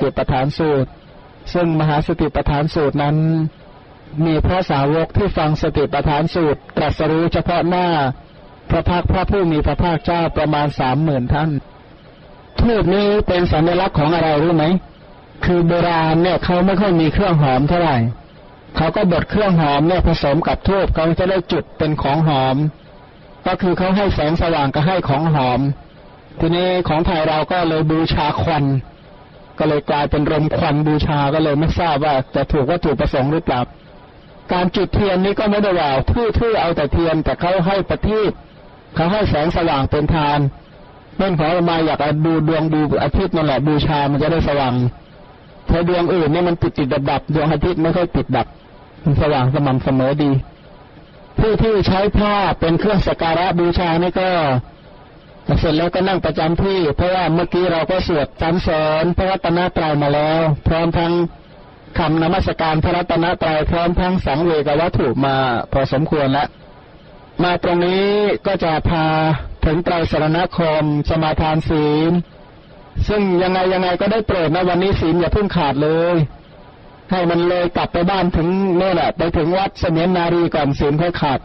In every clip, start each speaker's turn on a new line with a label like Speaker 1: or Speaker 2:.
Speaker 1: ติปฐานสูตร ซึ่งมหาสติปฐานสูตรนั้น มีพระสาวกที่ฟังสติปฐานสูตรตรัสรู้เฉพาะหน้า พระพักพระผู้มีพระภาคเจ้าประมาณสามหมื่นท่านทูบนี้เป็นสัญลักษณ์ของอะไรรู้ไหม คือโบราณเนี่ยเขาไม่ค่อยมีเครื่องหอมเท่าไหร่ เขาก็บดเครื่องหอมเนี่ยผสมกับทูบเขาจะได้จุดเป็นของหอม ก็คือเขาให้แสงสว่างก็ให้ของหอม ทีนี้ของไทยเราก็เลยบูชาควัน ก็เลยกลายเป็นรมควันบูชาก็เลยไม่ทราบว่าจะถูกวัตถุประสงค์หรือเปล่าการจุดเทียนนี้ก็ไม่ได้ว่าทื่อๆเอาแต่เทียน แต่เขาให้ประทีปเขาให้แสงสว่างเป็นทานเมื่อขอมาอยากดูดวงดูอาทิตย์นั่นแหละบูชามันจะได้สว่างถ้าดวงอื่นเนี่ยมันติดติดดับดับดวงอาทิตย์ไม่ค่อยติดดับ มันสว่างสม่ำเสมอดี ผู้ที่ใช้ผ้าเป็นเครื่องสักการะบูชานี่ก็ เสร็จแล้วก็นั่งประจำที่ เพราะว่าเมื่อกี้เราก็สวดสรรเสริญพระรัตนตรัยมาแล้ว พร้อมทั้งคำนมัสการพระรัตนตรัยพร้อมทั้งสังเวกวัตถุมาพอสมควรแล้วมาตรงนี้ก็จะพาถึงไตรสรณคมสมาทานศีล ซึ่งยังไงยังไงก็ได้โปรดนะวันนี้ศีลอย่าเพิ่งขาดเลย ให้มันเลยกลับไปบ้านถึงนี่แหละไปถึงวัดเสมียนนารีก่อนศีลค่อยขาด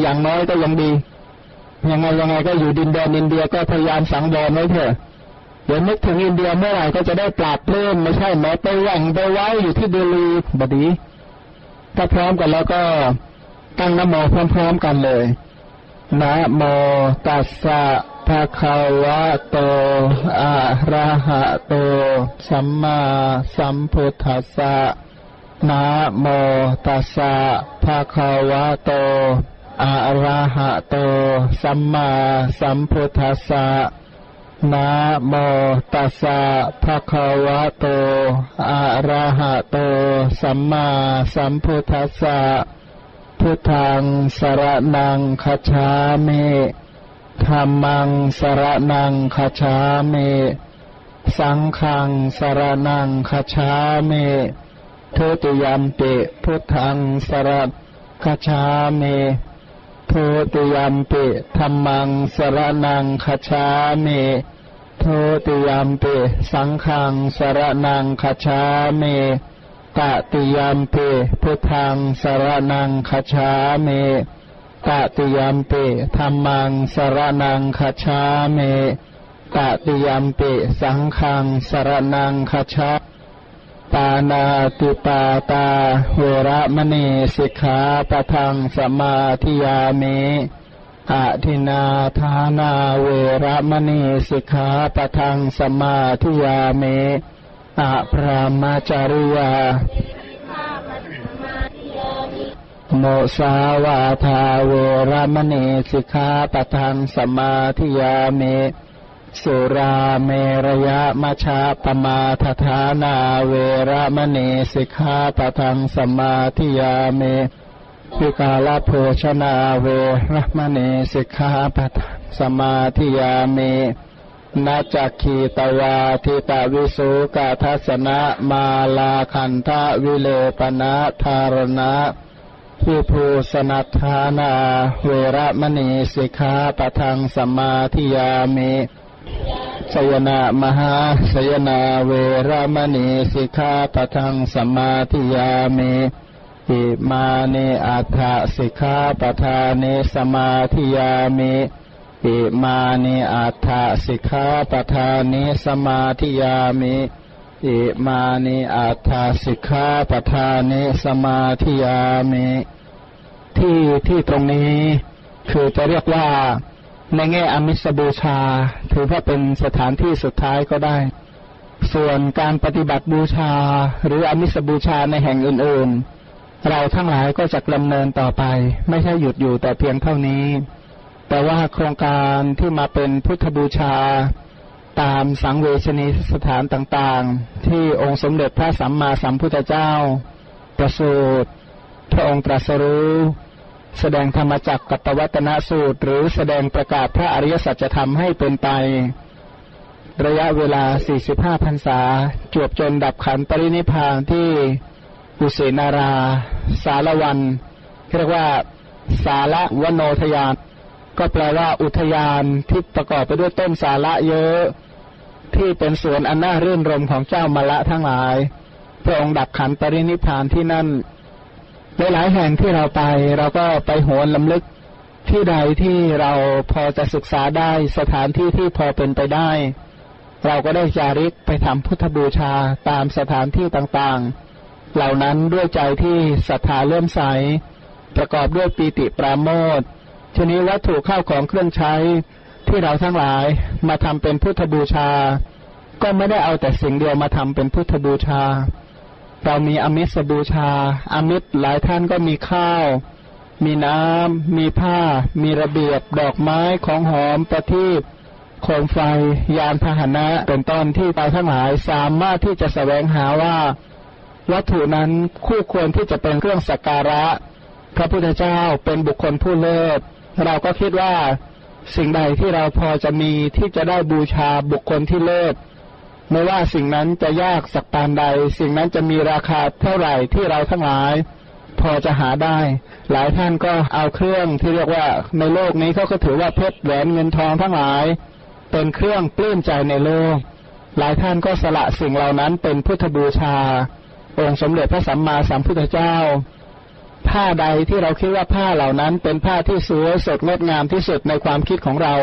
Speaker 1: อย่างน้อยก็ยังดี ยังไงยังไงก็อยู่ดินแดนอินเดียก็พยายามสังวรไว้เถอะเดี๋ยวนึกถึงอินเดียเมื่อไหร่ก็จะได้ปราบเพิ่มไม่ใช่แม้ไปแหว่งไปไว้อยู่ที่เดลีบดีถ้าพร้อมกันแล้วก็ตั้งนโมพร้อมๆกันเลยนะโมตัสสะภะคะวะโต อะระหะโต สัมมาสัมพุทธัสสะนะโมตัสสะภะคะวะโต อะระหะโต สัมมาสัมพุทธัสสะนะโมตัสสะภะคะวะโต อะระหะโต สัมมาสัมพุทธัสสะ พุทธังสระนังคชามิธรรมังสระนังคชามิสังฆังสระนังคชามิทุติยมปิพุทธังสระคชามิ ติยมปิธรรมังสรนังคชามิโทติยมปิสังฆังสรนังคชามิตติยมปิพุทธังสรนังคชามิตติยมปิธรรมังสรนังคชามิตติยมปิสังฆังสรนังคชาม ปานาติปาตา เวระมณีสิกขาปะทังสมาธิยามิอะทินาทานาเวระมณีสิกขาปะทังสมาธิยามิอะพระมาจาริยาโมสาวาทาเวระมณีสิกขาปะทังสมาธิยามิ สุราเมรยะมชาปมาทฐานาเวระมณีสิกขาปทังสมาธิยาเมพิกาลโภชนาเวระมณีสิกขาปทังสมาธิยาเมนาจักขีตวาทิตาวิสุกาทัสนะมาลาคันทะวิเลปนะธารณะพิภูสนัทานา เวระมณีสิกขาปทังสมาธิยามิ สยนามหาสยนาเวรามณีสิกขาปทังสมาธิยามิอิมานิอัฏฐสิกขาปทานิสมาธิยามิอิมานิอัฏฐสิกขาปทานิสมาธิยามิอิมานิอัฏฐสิกขาปทานิสมาธิยามิที่ที่ตรงนี้คือจะเรียกว่า ในแง่อมิสบูชา ถือว่าเป็นสถานที่สุดท้ายก็ได้ ส่วนการปฏิบัติบูชา หรืออมิสบูชาในแห่งอื่นๆ เราทั้งหลายก็จะดำเนินต่อไป ไม่ใช่หยุดอยู่แต่เพียงเท่านี้ แต่ว่าโครงการที่มาเป็นพุทธบูชา ตามสังเวชนีสถานต่างๆ ที่องค์สมเด็จพระสัมมาสัมพุทธเจ้า ประสูติพระองค์ตรัสรู้ แสดงธรรมจักกัตวัตนสูตร หรือแสดงประกาศพระอริยสัจธรรมให้เป็นไป ระยะเวลา 45พรรษา จวบจนดับขันปรินิพานที่อุเสนารา สารวันเรียกว่าสาระวโนทยาน ก็แปลว่าอุทยานที่ประกอบไปด้วยต้นสาระเยอะ ที่เป็นสวนอันน่ารื่นรมของเจ้ามละทั้งหลาย พระองค์ดับขันปรินิพานที่นั่น หลายแห่งที่เราไปเราก็ไปโหนลำลึกที่ใดที่เราพอจะศึกษาได้สถานที่ที่พอเป็นไปได้ เราก็ได้จาริกไปทำพุทธบูชาตามสถานที่ต่างๆ เหล่านั้นด้วยใจที่ศรัทธาเลื่อมใส ประกอบด้วยปีติปราโมททีนี้วัตถุข้าวของเครื่องใช้ที่เราทั้งหลายมาทำเป็นพุทธบูชา ก็ไม่ได้เอาแต่สิ่งเดียวมาทำเป็นพุทธบูชา เรามีอมิสบูชาอมิตรหลายท่านก็มีข้าว มีน้ำ มีผ้า มีระเบียบ ดอกไม้ของหอมประทีปโคมไฟ ยานพาหนะเป็นต้นที่เราทั้งหลายสามารถที่จะแสวงหาว่า วัตถุนั้นคู่ควรที่จะเป็นเครื่องสักการะ พระพุทธเจ้าเป็นบุคคลผู้เลิศ เราก็คิดว่าสิ่งใดที่เราพอจะมีที่จะได้บูชาบุคคลที่เลิศ ไม่ว่าสิ่งนั้นจะยากสักปานใด สิ่งนั้นจะมีราคาเท่าไหร่ที่เราทั้งหลาย พอจะหาได้ หลายท่านก็เอาเครื่องที่เรียกว่าในโลกนี้เขาก็ถือว่าเพชรแหวนเงินทองทั้งหลาย เป็นเครื่องปลื้มใจในโลก หลายท่านก็สละสิ่งเหล่านั้นเป็นพุทธบูชา องค์สมเด็จพระสัมมาสัมพุทธเจ้า ผ้าใดที่เราคิดว่าผ้าเหล่านั้นเป็นผ้าที่สวยสดงดงามที่สุดในความคิดของเรา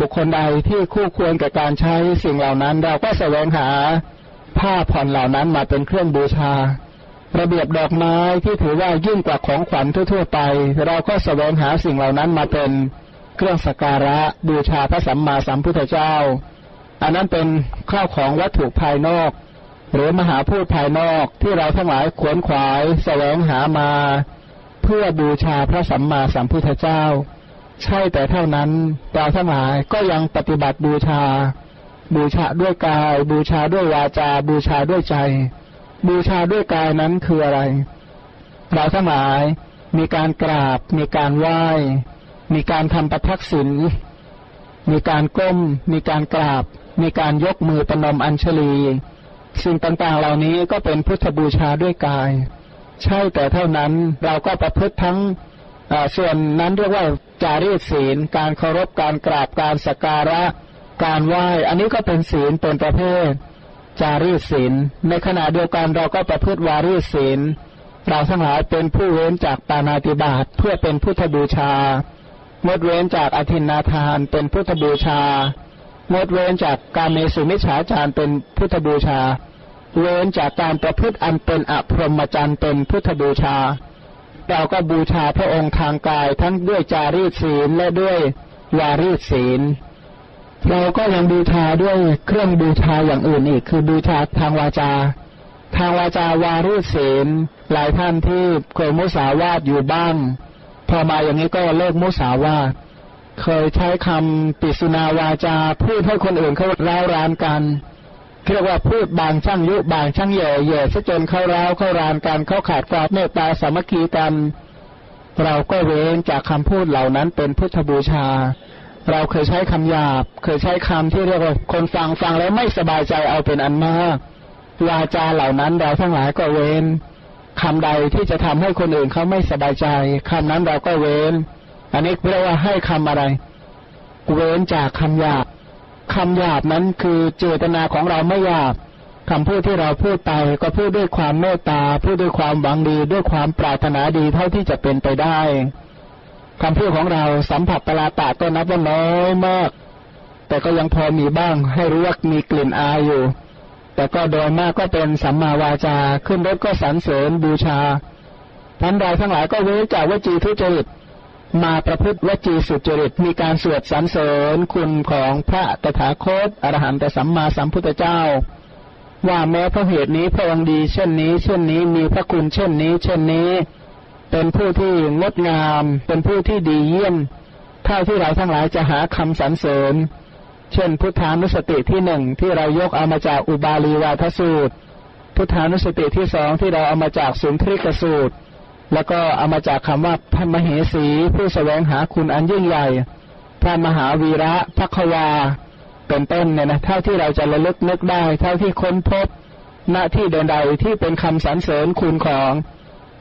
Speaker 1: บุคคลใดที่คู่ควรกับการใช้สิ่งเหล่านั้น เราก็แสวงหาผ้าผ่อนเหล่านั้นมาเป็นเครื่องบูชา ระเบียบดอกไม้ที่ถือว่ายิ่งกว่าของขวัญทั่วๆไป เราก็แสวงหาสิ่งเหล่านั้นมาเป็นเครื่องสักการะบูชาพระสัมมาสัมพุทธเจ้า อันนั้นเป็นข้าวของวัตถุภายนอก หรือมหาพูดภายนอกที่เราทั้งหลายขวนขวาย แสวงหามา เพื่อบูชาพระสัมมาสัมพุทธเจ้า ใช่แต่เท่านั้นเราทั้งหลายก็ยังปฏิบัติบูชา บูชาด้วยกาย บูชาด้วยวาจา บูชาด้วยใจ บูชาด้วยกายนั้นคืออะไร เราทั้งหลายมีการกราบ มีการไหว้ มีการทำประทักษิณมีการก้ม มีการกราบ มีการยกมือประนมอัญชลี สิ่งต่างๆเหล่านี้ก็เป็นพุทธบูชาด้วยกาย ใช่แต่เท่านั้นเราก็ประพฤติทั้ง ส่วนนั้นเรียกว่าจารีตศีล การเคารพการกราบการสักการะ การไหว้ อันนี้ก็เป็นศีลเป็นประเภท จารีตศีล ในขณะเดียวกันเราก็ประพฤติวารีศีล เราทั้งหลายเป็นผู้เว้นจากปานาติบาตเพื่อเป็นพุทธบูชางดเว้นจากอธินาทานเป็นพุทธบูชางดเว้นจากการเมสุมิฉาจารเป็นพุทธบูชา เว้นจากการประพฤติอันเป็นอภรมจรรย์เป็นพุทธบูชา เราก็บูชาพระองค์ทางกายทั้งด้วยจารีตศีลและด้วยวารีตศีล เราก็ยังบูชาด้วยเครื่องบูชาอย่างอื่นอีก คือบูชาทางวาจา ทางวาจาวารีตศีล หลายท่านที่เคยมุสาวาทอยู่บ้าง พอมาอย่างนี้ก็เลิกมุสาวาทเคยใช้คำปิสุนาวาจาพูดให้คนอื่นเขาร้าวรานกัน เรียกว่าพูดบางช่างยุบางช่างเย่เย่ซะจนเข้าร้าวเข้ารานกันเข้าขาดความเมตตาสามัคคีกัน เราก็เว้นจากคำพูดเหล่านั้นเป็นพุทธบูชา เราเคยใช้คำหยาบ เคยใช้คำที่เรียกว่าคนฟังฟังแล้วไม่สบายใจเอาเป็นอันมากวาจาเหล่านั้นเราทั้งหลายก็เว้นคำใดที่จะทำให้คนอื่นเขาไม่สบายใจคำนั้นเราก็เว้น อันนี้เรียกว่าให้คำอะไร เว้นจากคำหยาบ คำหยาบนั้นคือเจตนาของเราไม่หยาบคำพูดที่เราพูดไปก็พูดด้วยความเมตตา พูดด้วยความหวังดีด้วยความปรารถนาดีเท่าที่จะเป็นไปได้คำพูดของเราสัมผัสปลาตาก็นับว่าน้อยมาก แต่ก็ยังพอมีบ้างให้รู้ว่ามีกลิ่นอายอยู่ แต่ก็โดยมากก็เป็นสัมมาวาจา ขึ้นรถก็สรรเสริญบูชาท่านใดทั้งหลายก็เว้นจากวจีทุจริต มาประพฤติวจีสุจริตมีการสวดสรรเสริญคุณของพระตถาคตอรหันตสัมมาสัมพุทธเจ้า ว่าแม้เพราะเหตุนี้พระองค์ดีเช่นนี้ เช่นนี้มีพระคุณเช่นนี้ เช่นนี้ เป็นผู้ที่งดงาม เป็นผู้ที่ดีเยี่ยมเท่าที่เราทั้งหลายจะหาคำสรรเสริญ เช่น พุทธานุสติที่หนึ่งที่เรายกเอามาจากอุบาลีวาทสูตร พุทธานุสติที่สองที่เราเอามาจากสุนทริกสูตร แล้วก็เอามาจากคำว่าพระมเหสี ผู้แสวงหาคุณอันยิ่งใหญ่ พระมหาวีระพักวา เป็นต้นเนี่ยนะเท่าที่เราจะระลึกนึกได้ เท่าที่ค้นพบหน้าที่ใดๆที่เป็นคำสรรเสริญคุณของ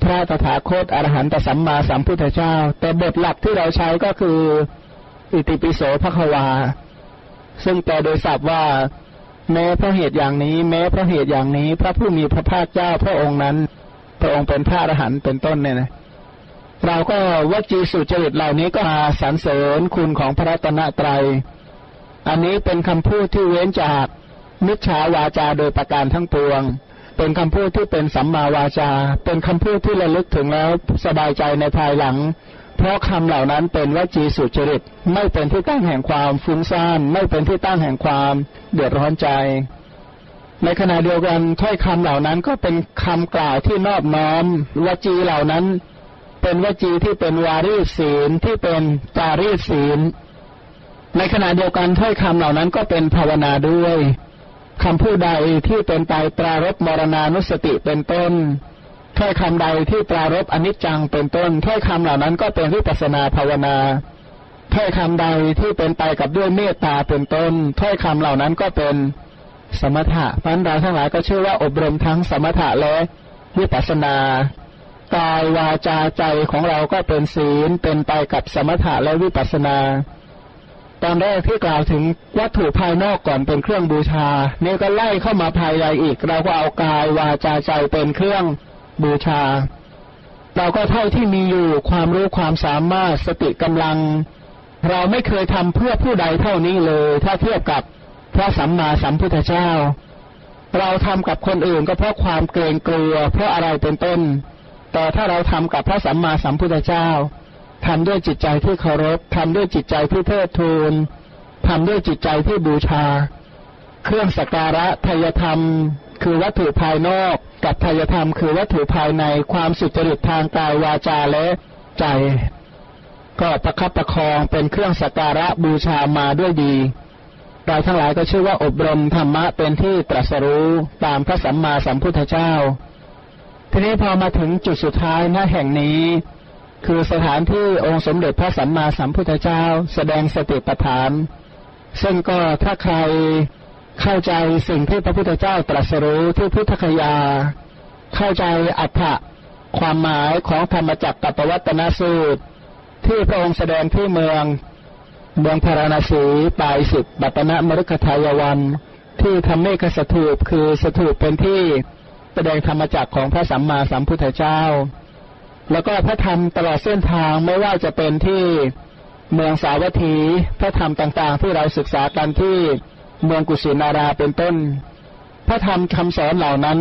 Speaker 1: พระตถาคตอรหันตสัมมาสัมพุทธเจ้า แต่บทหลักที่เราใช้ก็คืออิติปิโสภควา ซึ่งแปลโดยศัพท์ว่า แม้เพราะเหตุอย่างนี้ แม้เพราะเหตุอย่างนี้ พระผู้มีพระภาคเจ้าพระองค์นั้น ระองค์เป็นพระอรหันต์เป็นต้นเนี่ยนะเราก็วจีสุจริตเหล่านี้ก็มาสรรเสริญคุณของพระรัตนตรัย อันนี้เป็นคำพูดที่เว้นจากมิจฉาวาจาโดยประการทั้งปวง เป็นคำพูดที่เป็นสัมมาวาจา เป็นคำพูดที่ระลึกถึงแล้วสบายใจในภายหลัง เพราะคำเหล่านั้นเป็นวจีสุจริต ไม่เป็นที่ตั้งแห่งความฟุ้งซ่าน ไม่เป็นที่ตั้งแห่งความเดือดร้อนใจ ในขณะเดียวกันถ้อยคำเหล่านั้นก็เป็นคำกล่าวที่นอบน้อมวจีเหล่านั้น เป็นวจีที่เป็นวารีศีลที่เป็นจารีศีล ในขณะเดียวกันถ้อยคำเหล่านั้นก็เป็นภาวนาด้วยคำพูดใดที่เป็นไปปรารบมรณานุสติเป็นต้นถ้อยคำใดที่ปรารบอนิจจังเป็นต้นถ้อยคำเหล่านั้นก็เป็นวิปัสนาภาวนาถ้อยคำใดที่เป็นไปกับด้วยเมตตาเป็นต้นถ้อยคำเหล่านั้นก็เป็น สมถะพันเราทั้งหลายก็ชื่อว่าอบรมทั้งสมถะและวิปัสนา กายวาจาใจของเราก็เป็นศีลเป็นไปกับสมถะและวิปัสนา ตอนแรกที่กล่าวถึงวัตถุภายนอกก่อนเป็นเครื่องบูชาเนี่ยก็ไล่เข้ามาภายในอีก เราก็เอากายวาจาใจเป็นเครื่องบูชา เราก็เท่าที่มีอยู่ความรู้ความสามารถสติกำลัง เราไม่เคยทำเพื่อผู้ใดเท่านี้เลย ถ้าเทียบกับ พระสัมมาสัมพุทธเจ้า เราทำกับคนอื่นก็เพราะความเกรงกลัว เพราะอะไรเป็นต้น แต่ถ้าเราทำกับพระสัมมาสัมพุทธเจ้าทำด้วยจิตใจที่เคารพทำด้วยจิตใจที่เทิดทูนทำด้วยจิตใจที่บูชา เครื่องสักการะทายธรรม คือวัตถุภายนอก กับทายธรรม คือวัตถุภายในความสุจริตทางกายวาจาและใจ ก็ประคับประคองเป็นเครื่องสักการะบูชามาด้วยดี เราทั้งหลายก็ชื่อว่าอบรมธรรมะเป็นที่ตรัสรู้ตามพระสัมมาสัมพุทธเจ้า ทีนี้พอมาถึงจุดสุดท้ายหน้าแห่งนี้ คือสถานที่องค์สมเด็จพระสัมมาสัมพุทธเจ้า แสดงสติปัฏฐาน ซึ่งก็ถ้าใครเข้าใจสิ่งที่พระพุทธเจ้าตรัสรู้ที่พุทธคยา เข้าใจอัฏฐะความหมายของธรรมจักรกับปวัตนสูตร ที่พระองค์แสดงที่เมือง เมืองพาราณสีปลายสิบบัตนมฤคทายวัน ที่ทำเมฆสถูปคือสถูปเป็นที่แสดงธรรมจักรของพระสัมมาสัมพุทธเจ้า แล้วก็พระธรรมตลอดเส้นทางไม่ว่าจะเป็นที่เมืองสาวัตถีพระธรรมต่างๆ ที่เราศึกษากันที่เมืองกุสินาราเป็นต้น พระธรรมคำสอนเหล่านั้น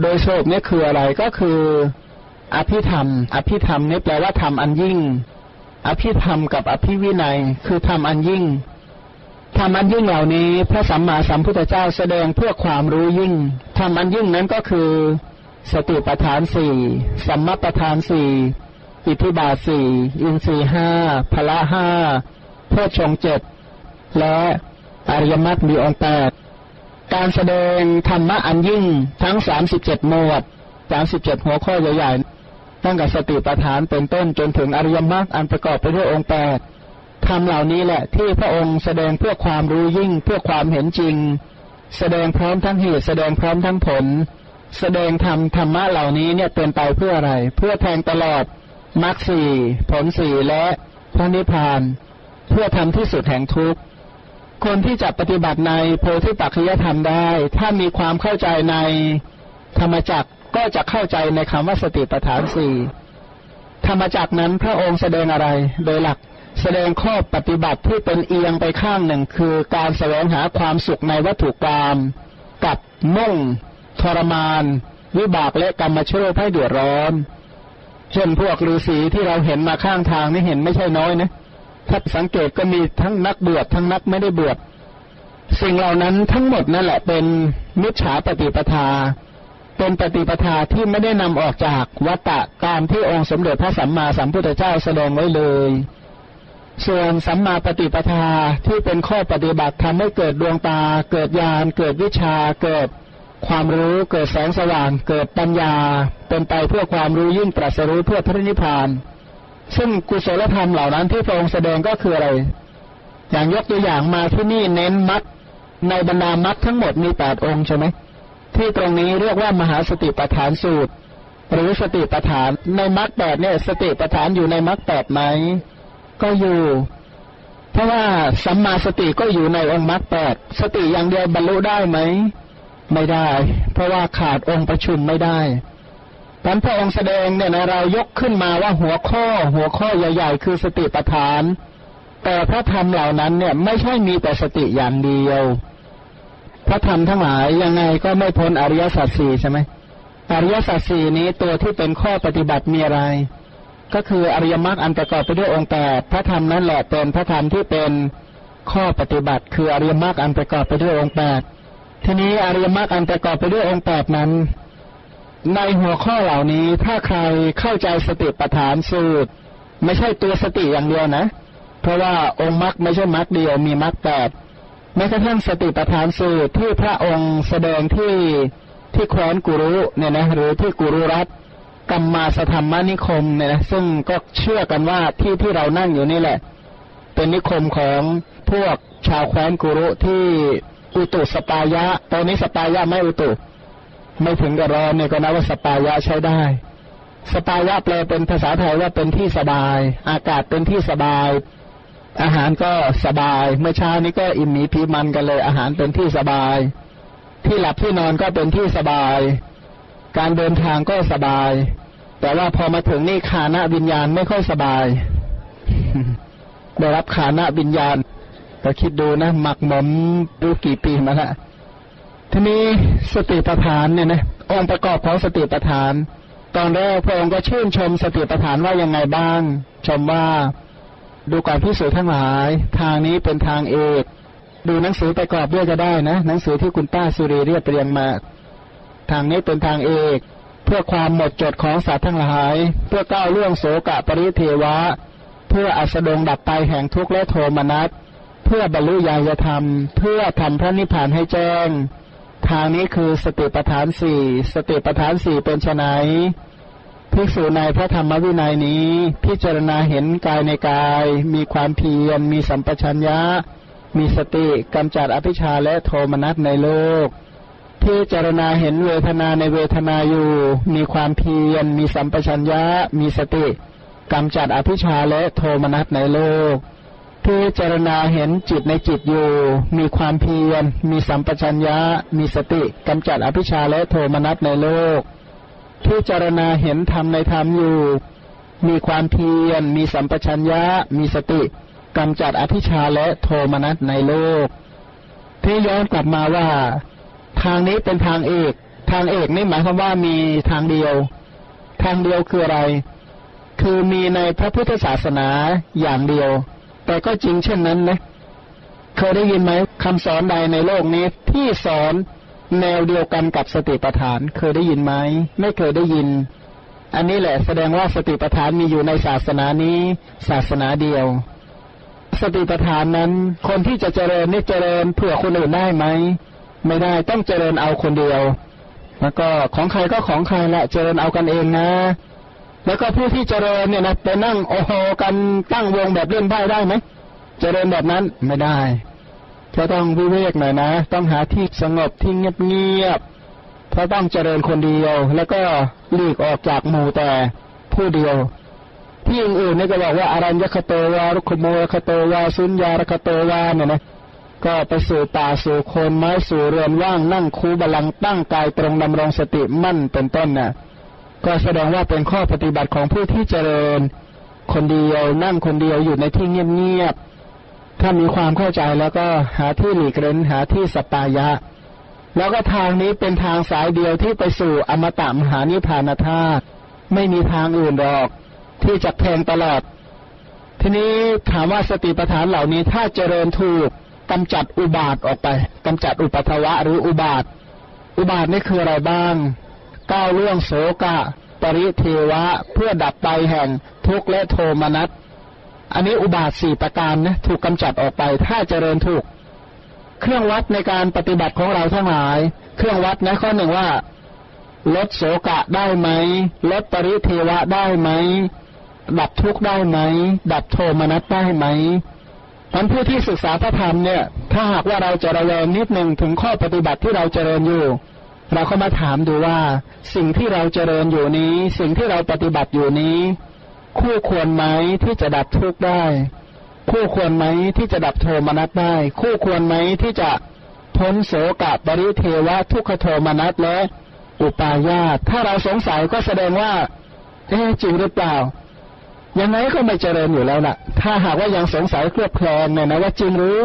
Speaker 1: โดยสรุปนี่คืออะไรก็คือ อภิธรรม อภิธรรมนี่แปลว่าธรรมอันยิ่ง อภิธรรมกับอภิวินัยคือธรรมอันยิ่งธรรมอันยิ่งเหล่านี้ พระสัมมาสัมพุทธเจ้าแสดงเพื่อความรู้ยิ่งธรรมอันยิ่งนั้นก็คือสติปัฏฐานสี่สัมมาปัฏฐานสี่อิทธิบาทสี่อินทรีห้าพละห้าโพชงเจ็ดและอริยมรรคมีองค์แปดการแสดงธรรมะอันยิ่งทั้งสามสิบเจ็ดหมวดสามสิบเจ็ดหัวข้อใหญ่ๆ ตั้งแต่สติปัฏฐานเป็นต้นจนถึงอริยมรรคอันประกอบไปด้วยองค์แปดธรรมเหล่านี้แหละที่พระองค์แสดงเพื่อความรู้ยิ่งเพื่อความเห็นจริง แสดงพร้อมทั้งเหตุแสดงพร้อมทั้งผล แสดงธรรมธรรมะเหล่านี้เนี่ยเป็นไปเพื่ออะไร เพื่อแทงตลอดมรรคสี่ผลสี่และพระนิพพาน เพื่อทำที่สุดแห่งทุกข์คนที่จะปฏิบัติในโพธิปัจจยธรรมได้ ถ้ามีความเข้าใจในธรรมจัก ก็จะเข้าใจในคำว่าสติปัฏฐานสี่ธรรมจักนั้นพระองค์แสดงอะไร โดยหลักแสดงข้อปฏิบัติที่เป็นเอียงไปข้างหนึ่ง คือการแสวงหาความสุขในวัตถุกรรมกับมุ่ง ทรมาน วิบากและกรรมชั่วให้เดือดร้อน เช่นพวกฤาษีที่เราเห็นมาข้างทางนี่เห็นไม่ใช่น้อยนะถ้าสังเกตก็มีทั้งนักบวชทั้งนักไม่ได้บวชสิ่งเหล่านั้นทั้งหมดนั่นแหละเป็นมิจฉาปฏิปทา เป็นปฏิปทาที่ไม่ได้นำออกจากวัตตะตามที่องค์สมเด็จพระสัมมาสัมพุทธเจ้าแสดงไว้เลย ส่วนสัมมาปฏิปทาที่เป็นข้อปฏิบัติทำให้เกิดดวงตา เกิดญาณเกิดวิชา เกิดความรู้เกิดแสงสว่าง เกิดปัญญา เป็นไปเพื่อความรู้ยิ่งตรัสรู้เพื่อพระนิพพาน ซึ่งกุศลธรรมเหล่านั้นที่พระองค์แสดงก็คืออะไร อย่างยกตัวอย่างมาที่นี่เน้นมัดในบรรดามัดทั้งหมดมีแปดองค์ใช่ไหม ที่ตรงนี้เรียกว่ามหาสติปัฏฐานสูตร หรือสติปัฏฐานในมัดแปดเนี่ย สติปัฏฐานอยู่ในมัดแปดไหมก็อยู่ เพราะว่าสัมมาสติก็อยู่ในองค์มัดแปดสติอย่างเดียวบรรลุได้ไหมไม่ได้ เพราะว่าขาดองค์ประชุมไม่ได้ตอนพระองค์แสดงเนี่ยนะเรายกขึ้นมาว่าหัวข้อ หัวข้อใหญ่ ๆ คือสติปัฏฐาน แต่พระธรรมเหล่านั้นเนี่ยไม่ใช่มีแต่สติอย่างเดียว พระธรรมทั้งหลายยังไงก็ไม่พ้นอริยสัจสี่ใช่ไหมอริยสัจสี่นี้ตัวที่เป็นข้อปฏิบัติมีอะไร ก็คืออริยมรรคอันประกอบไปด้วยองค์แปดพระธรรมนั้นแหละเป็นพระธรรมที่เป็นข้อปฏิบัติ คืออริยมรรคอันประกอบไปด้วยองค์แปดทีนี้อริยมรรคอันประกอบไปด้วยองค์แปดนั้น ในหัวข้อเหล่านี้ถ้าใครเข้าใจสติปัฏฐานสูตร ไม่ใช่ตัวสติอย่างเดียวนะ เพราะว่าองค์มรรคไม่ใช่มรรคเดียวมีมรรคแปด แม้กระทั่งสติปัฏฐานสูตรที่พระองค์แสดงที่ที่แคว้นกุรุเนี่ยนะหรือที่กุรุรัตกัมมาสธรรมนิคมเนี่ยนะซึ่งก็เชื่อกันว่าที่ที่เรานั่งอยู่นี่แหละ เป็นนิคมของพวกชาวแคว้นกุรุที่อุตุสปายะ ตอนนี้สปายะไม่อุตุไม่ถึงกับร้อนเนี่ยก็นับว่าสปายะใช้ได้ สปายะแปลเป็นภาษาไทยว่าเป็นที่สบาย อากาศเป็นที่สบาย อาหารก็สบาย เมื่อเช้านี้ก็อิ่มหมีพีมันกันเลย อาหารเป็นที่สบาย ที่หลับที่นอนก็เป็นที่สบาย การเดินทางก็สบาย แต่ว่าพอมาถึงนี่ขานะวิญญาณไม่ค่อยสบาย ได้รับขานะวิญญาณก็คิดดูนะหมักหมมดูกี่ปีมาละทีนี้สติปัฏฐานเนี่ยนะองค์ประกอบของสติปัฏฐาน ตอนแรกพระองค์ก็ชื่นชมสติปัฏฐานว่ายังไงบ้าง ชมว่า ดูก่อนพิสูจทั้งหลาย ทางนี้เป็นทางเอกดูหนังสือประกอบด้วยก็ได้นะ หนังสือที่คุณป้าสุรีเรียบเรียงมา ทางนี้เป็นทางเอก เพื่อความหมดจดของสัตว์ทั้งหลาย เพื่อก้าวล่วงโสกะปริเทวะ เพื่ออัสดงดับไปแห่งทุกข์และโทมนัสเพื่อบรรลุญาณธรรม เพื่อทำพระนิพพานให้แจ้ง ทางนี้คือสติปัฏฐานสี่สติปัฏฐานสี่เป็นไน ภิกษุในพระธรรมวินัยนี้ พิจารณาเห็นกายในกาย มีความเพียร มีสัมปชัญญะ มีสติกำจัดอภิชาและโทมนัสในโลก พิจารณาเห็นเวทนาในเวทนาอยู่ มีความเพียร มีสัมปชัญญะ มีสติกำจัดอภิชาและโทมนัสในโลกพิจารณาเห็นจิตในจิตอยู่ มีความเพียร มีสัมปชัญญะ มีสติกำจัดอภิชาและโทมนัสในโลก พิจารณาเห็นธรรมในธรรมอยู่ มีความเพียร มีสัมปชัญญะ มีสติกำจัดอภิชาและโทมนัสในโลก ที่ย้อนกลับมาว่า ทางนี้เป็นทางเอก ทางเอกนี่หมายความว่ามีทางเดียว ทางเดียวคืออะไร คือมีในพระพุทธศาสนาอย่างเดียว แต่ก็จริงเช่นนั้นนะ เคยได้ยินไหมคำสอนใดในโลกนี้ที่สอน แนวเดียวกันกับสติปัฏฐานเคยได้ยินไหมไม่เคยได้ยิน อันนี้แหละแสดงว่าสติปัฏฐานมีอยู่ในศาสนานี้ ศาสนาเดียว สติปัฏฐานนั้น คนที่จะเจริญนี่เจริญเผื่อคนอื่นได้ไหมไม่ได้ต้องเจริญเอาคนเดียว แล้วก็ของใครก็ของใครละเจริญเอากันเองนะ แล้วก็ผู้ที่เจริญเนี่ยนะไปนั่งโอโหกันตั้งวงแบบเล่นไพ่ได้ไหมเจริญแบบนั้นไม่ได้ จะต้องวิเวกหน่อยนะ ต้องหาที่สงบที่เงียบๆเพราะต้องเจริญคนเดียว แล้วก็หลีกออกจากหมู่แต่ผู้เดียวที่อื่นๆนี่ก็บอกว่าอารัญญคโตวารุขโมคโตวาสุญญารคโตวาเนี่ยนะก็ไปสู่ป่าสู่โคนไม้สู่เรือนว่างนั่งคูบาลังตั้งกายตรงดำรงสติมั่นเป็นต้นน่ะก็แสดงว่าเป็นข้อปฏิบัติของผู้ที่เจริญ คนเดียวนั่งคนเดียวอยู่ในที่เงียบๆ ถ้ามีความเข้าใจแล้วก็หาที่หลีกเล่นหาที่สปายะ แล้วก็ทางนี้เป็นทางสายเดียวที่ไปสู่อมตะมหานิพพานธาตุไม่มีทางอื่นหรอก ที่จะแทงตลอด ทีนี้ถามว่าสติปัฏฐานเหล่านี้ถ้าเจริญถูกกำจัดอุบาทออกไปกำจัดอุปัทวะหรืออุบาท อุบาทนี่คืออะไรบ้างก้าวล่วงโสกะ ปริเทวะ เพื่อดับไปแห่งทุกข์และโทมนัส อันนี้อุบาทสี่ประการนะถูกกำจัดออกไป ถ้าเจริญถูก เครื่องวัดในการปฏิบัติของเราทั้งหลาย เครื่องวัดนะข้อหนึ่งว่า ลดโสกะได้ไหมลดปริเทวะได้ไหมดับทุกข์ได้ไหมดับโทมนัสได้ไหมท่านผู้ที่ศึกษาพระธรรมเนี่ย ถ้าหากว่าเราจะระแวงนิดหนึ่งถึงข้อปฏิบัติที่เราเจริญอยู่ เราก็มาถามดูว่า สิ่งที่เราเจริญอยู่นี้ สิ่งที่เราปฏิบัติอยู่นี้ คู่ควรไหมที่จะดับทุกข์ได้ คู่ควรไหมที่จะดับโทมนัสได้ คู่ควรไหมที่จะพ้นโสกะปริเทวะทุกขโทมนัสและอุปาญาตถ้าเราสงสัยก็แสดงว่าเอ๊จริงหรือเปล่า ยังไงก็ไม่เจริญอยู่แล้วล่ะ ถ้าหากว่ายังสงสัยเครือบแคลงเนี่ยนะว่าจริงหรือ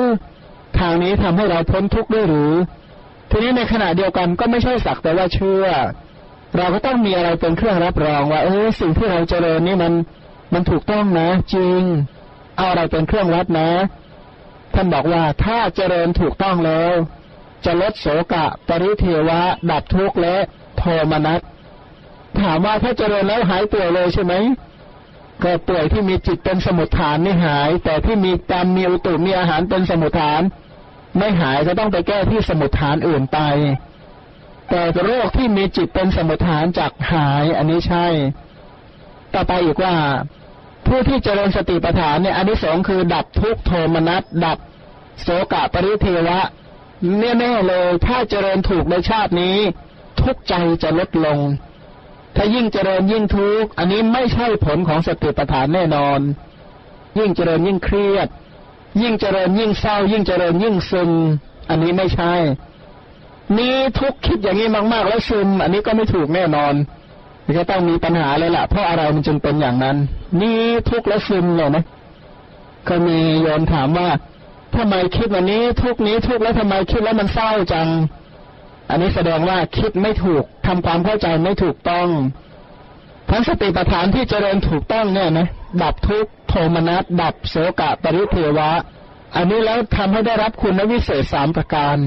Speaker 1: ทางนี้ทำให้เราพ้นทุกข์ด้วยหรือ ทีนี้ในขณะเดียวกันก็ไม่ใช่สักแต่ว่าเชื่อ เราก็ต้องมีอะไรเป็นเครื่องรับรองว่า เออสิ่งที่เราเจริญนี่มัน มันถูกต้องนะ จริง เอาอะไรเป็นเครื่องวัดนะ ท่านบอกว่าถ้าเจริญถูกต้องแล้ว จะลดโสกะ ปริเทวะ ดับทุกข์และโทมนัสถามว่าถ้าเจริญแล้วหายป่วยเลยใช่ไหมก็ป่วยที่มีจิตเป็นสมุทฐานไม่หาย แต่ที่มีกรรมมีอุตุมีอาหารเป็นสมุทฐาน ไม่หายจะต้องไปแก้ที่สมุทฐานอื่นไป แต่โรคที่มีจิตเป็นสมุทฐานจากหายอันนี้ใช่ ต่อไปอีกว่า ผู้ที่เจริญสติปัฏฐานเนี่ยอันที่สองคือ ดับทุกโทมนัสดับโสกะปริเทวะแน่ๆเลยถ้าเจริญถูกในชาตินี้ ทุกใจจะลดลง ถ้ายิ่งเจริญยิ่งทุกข์อันนี้ไม่ใช่ผลของสติปัฏฐานแน่นอน ยิ่งเจริญยิ่งเครียด ยิ่งเจริญยิ่งเศร้า ยิ่งเจริญยิ่งซึมอันนี้ไม่ใช่ นี้ทุกคิดอย่างนี้มาก ๆ แล้วซึม อันนี้ก็ไม่ถูกแน่นอน ก็ต้องมีปัญหาเลยล่ะ เพราะอะไรมันจึงเป็นอย่างนั้น นี่ทุกข์แล้วซึมเลยนะก็มีโยนถามว่าทำไมคิดวันนี้ทุกนี้ทุกแล้วทำไมคิดแล้วมันเศร้าจัง อันนี้แสดงว่าคิดไม่ถูกทำความเข้าใจไม่ถูกต้อง ทั้งสติปัฏฐานที่เจริญถูกต้องเนี่ยนะดับทุกโทมนัสดับโสกะปริเทวะ อันนี้แล้วทำให้ได้รับคุณวิเศษสามประการ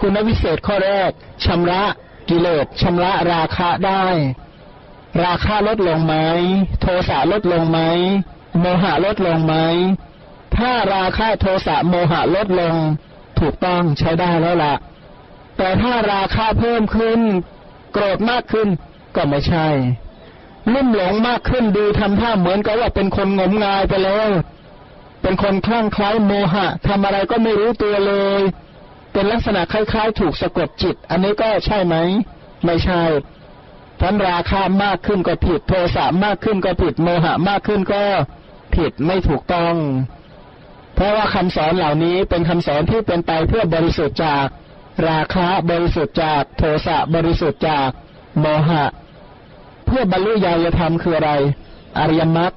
Speaker 1: คุณวิเศษข้อแรกชำระ กิเลสชำระราคะได้ ราคาลดลงไหมโทสะลดลงไหมโมหะลดลงไหมถ้าราคะโทสะโมหะลดลง ถูกต้องใช้ได้แล้วละ่ะ แต่ถ้าราคาเพิ่มขึ้น โกรธมากขึ้นก็ไม่ใช่ลุ่มหลงมากขึ้นดูทำท่าเหมือนกับว่าเป็นคนงมงายไปแล้ว เป็นคนคลั่งคล้ายโมหะทำอะไรก็ไม่รู้ตัวเลย เป็นลักษณะคล้าย ๆ ถูกสะกดจิต อันนี้ก็ใช่ไหม ไม่ใช่ทันราคามากขึ้นก็ผิด โทสะมากขึ้นก็ผิด โมหะมากขึ้นก็ผิดไม่ถูกต้อง เพราะว่าคำสอนเหล่านี้เป็นคำสอนที่เป็นไปเพื่อบริสุทธิ์จาก ราคะบริสุทธิ์จาก โทสะบริสุทธิ์จาก โมหะ เพื่อบรรลุญาณธรรมคืออะไร อริยมรรค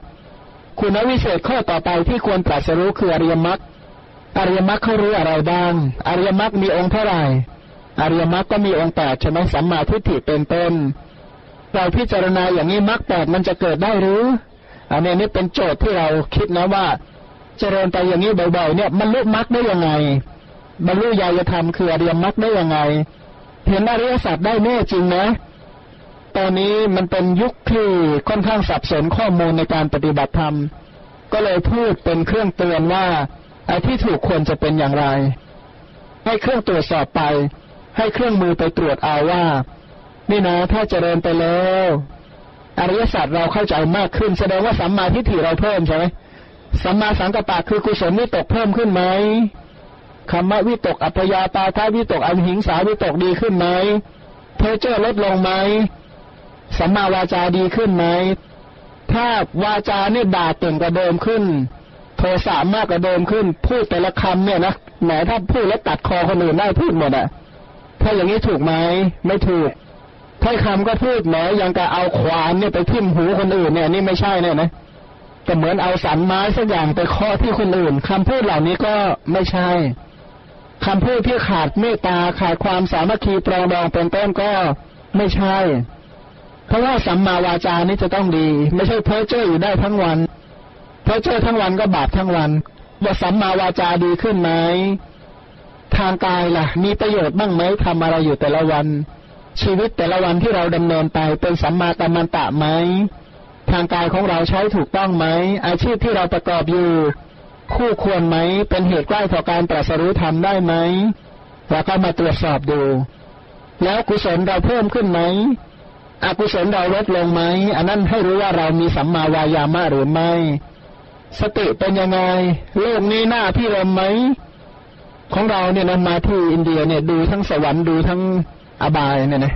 Speaker 1: คุณวิเศษข้อต่อไปที่ควรตรัสรู้คืออริยมรรค อริยมรรคเขารู้อะไรบ้าง อริยมรรคมีองค์เท่าไหร่ อริยมรรคก็มีองค์แปดใช่ไหมสัมมาทิฏฐิเป็นต้น เราพิจารณาอย่างนี้มรรคแปดมันจะเกิดได้หรือ อันนี้นี่เป็นโจทย์ที่เราคิดนะว่า เจริญไปอย่างนี้บ่อยๆเนี่ยมันลุมรรคได้ยังไงบรรลุญาณธรรมคืออริยมรรคได้ยังไง เห็นอริยสัจได้แน่จริงนะ ตอนนี้มันเป็นยุคที่ค่อนข้างสับสนข้อมูลในการปฏิบัติธรรม ก็เลยพูดเป็นเครื่องเตือนว่า ไอ้ที่ถูกควรจะเป็นอย่างไร ให้เครื่องตรวจสอบไป ให้เครื่องมือไปตรวจเอาว่า นี่นะถ้าเจริญไปแล้วอริยสัจเราเข้าใจมากขึ้น แสดงว่าสัมมาทิฏฐิเราเพิ่มใช่ไหมสัมมาสังกัปปะคือกุศลนี่ตกเพิ่มขึ้นไหมคำว่าวิตกอัพยาปาทาวิตกอหิงสาวิตกดีขึ้นไหมเพอเจอลดลงไหมสัมมาวาจาดีขึ้นไหมถ้าวาจาเนี่ยด่าเต่งกว่าเดิมขึ้น ทสะมากกว่าเดิมขึ้น พูดแต่ละคำเนี่ยนะแหมถ้าพูดแล้วตัดคอคนอื่นได้พูดหมดอะถ้าอย่างนี้ถูกไหมไม่ถูกถ้าคำก็พูดแหมยังกะเอาขวานเนี่ยไปทิ่มหูคนอื่นเนี่ยนี่ไม่ใช่เนี่ยนะก็เหมือนเอาสันไม้สักอย่างไปเคาะที่คนอื่นคำพูดเหล่านี้ก็ไม่ใช่คำพูดที่ขาดเมตตาขาดความสามัคคีปรองดองเป็นต้นก็ไม่ใช่ เพราะว่าสัมมาวาจานี่จะต้องดี ไม่ใช่เพ้อเจ้ออยู่ได้ทั้งวัน เพ้อเจ้อทั้งวันก็บาปทั้งวันว่าสัมมาวาจาดีขึ้นไหมทางกายล่ะ มีประโยชน์บ้างไหมทำอะไรอยู่แต่ละวัน ชีวิตแต่ละวันที่เราดำเนินไปเป็นสัมมากัมมันตะไหมทางกายของเราใช้ถูกต้องไหมอาชีพที่เราประกอบอยู่ คู่ควรไหมเป็นเหตุใกล้ต่อการตรัสรู้ธรรมได้ไหมแล้วก็มาตรวจสอบดู แล้วกุศลเราเพิ่มขึ้นไหมอกุศลเราลดลงไหมอันนั้นให้รู้ว่าเรามีสัมมาวายามะหรือไม่ สติเป็นยังไง โลกนี้หน้าพี่รมไหม ของเราเนี่ยนมาที่อินเดียเนี่ย ดูทั้งสวรรค์ดูทั้งอบายเนี่ยนะ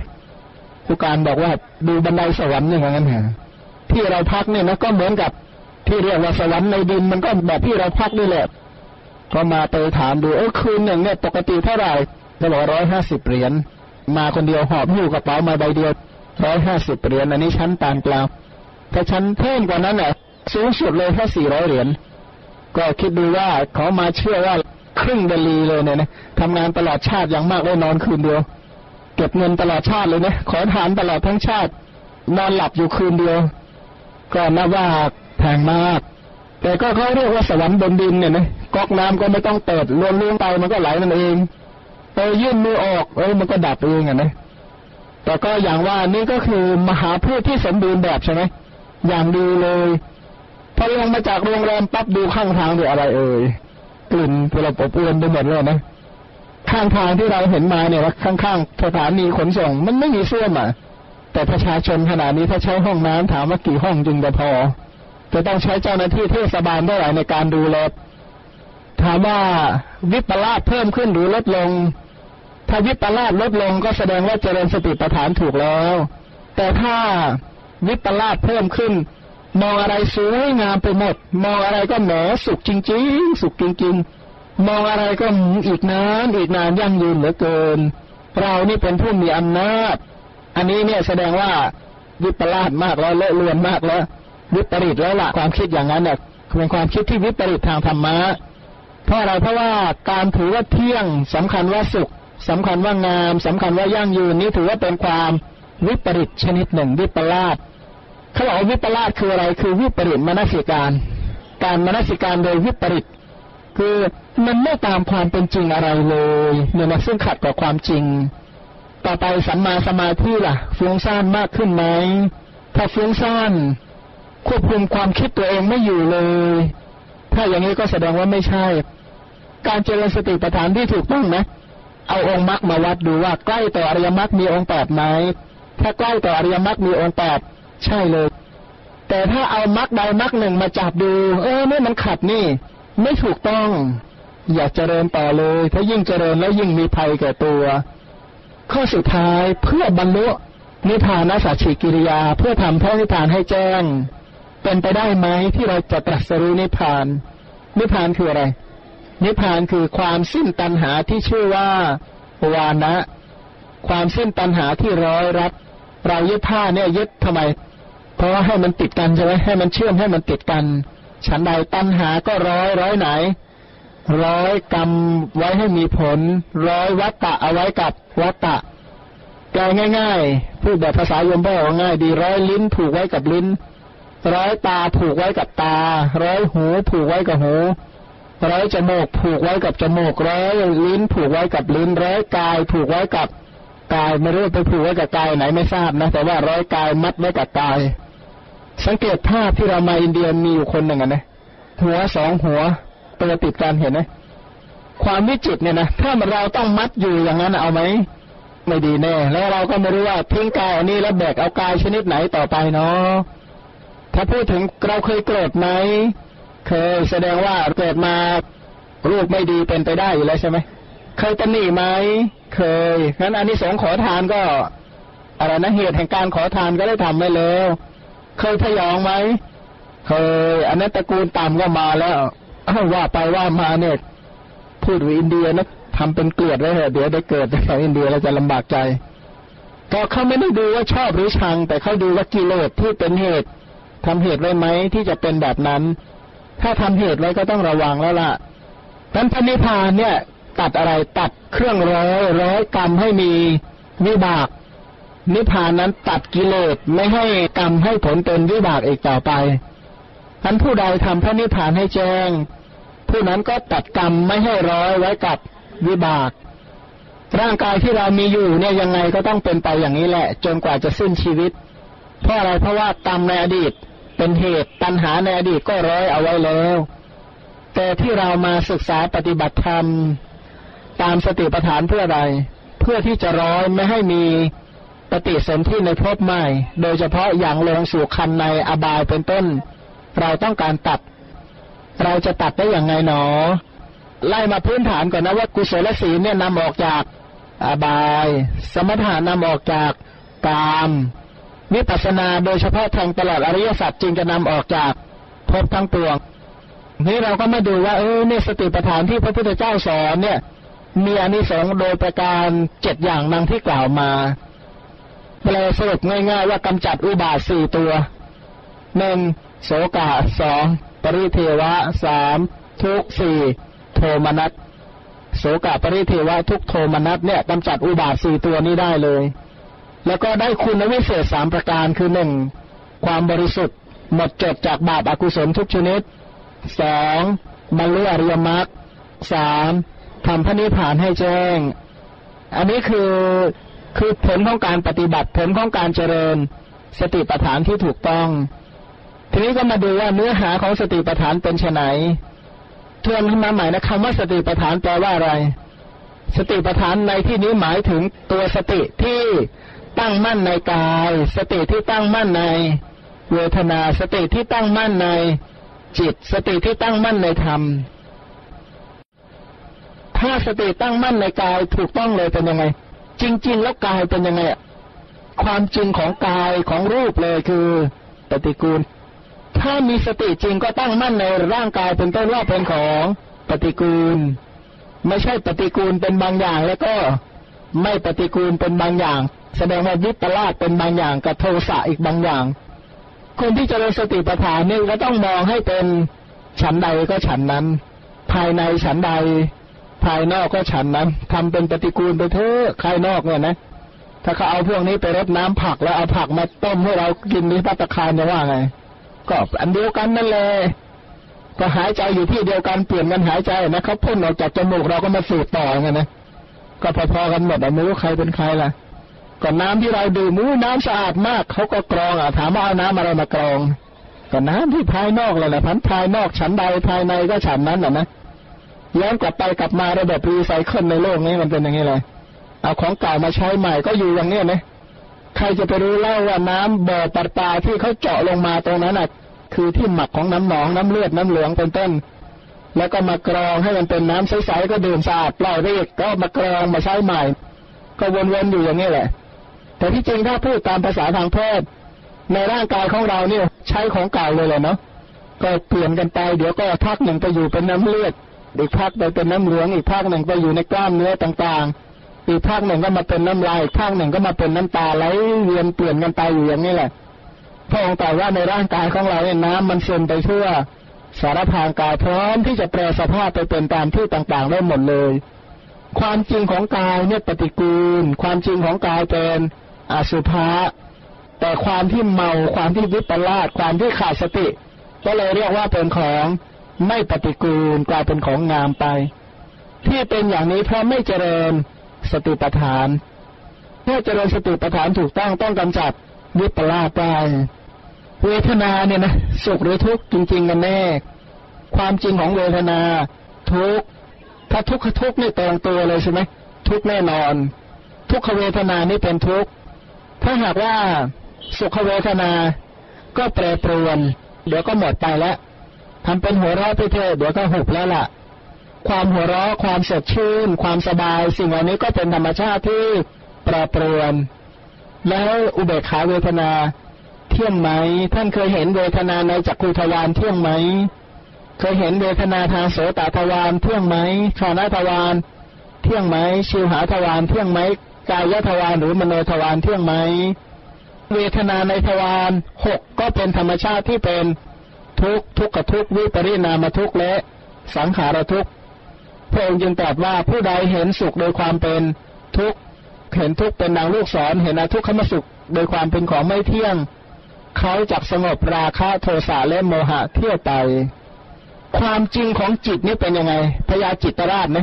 Speaker 1: ผู้การบอกว่าดูบันไดสวรรค์อย่างนั้นเหรอที่เราพักเนี่ยนะก็เหมือนกับที่เรียกว่าสวรรค์ในดินมันก็แบบที่เราพักนี่แหละก็มาไปถามดูเออคืนหนึ่งเนี่ย ปกติเท่าไหร่เขาบอกร้อยห้าสิบเหรียญมาคนเดียวหอบหิ้วกระเป๋ามาใบเดียวร้อยห้าสิบเหรียญอันนี้ชั้นปานกลางถ้าชั้นเพิ่มกว่านั้นเนี่ย สูงสุดเลยแค่สี่ร้อยเหรียญก็คิดดูว่าเขามาเชื่อว่าครึ่งเดลีเลยเนี่ยนะทำงานตลอดชาติอย่างมากได้นอนคืนเดียว เก็บเงินตลอดชาติเลยนะขอทานตลอดทั้งชาติ นอนหลับอยู่คืนเดียว ก็นับว่าแพงมาก แต่ก็เขาเรียกว่าสวรรค์บนดินเนี่ยนะก๊อกน้ำก็ไม่ต้องเปิดลวนล้งไปมันก็ไหลมันเองเออยื่นมือออกเออมันก็ดับเองอะนะแต่ก็อย่างว่านี่ก็คือมหาพืชที่สมบูรณ์แบบใช่ไหมอย่างดีเลย พอลงมาจากโรงแรมปั๊บดูข้างทางดูอะไรเอ่ยกลิ่นเปรบอวนไปหมดเลยนะข้างทางที่เราเห็นมาเนี่ยว่าข้างๆสถานีขนส่ง มันไม่มีเสื้อมอะแต่ประชาชนขนาดนี้ถ้าใช้ห้องน้ำถามว่ากี่ห้องจึงจะพอ จะต้องใช้เจ้าหน้าที่เทศบาลเท่าไหร่ในการดูแลถามว่าวิปลาสเพิ่มขึ้นหรือลดลง ถ้าวิปลาสลดลงก็แสดงว่าเจริญสติปัฏฐานถูกแล้ว แต่ถ้าวิปลาสเพิ่มขึ้น มองอะไรสวยงามไปหมด มองอะไรก็แหมสุขจริง ๆ สุขจริง ๆ มองอะไรก็อีกนานอีกนานยั่งยืนเหลือเกิน เรานี่เป็นผู้มีอำนาจ อันนี้เนี่ยแสดงว่าวิปลาสมากแล้วเลอะเลือนมากแล้ววิปริตแล้วล่ะความคิดอย่างนั้นเนี่ยเป็นความคิดที่วิปริตทางธรรมะเพราะอะไรเพราะว่าการถือว่าเที่ยงสำคัญว่าสุขสำคัญว่างามสำคัญว่ายั่งยืนนี่ถือว่าเป็นความวิปริตชนิดหนึ่งวิปลาส เขาบอกวิปลาสคืออะไร คือวิปริตมนสิการ การมนสิการโดยวิปริต คือมันไม่ตามความเป็นจริงอะไรเลยเนี่ยนะซึ่งขัดกับความจริง ต่อไปสัมมาสมาธิล่ะฟุ้งซ่านมากขึ้นไหมถ้าฟุ้งซ่านควบคุมความคิดตัวเองไม่อยู่เลย ถ้าอย่างนี้ก็แสดงว่าไม่ใช่ การเจริญสติปัฏฐานที่ถูกต้องนะ เอาองค์มรรคมาวัดดูว่าใกล้ต่ออริยมรรคมีองค์แปดไหม ถ้าใกล้ต่ออริยมรรคมีองค์แปด ใช่เลย แต่ถ้าเอามักใดมักหนึ่งมาจับดู เออเนี่ยมันขัดนี่ ไม่ถูกต้อง อย่าเจริญต่อเลยถ้ายิ่งเจริญแล้วยิ่งมีภัยแก่ตัว ข้อสุดท้ายเพื่อบรรลุนิพพานสัจฉิกิริยา เพื่อทำพระนิพพานให้แจ้ง เป็นไปได้ไหมที่เราจะตรัสรู้นิพพาน นิพพานคืออะไร นิพพานคือความสิ้นตัณหาที่ชื่อว่าวานะ ความสิ้นตัณหาที่ร้อยรัดเรายึดผ้าเนี่ยยึดทำไม เพราะว่าให้มันติดกันใช่ไหมให้มันเชื่อมให้มันติดกัน ฉันใดตัณหาก็ร้อยร้อยไหน ร้อยกรรมไว้ให้มีผล ร้อยวัตตะเอาไว้กับวัตตะแกง่ายๆพูดแบบภาษาโยมพ่อง่าย ดีร้อยลิ้นผูกไว้กับลิ้น ร้อยตาผูกไว้กับตา ร้อยหูผูกไว้กับหูร้อยจมูกผูกไว้กับจมูกร้อยลิ้นผูกไว้กับลิ้นร้อยกายผูกไว้กับกายไม่รู้ไปผูกไว้กับกายไหนไม่ทราบนะแต่ว่าร้อยกายมัดไว้กับกาย สังเกตภาพที่เรามาอินเดียมีอยู่คนหนึ่งนะหัวสองหัวตัวติดกันเห็นไหมความวิจิตเนี่ยนะถ้าเราต้องมัดอยู่อย่างนั้นเอาไหมไม่ดีแน่ แล้วเราก็ไม่รู้ว่าทิ้งกายอันนี้แล้วแบกเอากายชนิดไหนต่อไปเนาะถ้าพูดถึงเราเคยโกรธไหมเคยแสดงว่าเกิดมารูปไม่ดีเป็นไปได้อยู่แล้วใช่ไหมเคยตำหนิไหมเคยงั้นอันนี้สงขอทานก็อะไรนะเหตุแห่งการขอทานก็ได้ทำไว้แล้ว เคยพยองไหมเคยอันนั้นตระกูลต่ำก็มาแล้วว่าไปว่ามาเนี่ยพูดวิอินเดียนะทำเป็นเกลียดไว้เถอะเดี๋ยวได้เกิดในอินเดียเราจะลำบากใจ ก็เขาไม่ได้ดูว่าชอบหรือชัง แต่เขาดูว่ากิเลสที่เป็นเหตุทำเหตุไว้ไหมที่จะเป็นแบบนั้น ถ้าทำเหตุไว้ก็ต้องระวังแล้วล่ะนั้นพระนิพพานเนี่ย ตัดอะไรตัดเครื่องร้อยร้อยกรรมให้มีวิบาก นิพพานนั้นตัดกิเลสไม่ให้กรรมให้ผลเป็นวิบากอีกต่อไปท่านผู้ใดทำพระนิพพานให้แจ้ง ผู้นั้นก็ตัดกรรมไม่ให้ร้อยไว้กับวิบาก ร่างกายที่เรามีอยู่เนี่ยยังไงก็ต้องเป็นไปอย่างนี้แหละ จนกว่าจะสิ้นชีวิต เพราะอะไรเพราะว่ากรรมในอดีตเป็นเหตุตัณหาในอดีตก็ร้อยเอาไว้แล้ว แต่ที่เรามาศึกษาปฏิบัติธรรม ตามสติปัฏฐานเพื่ออะไร เพื่อที่จะร้อยไม่ให้มี ปฏิสนธิในภพใหม่ โดยเฉพาะอย่างลงสู่คันในอบายเป็นต้น เราต้องการตัด เราจะตัดได้อย่างไงหนอ ไล่มาพื้นฐานก่อนนะว่ากุศลศีลเนี่ยนำออกจากอบาย สมถานำออกจากกามวิปัสนาโดยเฉพาะแทงตลอดอริยสัจจึงจะนำออกจากภพทั้งปวงนี่เราก็มาดูว่าเออเนี่ยสติปัฏฐานที่พระพุทธเจ้าสอนเนี่ย มีอานิสงส์โดยประการเจ็ดอย่างนังที่กล่าวมา แปลสรุปง่ายๆ ว่ากำจัดอุบาทสี่ตัวหนึ่งโสกาสองปริเทวะสามทุกสี่โทมนัสโสกาปริเทวะทุกโทมนัสเนี่ยกำจัดอุบาทสี่ตัวนี้ได้เลย แล้วก็ได้คุณวิเศษสามประการคือหนึ่งความบริสุทธิ์ หมดจดจากบาปอากุศลทุกชนิดสองบรรลุอริยมรรคสามทำพระนิพพานให้แจ้ง อันนี้คือ คือผลของการปฏิบัติผลของการเจริญ สติปัฏฐานที่ถูกต้อง ทีนี้ก็มาดูว่าเนื้อหาของสติปัฏฐานเป็นไนทวนขึ้นมาใหม่นะคำว่าสติปัฏฐานแปลว่าอะไร สติปัฏฐานในที่นี้หมายถึงตัวสติที่ตั้งมั่นในกาย สติที่ตั้งมั่นในเวทนาสติที่ตั้งมั่นในจิต สติที่ตั้งมั่นในธรรม ถ้าสติตั้งมั่นในกายถูกต้องเลยเป็นยังไง จริง ๆ แล้วกายเป็นยังไงความจริงของกายของรูปเลยคือปฏิกูล ถ้ามีสติจริงก็ตั้งมั่นในร่างกายเป็นต้นว่าเป็นของปฏิกูล ไม่ใช่ปฏิกูลเป็นบางอย่างแล้วก็ไม่ปฏิกูลเป็นบางอย่าง แสดงว่าวิปลาสเป็นบางอย่างกับโทสะอีกบางอย่าง คนที่จะเริญสติปัฏฐานนี่ก็ต้องมองให้เป็นฉันใดก็ฉันนั้น ภายในฉันใด ภายนอกก็ฉันนั้นทำเป็นปฏิกูลไปเถอะภายนอกเนี่ยนะ ถ้าเขาเอาพวกนี้ไปรดน้ำผักแล้วเอาผักมาต้มให้เรากินในพัตคารจะว่าไง ก็อันเดียวกันนั่นแหละก็หายใจอยู่ที่เดียวกันเปลี่ยนกันหายใจนะเขาพ่นออกจากจมูกเราก็มาสูดต่อไงนะก็พอๆกันหมดไม่รู้ใครเป็นใครล่ะก็น้ำที่เราดื่มมูน้ำสะอาดมากเขาก็กรองอะถามว่าเอาน้ำอะไรมากรอง ก็น้ำที่ภายนอกเลยแหละพันภายนอกฉันใดภายในก็ฉันนั้นอะนะ ย้อนกลับไปกลับมาระบบรีไซเคิลในโลกนี้มันเป็นอย่างนี้เลยเอาของเก่ามาใช้ใหม่ก็อยู่อย่างนี้นะใครจะไปรู้เล่าว่าน้ำบ่อปลาปลาที่เขาเจาะลงมาตรงนั้นอะ คือที่หมักของน้ำหนองน้ำเลือดน้ำเหลืองเป็นต้น แล้วก็มากรองให้มันเป็นน้ำใสๆก็ดื่มสะอาดปล่อยเรียกก็มากรองมาใช้ใหม่ ก็วนๆอยู่อย่างนี้แหละ แต่ที่จริงถ้าพูดตามภาษาทางแพทย์ในร่างกายของเราเนี่ย ใช้ของเก่าเลยเลยเนาะก็เปลี่ยนกันไปเดี๋ยวก็พักหนึ่งไปอยู่เป็นน้ำเลือด อีกพักไปเป็นน้ำเหลือง อีกพักหนึ่งไปอยู่ในกล้ามเนื้อต่างๆ อีกพักหนึ่งก็มาเป็นน้ำลายอีกพักหนึ่งก็มาเป็นน้ำตาไหลเวียนเปลี่ยนกันไปอยู่อย่างนี้แหละพระองค์ตรัสว่าในร่างกายของเราเนี่ยน้ำมันซึมไปทั่วสารพางกายพร้อมที่จะแปลสภาพไปเป็นตามที่ต่างๆได้หมดเลย ความจริงของกายเนี่ยปฏิกูล ความจริงของกายเป็นอสุภะแต่ความที่เมาความที่วิปลาสความที่ขาดสติ ก็เลยเรียกว่าเป็นของ ไม่ปฏิกูลกลายเป็นของงามไป ที่เป็นอย่างนี้เพราะไม่เจริญสติปัฏฐานเมื่อเจริญสติปัฏฐานถูกต้องต้องกำจัดวิปลาสไปเวทนาเนี่ยนะสุขหรือทุกข์จริงๆกันแน่ ความจริงของเวทนาทุกข์ถ้าทุกข์ทุกข์นี่ตรงตัวเลยใช่ไหมทุกข์แน่นอน ทุกขเวทนานี่เป็นทุกข์ถ้าหากว่าสุขเวทนา ก็แปรปรวน เดี๋ยวก็หมดไปแล้ว ทำเป็นหัวเราะไปเถอะเดี๋ยวก็หุบแล้วล่ะ ความหัวเราะความสดชื่น ความสบาย สิ่งเหล่านี้ก็เป็นธรรมชาติที่ปรปรวนแล้วอุเบกขาเวทนาเที่ยงไหม ท่านเคยเห็นเวทนาในจักรุทวารเที่ยงไหม เคยเห็นเวทนาทางโสตทวารเที่ยงไหมชานาทวารเที่ยงไหม ชิวหาทวารเที่ยงไหมกายทวารหรือมโนทวารเที่ยงไหม เวทนาในทวารหกก็เป็นธรรมชาติที่เป็น ทุกทุกขทุกวิปริณามทุกและสังขารทุกพระองค์จึงตรัสว่าผู้ใดเห็นสุขโดยความเป็นทุกเห็นทุกเป็นนางลูกศรเห็นอทุกขมสุข โดยความเป็นของไม่เที่ยง เขาจักสงบราคะโทสะและโมหะเที่ยวไป ความจริงของจิตนี่เป็นยังไงพยาจิตราชไหม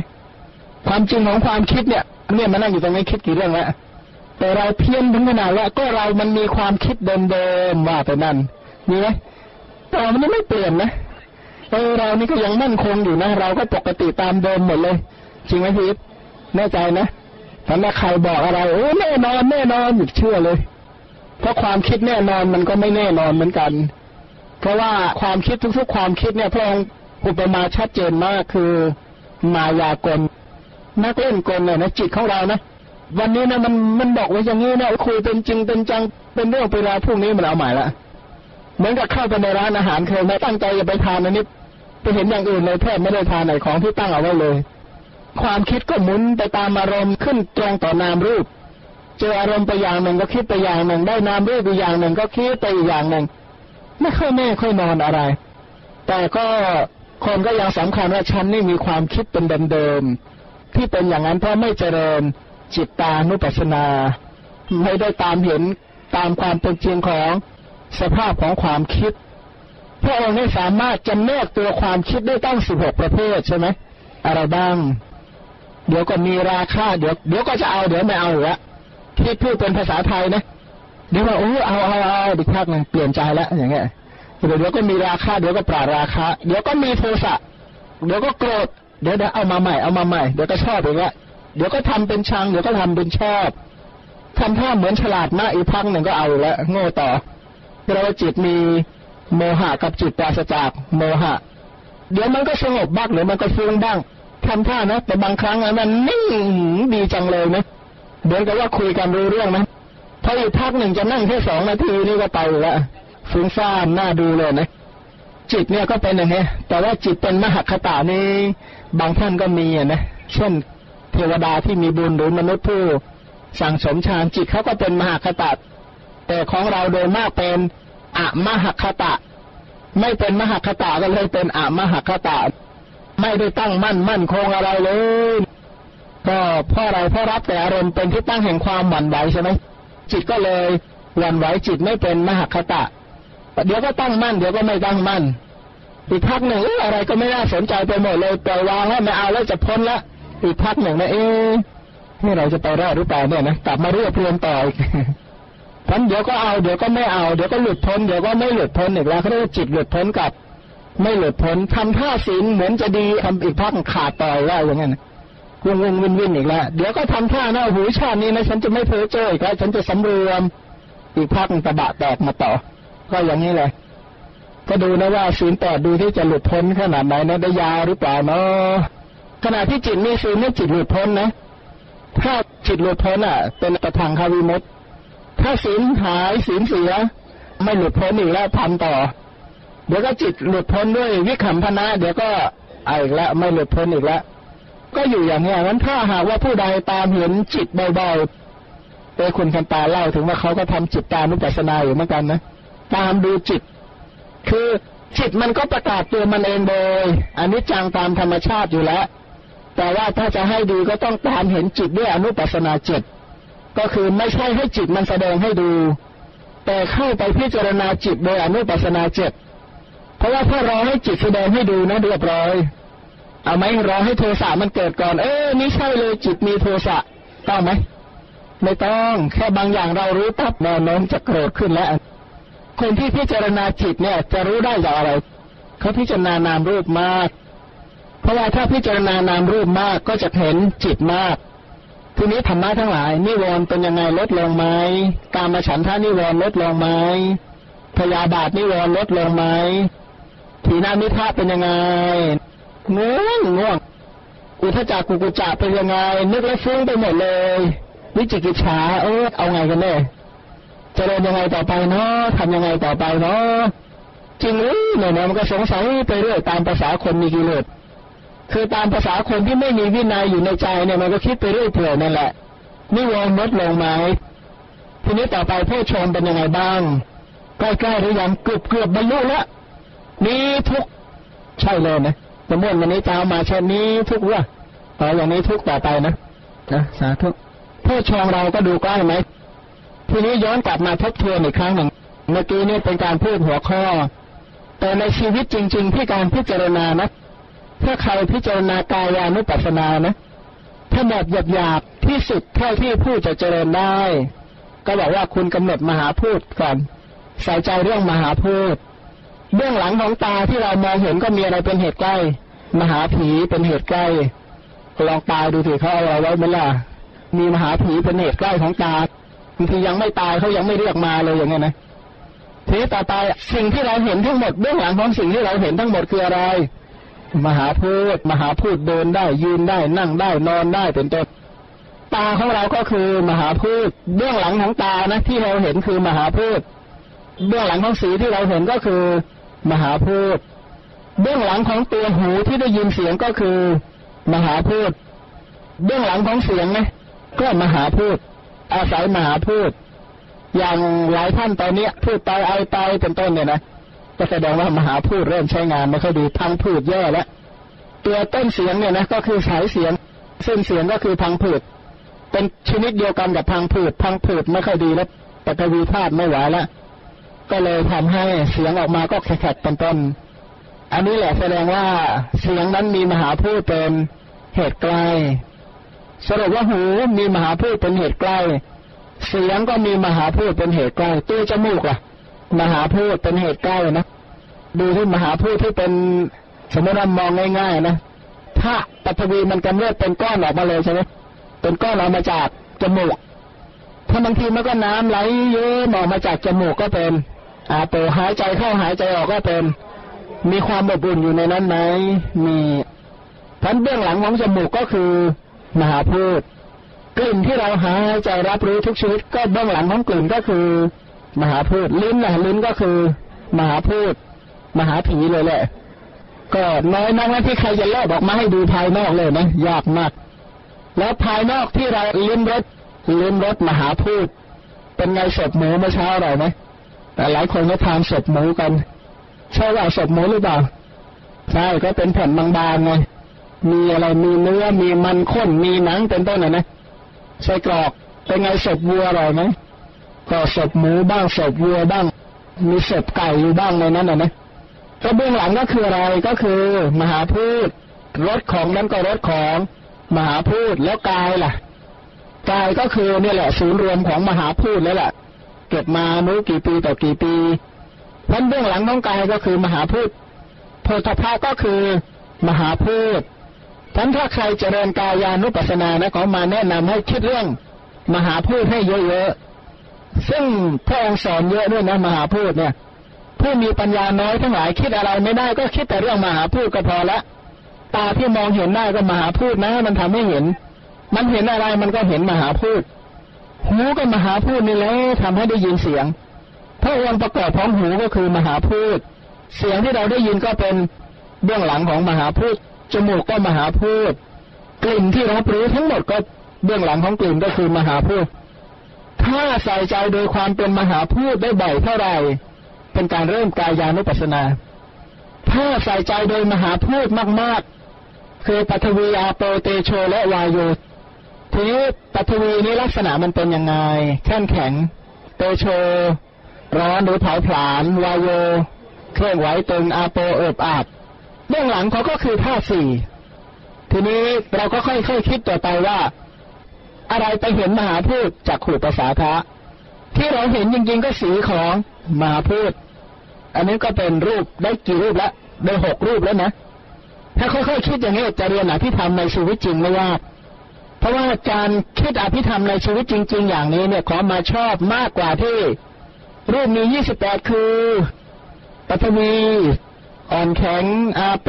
Speaker 1: ความจริงของความคิดเนี่ยเนี่ยมานั่งอยู่ตรงนี้คิดกี่เรื่องแล้วแต่เราเพี้ยนถึงขนาดว่าก็เรามันมีความคิดเดิมๆว่าไปนั่นมีไหม แต่มันไม่เปลี่ยนนะเออเรานี่ก็ยังมั่นคงอยู่นะ เราก็ปกติตามเดิมหมดเลยจริงไหมพีทแน่ใจนะถ้าใครบอกอะไรโอ้แน่นอนแน่นอนหยุดเชื่อเลย เพราะความคิดแน่นอนมันก็ไม่แน่นอนเหมือนกัน เพราะว่าความคิดทุกๆ ความคิดเนี่ยพระองค์อุปมาชัดเจนมากคือมายากลนักเล่นกลเนี่ยนะจิตของเรานะวันนี้นะมันมันบอกไว่าอย่างนี้นะคุยเป็นจริงเป็นจังเป็นเรื่องเป็นราวพรุ่งนี้มันเอาหม่ละ เหมือนกับเข้าไปในร้านอาหารเคยไหมตั้งใจจะไปทานอันนี้ไปเห็นอย่างอื่นเลยแทบไม่ได้ทานไหนของที่ตั้งเอาไว้เลย ความคิดก็หมุนไปตามอารมณ์ขึ้นตรงต่อนามรูป เจออารมณ์ไปอย่างหนึ่งก็คิดไปอย่างหนึ่ง ได้นามรูปไปอย่างหนึ่งก็คิดไปอีกอย่างหนึ่ง ไม่ค่อยแน่ค่อยนอนอะไร แต่ก็คนก็ยังสำคัญว่าฉันนี่มีความคิดเป็นเดิมๆที่เป็นอย่างนั้นเพราะไม่เจริญจิตตานุปัสสนา ไม่ได้ตามเห็นตามความเป็นจริงของ สภาพของความคิด พระองค์นี่สามารถจำแนกตัวความคิดได้ตั้งสิบหกประเภทใช่ไหมอะไรบ้าง เดี๋ยวก็มีราคาเดี๋ยวเดี๋ยวก็จะเอาเดี๋ยวไม่เอาละที่พูดเป็นภาษาไทยนะเดี๋ยวว่าโอ้เอาเอาเอาดิพักหนึ่งเปลี่ยนใจแล้วอย่างเงี้ยเดี๋ยวเดี๋ยวก็มีราคาเดี๋ยวก็ปราราคาเดี๋ยวก็มีโทสะเดี๋ยวก็โกรธเดี๋ยวเดี๋ยวเอามาใหม่เอามาใหม่เดี๋ยวก็ชอบอีกแล้วเดี๋ยวก็ทำเป็นชังเดี๋ยวก็ทำเป็นชอบทำท่าเหมือนฉลาดมากอีกพักหนึ่งก็เอาแล้วโง่ต่อ เราจิตมีโมหะกับจิตปราศจากโมหะ เดี๋ยวมันก็สงบบ้างหรือมันก็ฟุ้งบ้างทำท่านะ แต่บางครั้งมันนิ่งดีจังเลยนะเดี๋ยวกับว่าคุยกันรู้เรื่องนะพออีกพักหนึ่งจะนั่งแค่สองนาทีนี่ก็ไปแล้วฟุ้งซ่านน่าดูเลยนะจิตเนี่ยก็เป็นอย่างนี้แต่ว่าจิตเป็นมหคตานี่บางท่านก็มีนะเช่นเทวดาที่มีบุญหรือมนุษย์ผู้สั่งสมฌานจิตเขาก็เป็นมหคตะ แต่ของเราโดยมากเป็นอะมหคตะ ไม่เป็นมหคตะก็เลยเป็นอะมหคตะ ไม่ได้ตั้งมั่นมั่นคงอะไรเลย ก็เพราะอะไรเพราะรับแต่อารมณ์เป็นที่ตั้งแห่งความหวั่นไหวใช่ไหมจิตก็เลยหวั่นไหวจิตไม่เป็นมหคตะเดี๋ยวก็ตั้งมั่นเดี๋ยวก็ไม่ตั้งมั่นอีกพักหนึ่งอะไรก็ไม่น่าสนใจไปหมดเลยปล่อยวางแล้วไม่เอาแล้วจะพ้นละอีกพักหนึ่งนะเอ๊ะนี่เราจะไปรอดหรือเปล่าเนี่ยนะกลับมาเรียบเรียงต่ออีก พันเดี๋ยวก็เอาเดี๋ยวก็ไม่เอาเดี๋ยวก็หลุดพ้นเดี๋ยวก็ไม่หลุดพ้นอีกแล้วเขาเรียกจิตหลุดพ้นกับ ไม่หลุดพ้นทำท่าศีลเหมือนจะดีทำอีกพักขาดต่อยว่าอย่างนั้นวงวงวินวินอีกแล้วเดี๋ยวก็ทำท่าหน้าหูชาตินี้นะฉันจะไม่เพ้อเจ้ออีกแล้วฉันจะสำรวมอีกพักตะบะแตกมาต่อ ก็อย่างนี้เลยก็ดูนะว่าศีลแปดดูที่จะหลุดพ้นขนาดไหนนะได้ยาวหรือเปล่าเนาะขณะที่จิตมีศีลนี่จิตหลุดพ้นนะ ถ้าจิตหลุดพ้นอะ เป็นประทังคาวิมุต ถ้าศีลหายศีลเสีย ไม่หลุดพ้นอีกแล้วพันต่อ เดี๋ยวก็จิตหลุดพ้นด้วยวิขำพนะ เดี๋ยวก็ออีกแล้วไม่หลุดพ้นอีกแล้วก็อยู่อย่างนี้งั้นถ้าหากว่าผู้ใดตามเห็นจิตเบ่อยๆเอคุณคันตาเล่าถึงว่าเขาก็ทำจิตตามุปัสนาอยู่เหมือนกันนะตามดูจิต คือจิตมันก็ประกาศตัวมันเองโดยอันนี้จังตามธรรมชาติอยู่แล้ว แต่ว่าถ้าจะให้ดีก็ต้องตามเห็นจิตด้วยอนุปัสนาจิต ก็คือไม่ใช่ให้จิตมันแสดงให้ดู แต่เข้าไปพิจารณาจิตโดยอนุปัสนาจิตเพราะว่าถ้ารอให้จิตแสดงให้ดูนะเรียบร้อย เอาไหมรอให้โทสะมันเกิดก่อน เออนี่ใช่เลยจิตมีโทสะต้องไหมไม่ต้องแค่บางอย่างเรารู้ปั๊บแนวโน้มจะโกรธขึ้นแล้วคนที่พิจารณาจิตเนี่ยจะรู้ได้จากอะไรเขาพิจารณานามรูปมาก เพราะว่าถ้าพิจารณานามรูปมากก็จะเห็นจิตมาก ทีนี้ธรรมะทั้งหลาย นิวรณ์เป็นยังไงลดลงไหมกามฉันทานิวรณ์ลดลงไหมพยาบาทนิวรณ์ลดลงไหมทีนามิทะเป็นยังไงง่วงง่วงอุทจักกุกุจักเป็นยังไง นึกแล้วฟุ้งไปหมดเลย วิจิกิจฉาเออเอาไงกันเนี่ยจะเดินยังไงต่อไปเนาะทำยังไงต่อไปเนาะจริงหรือเนี่ยมันก็สงสัยไปเรื่อยตามภาษาคนมีกิเลส คือตามภาษาคนที่ไม่มีวินัยอยู่ในใจเนี่ยมันก็คิดไปเรื่อยเปื่อยนั่นแหละนิวรณ์ลดลงไหมทีนี้ต่อไปผู้ชมเป็นยังไงบ้างใกล้ๆหรือยังเกือบเกือบบรรลุแล้วนี้ทุกใช่เลยนะสมมติวันนี้จะเอามาเช่นนี้ทุกว่าต่ออย่างนี้ทุกต่อไปนะนะสาธุโพชองเราก็ดูใกล้ไหมทีนี้ย้อนกลับมาทบทวนอีกครั้งหนึ่งเมื่อกี้นี่เป็นการพูดหัวข้อ แต่ในชีวิตจริง ๆ ที่การพิจารณานะ ถ้าใครพิจารณากายานุปัสสนานะ ถ้าแบบหยาบๆที่สุดเท่าที่พูดจะเจริญได้ ก็บอกว่าคุณกำหนดมหาพูดก่อนใส่ใจเรื่องมหาพูดเบื้องหลังของตาที่เรามองเห็นก็มีอะไรเป็นเหตุใกล้ มหาผีเป็นเหตุใกล้ ลองตายดูสิเขาเอาอะไรไว้ไหมล่ะมีมหาผีเป็นเหตุใกล้ของตาบางทียังไม่ตายเขายังไม่เรียกมาเลยอย่างเงี้ยนะทีนี้ต่อไปสิ่งที่เราเห็นทั้งหมดเบื้องหลังของสิ่งที่เราเห็นทั้งหมดคืออะไร มหาพูดมหาพูดเดินได้ยืนได้นั่งได้นอนได้เป็นต้นตาของเราก็คือมหาพูดเบื้องหลังของตานะที่เราเห็นคือมหาพูดเบื้องหลังของสีที่เราเห็นก็คือ มหาพูดเบื้องหลังของตัวหูที่ได้ยินเสียงก็คือ มหาพูดเบื้องหลังของเสียงนะก็มหาพูดอาศัยมหาพูดอย่างหลายท่านตอนนี้พูดไปไอไปเป็นต้นเนี่ยนะ ก็แสดงว่ามหาพูดเริ่มใช้งานไม่ค่อยดีพังพูดแย่แล้วตัวต้นเสียงเนี่ยนะก็คือสายเสียงเส้นเสียงก็คือพังผืดเป็นชนิดเดียวกันกับพังผืดพังผืดไม่ค่อยดีแล้วปฐวีธาตุไม่ไหวแล้วก็เลยทำให้เสียงออกมาก็แขกเป็นต้น อันนี้แหละแสดงว่าเสียงนั้นมีมหาพูดเป็นเหตุใกล้สรุปว่าหูมีมหาพูดเป็นเหตุใกล้ เสียงก็มีมหาพูดเป็นเหตุใกล้ตัวจมูกล่ะ มหาพูดเป็นเหตุใกล้นะดูที่มหาพูดที่เป็นสมมติว่ามองง่าย ๆ นะ ถ้าปัทวีมันกำเริบเป็นก้อนออกมาเลยใช่ไหมเป็นก้อนออกมาจากจมูกถ้าบางทีมันก็น้ำไหลเยอะออกมาจากจมูกก็เป็นอาโปหายใจเข้าหายใจออกก็เป็น มีความอบอุ่นอยู่ในนั้นไหมมีพันเบื้องหลังของจมูกก็คือมหาพูดกลิ่นที่เราหายใจรับรู้ทุกชนิดก็เบื้องหลังของกลิ่นก็คือ มหาพูดลิ้นนะลิ้นก็คือ มหาพูดมหาผีเลยแหละ ก็น้อยนักนะที่ใครจะแลกออกมาให้ดูภายนอกเลยนะยากมาก แล้วภายนอกที่เราลิ้มรสลิ้มรสมหาพูด เป็นไงศพหมูเมื่อเช้าอร่อยไหมแต่หลายคนก็ทานศพหมูกันใช่ว่าศพหมูหรือเปล่าใช่ก็เป็นแผ่นบางๆไงมีอะไรมีเนื้อมีมันข้นมีหนังเป็นต้นนะนะใส่กรอกเป็นไงศพวัวอร่อยไหม ก็ศพหมูบ้างศพวัวบ้าง มีศพไก่อยู่บ้างในนั้นนะนะก็เบื้องหลังก็คืออะไรก็คือ มหาพูดรถของนั้นก็รถของมหาพูดแล้วกายล่ะกายก็คือเนี่ยแหละศูนย์รวมของมหาพูดแล้วล่ะ เก็บมานู้กี่ปีต่อกี่ปีพันเบื้องหลังของกายก็คือมหาพูดโพธภาก็คือมหาพูดท่านถ้าใครเจริญกายานุปัสสนานะขอมาแนะนำให้คิดเรื่อง มหาพูดให้เยอะๆ ซึ่งพระองค์สอนเยอะด้วยนะมหาพูดเนี่ย ผู้มีปัญญาน้อยทั้งหลายคิดอะไรไม่ได้ก็คิดแต่เรื่องมหาพูดก็พอละตาที่มองเห็นได้ก็มหาพูดนะ มันทำให้เห็น มันเห็นอะไรมันก็เห็นมหาพูดหูก็มหาพูดนี่แหละทำให้ได้ยินเสียงพระองค์ประกอบของหูก็คือมหาพูด เสียงที่เราได้ยินก็เป็นเบื้องหลังของมหาพูดจมูกก็มหาพูด กลิ่นที่รับรู้ทั้งหมดก็เบื้องหลังของกลิ่นก็คือมหาพูด ถ้าใส่ใจโดยความเป็นมหาพูดได้บ่อยเท่าไหร่ เป็นการเริ่มกายานุปัสสนา ถ้าใส่ใจโดยมหาพูดมาก ๆ คือปัทวีอาโปเตโชและวายโยทีนี้ปัทวีนี้ลักษณะมันเป็นยังไงแข็งแข็งเตโช ร้อนหรือเผาผลาญวายโยเครื่องไหวตึงอาโปเอิบอาบเบื้องหลังเขาก็คือธาตุสี่ทีนี้เราก็ค่อยๆคคิดต่อไปว่า อะไรไปเห็นมหาพูดจากขู่ภาษาพระที่เราเห็นจริงๆก็สีของมหาพูดอันนี้ก็เป็นรูปได้กี่รูปแล้วได้หกรูปแล้วนะ ถ้าค่อยๆคิดอย่างนี้จะเรียนอภิธรรมในชีวิตจริงไม่ยากเพราะว่าการคิดอภิธรรมในชีวิตจริง ๆ อย่างนี้เนี่ยขอมาชอบมากกว่าที่ รูปมียี่สิบแปดคือปัทวีอ่อนแข็งอาโป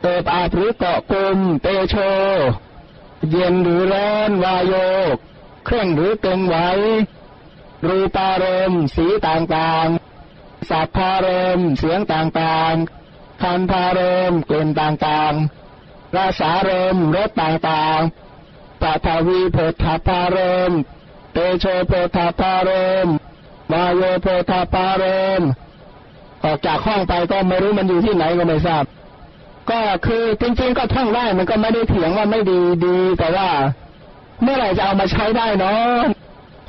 Speaker 1: เติบอาหรือเกาะกลมเตโช เย็นหรือร้อนวายโยกเครื่องหรือเตึงไหวรูปารมสีต่างๆสัพพารมเสียงต่างๆคันพารมกลิ่นต่างๆราสารมรสต่างๆปัทวีโพธาพารมเตโชโพธาพารมวายโยโพธาพารมออกจากห้องไปก็ไม่รู้มันอยู่ที่ไหนก็ไม่ทราบ ก็คือจริงๆก็ท่องได้มันก็ไม่ได้เถียงว่าไม่ดีดีแต่ว่า เมื่อไหร่จะเอามาใช้ได้เนาะ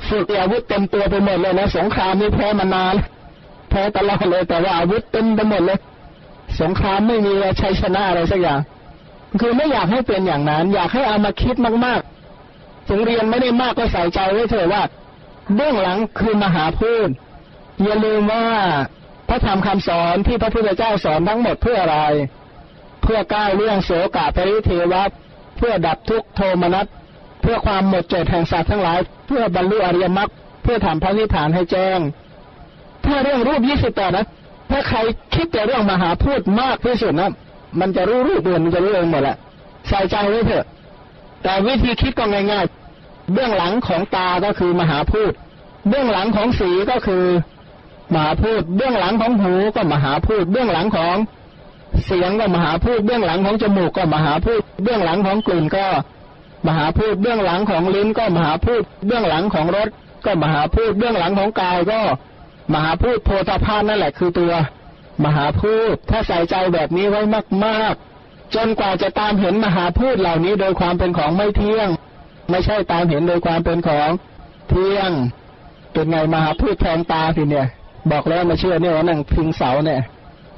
Speaker 1: ฝึกอาวุธเต็มตัวไปหมดเลยนะสงครามนี่แพ้มานานแพ้ตลอดเลย แต่ว่าอาวุธเต็มไปหมดเลย สงครามไม่มีชัยชนะอะไรสักอย่าง คือไม่อยากให้เป็นอย่างนั้น อยากให้เอามาคิดมากๆถึงเรียนไม่ได้มากก็ใส่ใจไว้เถอะว่าเบื้องหลังคือมหาพูดอย่าลืมว่าพระธรรมคำสอนที่พระพุทธเจ้าสอนทั้งหมดเพื่ออะไร พื่อก้าวเรื่องโสกาปริเทวะเพื่อดับทุกโทมนัสเพื่อความหมดจดแห่งสัตว์ทั้งหลาย เพื่อบรรลุอริยมรรคเพื่อทำพระนิพพานให้แจ้ง ถ้าเรื่องรูปยี่สิบแปดนะ ถ้าใครคิดแต่เรื่องมหาพูดมากที่สุดนะมันจะรู้รูปเดือนมันจะรู้เองหมดแหละใส่ใจไว้เถอะ แต่วิธีคิดก็ง่ายๆ เบื้องหลังของตาก็คือมหาพูด เบื้องหลังของสีก็คือมหาพูด เบื้องหลังของหูก็มหาพูด เบื้องหลังของ เสียงก็มหาพูดเบื้องหลังของจมูกก็มหาพูดเบื้องหลังของกลิ่นก็มหาพูดเบื้องหลังของลิ้นก็มหาพูดเบื้องหลังของรสก็มหาพูดเบื้องหลังของกายก็มหาพูดโพธาภาพนั่นแหละคือตัว มหาพูดถ้าใส่ใจแบบนี้ไว้มากๆ จนกว่าจะตามเห็นมหาพูดเหล่านี้โดยความเป็นของไม่เที่ยง ไม่ใช่ตามเห็นโดยความเป็นของเที่ยง เป็นไงมหาพูดแทงตาสิเนี่ย บอกแล้วมาเชื่อเนี่ยว่านั่งพิงเสาเนี่ย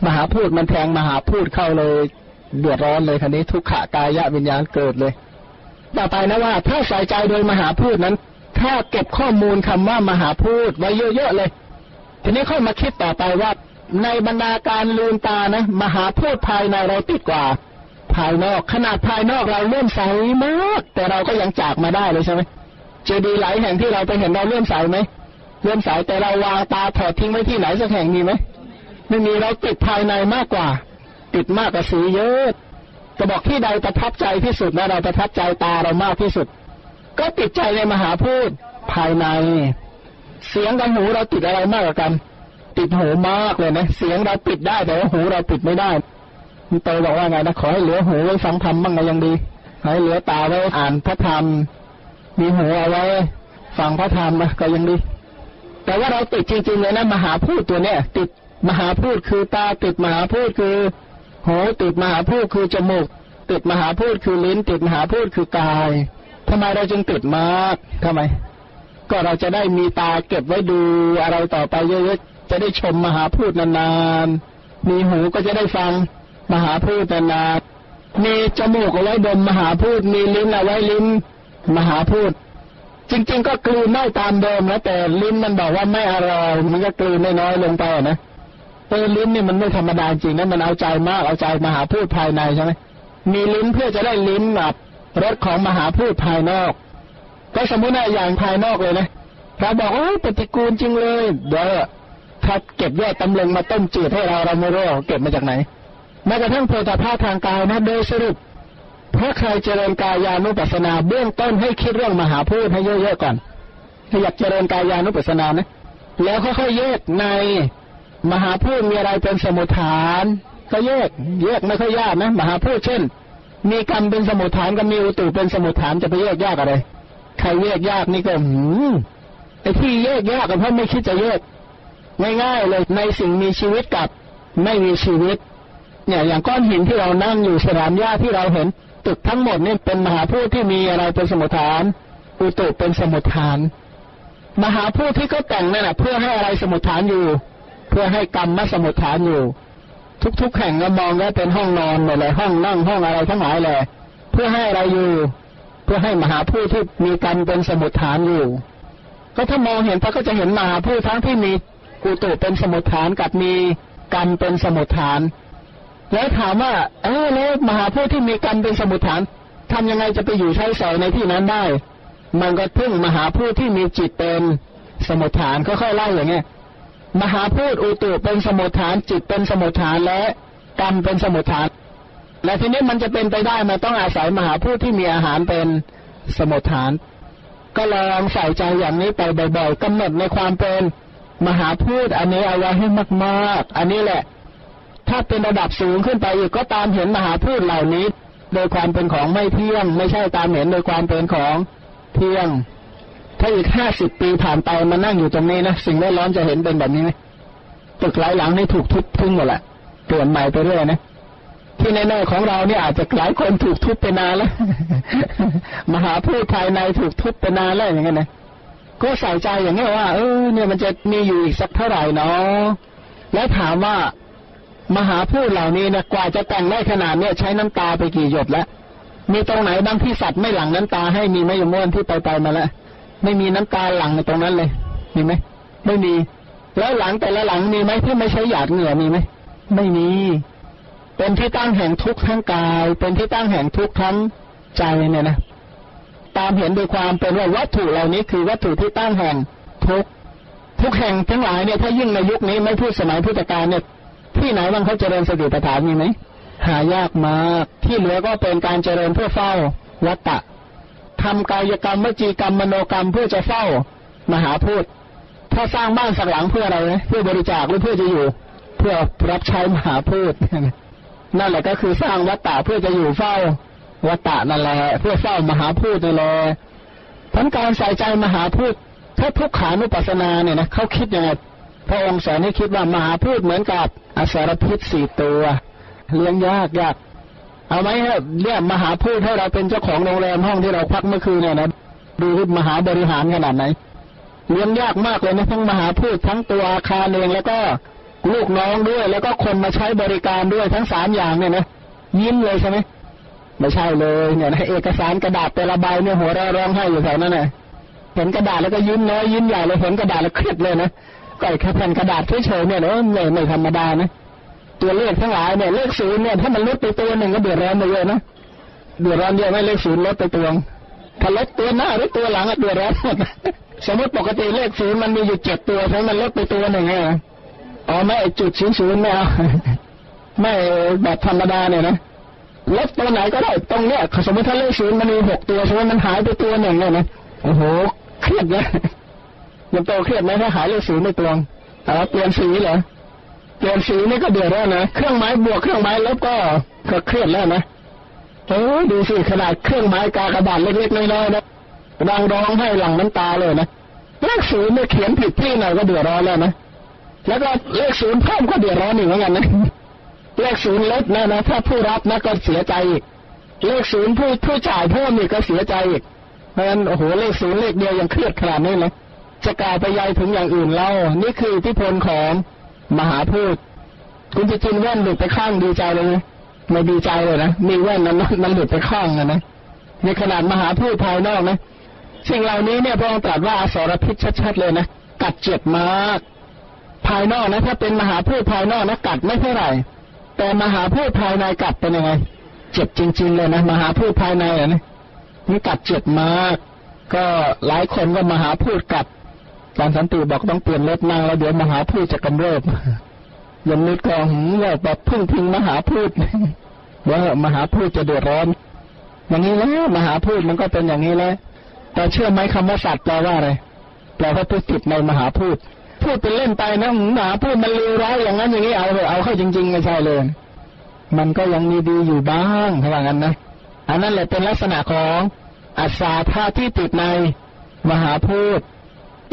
Speaker 1: มหาพูดมันแทงมหาพูดเข้าเลยเดือดร้อนเลยคันนี้ทุกขากายะวิญญาณเกิดเลย ต่อไปนะว่า ถ้าใส่ใจโดยมหาพูดนั้น ถ้าเก็บข้อมูลคำว่ามหาพูดไว้เยอะๆเลย ทีนี้ค่อยมาคิดต่อไปว่า ในบรรดาการลืมตานะ มหาพูดภายในเราติดกว่า ภายนอกขนาดภายนอกเราเลื่อมใสมากแต่เราก็ยังจากมาได้เลยใช่ไหมเจดีย์หลายแห่งที่เราไปเห็นเราเลื่อมใสไหมเลื่อมใสแต่เราวางตาถอดทิ้งไว้ที่ไหนสักแห่งมีไหม ไม่มีเราติดภายในมากกว่า ติดมากกว่าสีเยอะจะบอกที่ใดประทับใจที่สุดนะเราประทับใจตาเรามากที่สุด ก็ติดใจในมหาพูดภายใน เสียงกับหูเราติดอะไรมากกว่ากัน ติดหูมากเลยนะเสียงเราปิดได้แต่ว่าหูเราปิดไม่ได้มันโตบอกว่าไงนะขอให้เหลือหูไว้ฟังธรรมบ้างก็ยังดีให้เหลือตาไว้อ่านพระธรรม มีหูเอาไว้ฟังพระธรรมก็ยังดี แต่ว่าเราติดจริงๆเลยนะมหาพูดตัวเนี้ยติด มหาพูดคือตาติดมหาพูดคือหูติดมหาพูดคือจมูก ติดมหาพูดคือลิ้น ติดมหาพูดคือกายทำไมเราจึงติดมากทำไม ก็เราจะได้มีตาเก็บไว้ดูอะไรต่อไปเยอะๆจะได้ชมมหาพูดนานๆมีหูก็จะได้ฟังมหาพูดนานๆมีจมูกเอาไว้ดมมหาพูดมีลิ้นเอาไว้ลิ้น มหาพูดจริง ๆ ก็กลืนได้ตามเดิมนะแต่ลิ้นมันบอกว่าไม่อร่อยมันก็กลืนน้อยๆลงไปนะ เออลิ้นนี่มันไม่ธรรมดาจริงนะมันเอาใจมากเอาใจมหาพูดภายในใช่ไหมมีลิ้นเพื่อจะได้ลิ้นแบบรสของมหาพูดภายนอก ก็สมมุติว่าอย่างภายนอกเลยนะเราบอกโอ้ปฏิกูลจริงเลยเดี๋ยวถ้าเก็บแยกตำลึงมาต้มจืดให้เราเราไม่รู้เก็บมาจากไหนแม้กระทั่งโพธาภาทางกายนะโดยสรุปถ้าใครเจริญกายานุปัสสนาเบื้องต้นให้คิดเรื่องมหาพูดให้เยอะๆก่อนถ้าอยากเจริญกายานุปัสสนานะแล้วค่อยๆแยกใน มหาพูดมีอะไรเป็นสมุทฐาน ก็แยกแยกไม่ค่อยยากนะมหาพูดเช่น มีกรรมเป็นสมุทฐานกับมีอุตุเป็นสมุทฐานจะไปแยกยากอะไรใครแยกยากนี่ก็หืมไอ้ที่แยกยากก็เพราะไม่คิดจะแยกง่ายๆเลยในสิ่งมีชีวิตกับไม่มีชีวิต เนี่ยอย่างก้อนหินที่เรานั่งอยู่สนามหญ้าที่เราเห็นตึกทั้งหมดนี่เป็นมหาพูดที่มีอะไรเป็นสมุทฐาน อุตุเป็นสมุทฐาน มหาพูดที่เขาแต่งนั่นแหะเพื่อให้อะไรสมุทฐานอยู่ เพื่อให้กรรมมาสมุทฐานอยู่ ทุกๆแห่งก็มองว่าเป็นห้องนอนหมดเลยห้องนั่งห้องอะไรทั้งหลายแหละเพื่อให้อะไรอยู่ เพื่อให้มหาพูดที่มีกรรมเป็นสมุทฐานอยู่ ก็ถ้ามองเห็นพระก็จะเห็นมหาพูดทั้งที่มีอุตุเป็นสมุทฐานกับมีกรรมเป็นสมุทฐาน แล้วถามว่า เออแล้วมหาพูดที่มีกรรมเป็นสมุทฐานทำยังไงจะไปอยู่ใช้สอยในที่นั้นได้ มันก็พึ่งมหาพูดที่มีจิตเป็นสมุทฐานค่อยๆไล่อย่างเงี้ย มหาพูดอุตุเป็นสมุทฐานจิตเป็นสมุทฐานและกรรมเป็นสมุทฐาน และทีนี้มันจะเป็นไปได้มันต้องอาศัยมหาพูดที่มีอาหารเป็นสมุทฐาน ก็ลองใส่ใจอย่างนี้ไปบ่อยๆกำหนดในความเป็นมหาพูดอันนี้เอาไว้ให้มากๆ อันนี้แหละ ถ้าเป็นระดับสูงขึ้นไปอีกก็ตามเห็นมหาพูดเหล่านี้ โดยความเป็นของไม่เที่ยง ไม่ใช่ตามเห็นโดยความเป็นของเที่ยง ถ้าอีกห้าสิบปีผ่านไปมานั่งอยู่ตรงนี้นะสิ่งแวดล้อมจะเห็นเป็นแบบนี้ไหมตึกหลายหลังนี่ถูกทุบทิ้งหมดแหละเปลี่ยนใหม่ไปเรื่อยนะที่แน่ๆของเราเนี่ยอาจจะหลายคนถูกทุบไปนานแล้ว มหาพูดภายในถูกทุบไปนานแล้วอย่างเงี้ยนะก็ใส่ใจอย่างเงี้ยว่า เออเนี่ยมันจะมีอยู่อีกสักเท่าไหร่เนาะแล้วถามว่ามหาพูดเหล่านี้นะกว่าจะแต่งได้ขนาดเนี้ยใช้น้ำตาไปกี่หยดแล้วมีตรงไหนบ้างที่สัตว์ไม่หลั่งน้ำตาให้มีไหมยมวนที่ไปไปมาแล้ว ไม่มีน้ำตาหลังในตรงนั้นเลย มีไหมไม่มี แล้วหลังแต่ละหลังมีไหมที่ไม่ใช้หยาดเหงื่อมีไหมไม่มี เป็นที่ตั้งแห่งทุกข์ทั้งกาย เป็นที่ตั้งแห่งทุกข์ทั้งใจเนี่ยนะตามเห็นโดยความเป็นว่าวัตถุเหล่านี้คือวัตถุที่ตั้งแห่งทุกข์ทุกแห่งทั้งหลายเนี่ยถ้ายิ่งในยุคนี้ไม่พูดสมัยพุทธกาลเนี่ยที่ไหนบ้างเขาเจริญสติปัฏฐานมีไหมหายากมาก ที่เหลือก็เป็นการเจริญเพื่อเฝ้าวัตตะ ทำกายกรรมวจีกรรมมโนกรรมเพื่อจะเฝ้ามหาพูดถ้าสร้างบ้านสักหลังเพื่ออะไรนะเพื่อบริจาคหรือเพื่อจะอยู่ เพื่อรับใช้มหาพูดนั่นแหละก็คือสร้างวัตตะเพื่อจะอยู่เฝ้าวัตตะนั่นแหละเพื่อเฝ้ามหาพูดนั่นแหละทั้งการใส่ใจมหาพูดถ้าทุกขานุปัสสนาเนี่ยนะเขาคิดยังไงพระองค์สอนให้คิดว่ามหาพูดเหมือนกับอสารพิษสี่ตัว เลี้ยงยากยาก เอาไหมครับเรียมหาพูดให้เราเป็นเจ้าของโรงแรมห้องที่เราพักเมื่อคืนเนี่ยนะดูมหาบริหารขนาดไหนเลี้ยงยากมากเลยนะทั้งมหาพูดทั้งตัวอาคารเองแล้วก็ลูกน้องด้วย แล้วก็คนมาใช้บริการด้วยทั้งสามอย่างเนี่ยนะยิ้มเลยใช่ไหมไม่ใช่เลยเนี่ยนะเอกสารกระดาษแต่ละใบเนี่ยหัวเราร้องไห้อยู่แถวนั้นนะเห็นกระดาษแล้วก็ยิ้มน้อยยิ้มใหญ่เลยเห็นกระดาษแล้วเครียดเลยนะก็แค่แผ่นกระดาษเฉยๆเนี่ยเนอะไม่ไม่ธรรมดานะ ตัวเลขทั้งหลายเนี่ยเลขศูนย์เนี่ยถ้ามันลดไปตัวหนึ่งก็เดือดร้อนไปเยอะนะเดือดร้อนเยอะไหมเลขศูนย์ลดไปตัวถ้าลดตัวหน้าหรือตัวหลังก็เดือดร้อนหมดสมมติปกติเลขศูนย์มันมีอยู่เจ็ดตัวใช่มันลดไปตัวหนึ่งไงอ๋อไม่จุดศูนย์ศูนย์ไม่เอาไม่แบบธรรมดาเนี่ยนะลดตัวไหนก็ได้ตรงเนี้ยสมมติถ้าเลขศูนย์มันมีหกตัวใช่ไหมมันหายไปตัวหนึ่งเนี่ยนะโอ้โหเครียดเลยยังโตเครียดไหมถ้าหายเลขศูนย์ในตัวอ๋อเปลี่ยนสีเหรอ เปลี่ยนสีนี่ก็เดือดแล้วนะ เครื่องไม้บวกเครื่องไม้ลบก็ก็เครียดแล้วนะโอ้ดูสิขนาดเครื่องไม้กากระดาษเล็กๆน้อยๆนะดังร้องให้หลังน้ำตาเลยนะเลขศูนย์เนี่ยเขียนผิดที่หน่อยก็เดือดร้อนแล้วนะแล้วก็เลขศูนย์เพิ่มก็เดือดร้อนอีกเหมือนกันนะเลขศูนย์ลดนะนะถ้าผู้รับนะก็เสียใจเลขศูนย์ผู้ผู้จ่ายเพิ่มอีกก็เสียใจเพราะฉะนั้นโอ้โหเลขศูนย์เลขเดียวยังเครียดขนาดนี้นะจะกล่าวไปยัยถึงอย่างอื่นเล่านี่คืออิทธิพลของ มหาพูดคุณจะกินแว่นหลุดไปข้างดีใจเลยไหมไม่ดีใจเลยนะมีแว่นนั้นมันหลุดไปข้างนะนะในขนาดมหาพูดภายนอกนะสิ่งเหล่านี้เนี่ยพระองค์ตรัสว่าอสรพิษชัดๆเลยนะกัดเจ็บมาก ภายนอกนะถ้าเป็นมหาพูดภายนอกนะกัดไม่เท่าไหร่ แต่มหาพูดภายในกัดเป็นยังไงเจ็บจริง ๆ เลยนะมหาพูดภายในอะนะนี่กัดเจ็บมาก ก็หลายคนก็มหาพูดกัด ตอนสันติบอกต้องเปลี่ยนรถนั่งแล้วเดี๋ยวมหาพูดจะกำเริบยันนึกก็หืมว่าแบบพึ่งพิงมหาพูดว่ามหาพูดจะเดือดร้อน อย่างนี้แล้วมหาพูดมันก็เป็นอย่างนี้แล้วแต่เชื่อไหมคำว่าสัตว์แปลว่าอะไรแปลว่าพูดติดในมหาพูดพูดเป็นเล่นไปนะมหาพูดมันเลวร้ายอย่างนั้นอย่างนี้เอาเลยเอาเข้าจริงๆไม่ใช่เลย มันก็ยังมีดีอยู่บ้างเท่านั้นนะอันนั้นแหละเป็นลักษณะของอัศาธาที่ติดในมหาพูด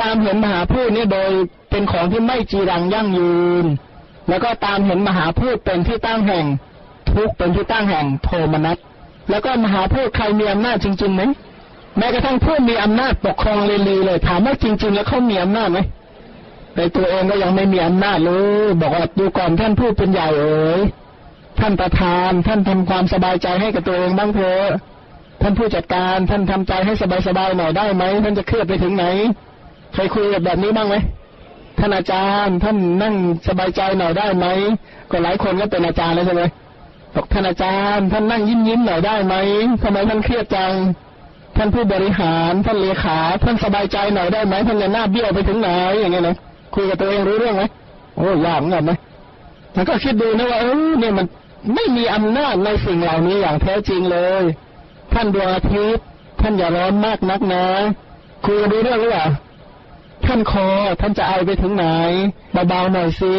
Speaker 1: ตามเห็นมหาพูดนี่โดยเป็นของที่ไม่จีรังยั่งยืน แล้วก็ตามเห็นมหาพูดเป็นที่ตั้งแห่งทุกเป็นที่ตั้งแห่งโทมนัสแล้วก็มหาพูดใครมีอำนาจจริงๆไหมแม้กระทั่งผู้มีอำนาจปกครองเลลีเลย ถามว่าจริง ๆ แล้วเขามีอำนาจไหมในตัวเองก็ยังไม่มีอำนาจเลยบอกว่าดูก่อนท่านผู้เป็นใหญ่เอ๋ยท่านประธาน ท่านทำความสบายใจให้กับตัวเองบ้างเถอะท่านผู้จัดการท่านทำใจให้สบายๆหน่อยได้ไหมท่านจะเครียดไปถึงไหน เคยคุยกับแบบนี้บ้างไหมท่านอาจารย์ท่านนั่งสบายใจหน่อยได้ไหมก็หลายคนก็เป็นอาจารย์แล้วใช่ไหมบอกท่านอาจารย์ท่านนั่งยิ้มยิ้มหน่อยได้ไหมทำไมท่านเครียดจัง ท่านผู้บริหารท่านเลขาท่านสบายใจหน่อยได้ไหมท่านจะหน้าเบี้ยวไปถึงไหนอย่างเงี้ยนะคุยกับตัวเองรู้เรื่องไหมโอ้ยากเหมือนกันนะแล้วก็คิดดูนะว่าเออเนี่ยมันไม่มีอำนาจในสิ่งเหล่านี้อย่างแท้จริงเลย ท่านดวงอาทิตย์ท่านอย่าร้อนมากนักนะคุยดูเรื่องหรือเปล่า ท่านคอท่านจะไอไปถึงไหนเบาๆหน่อยสิ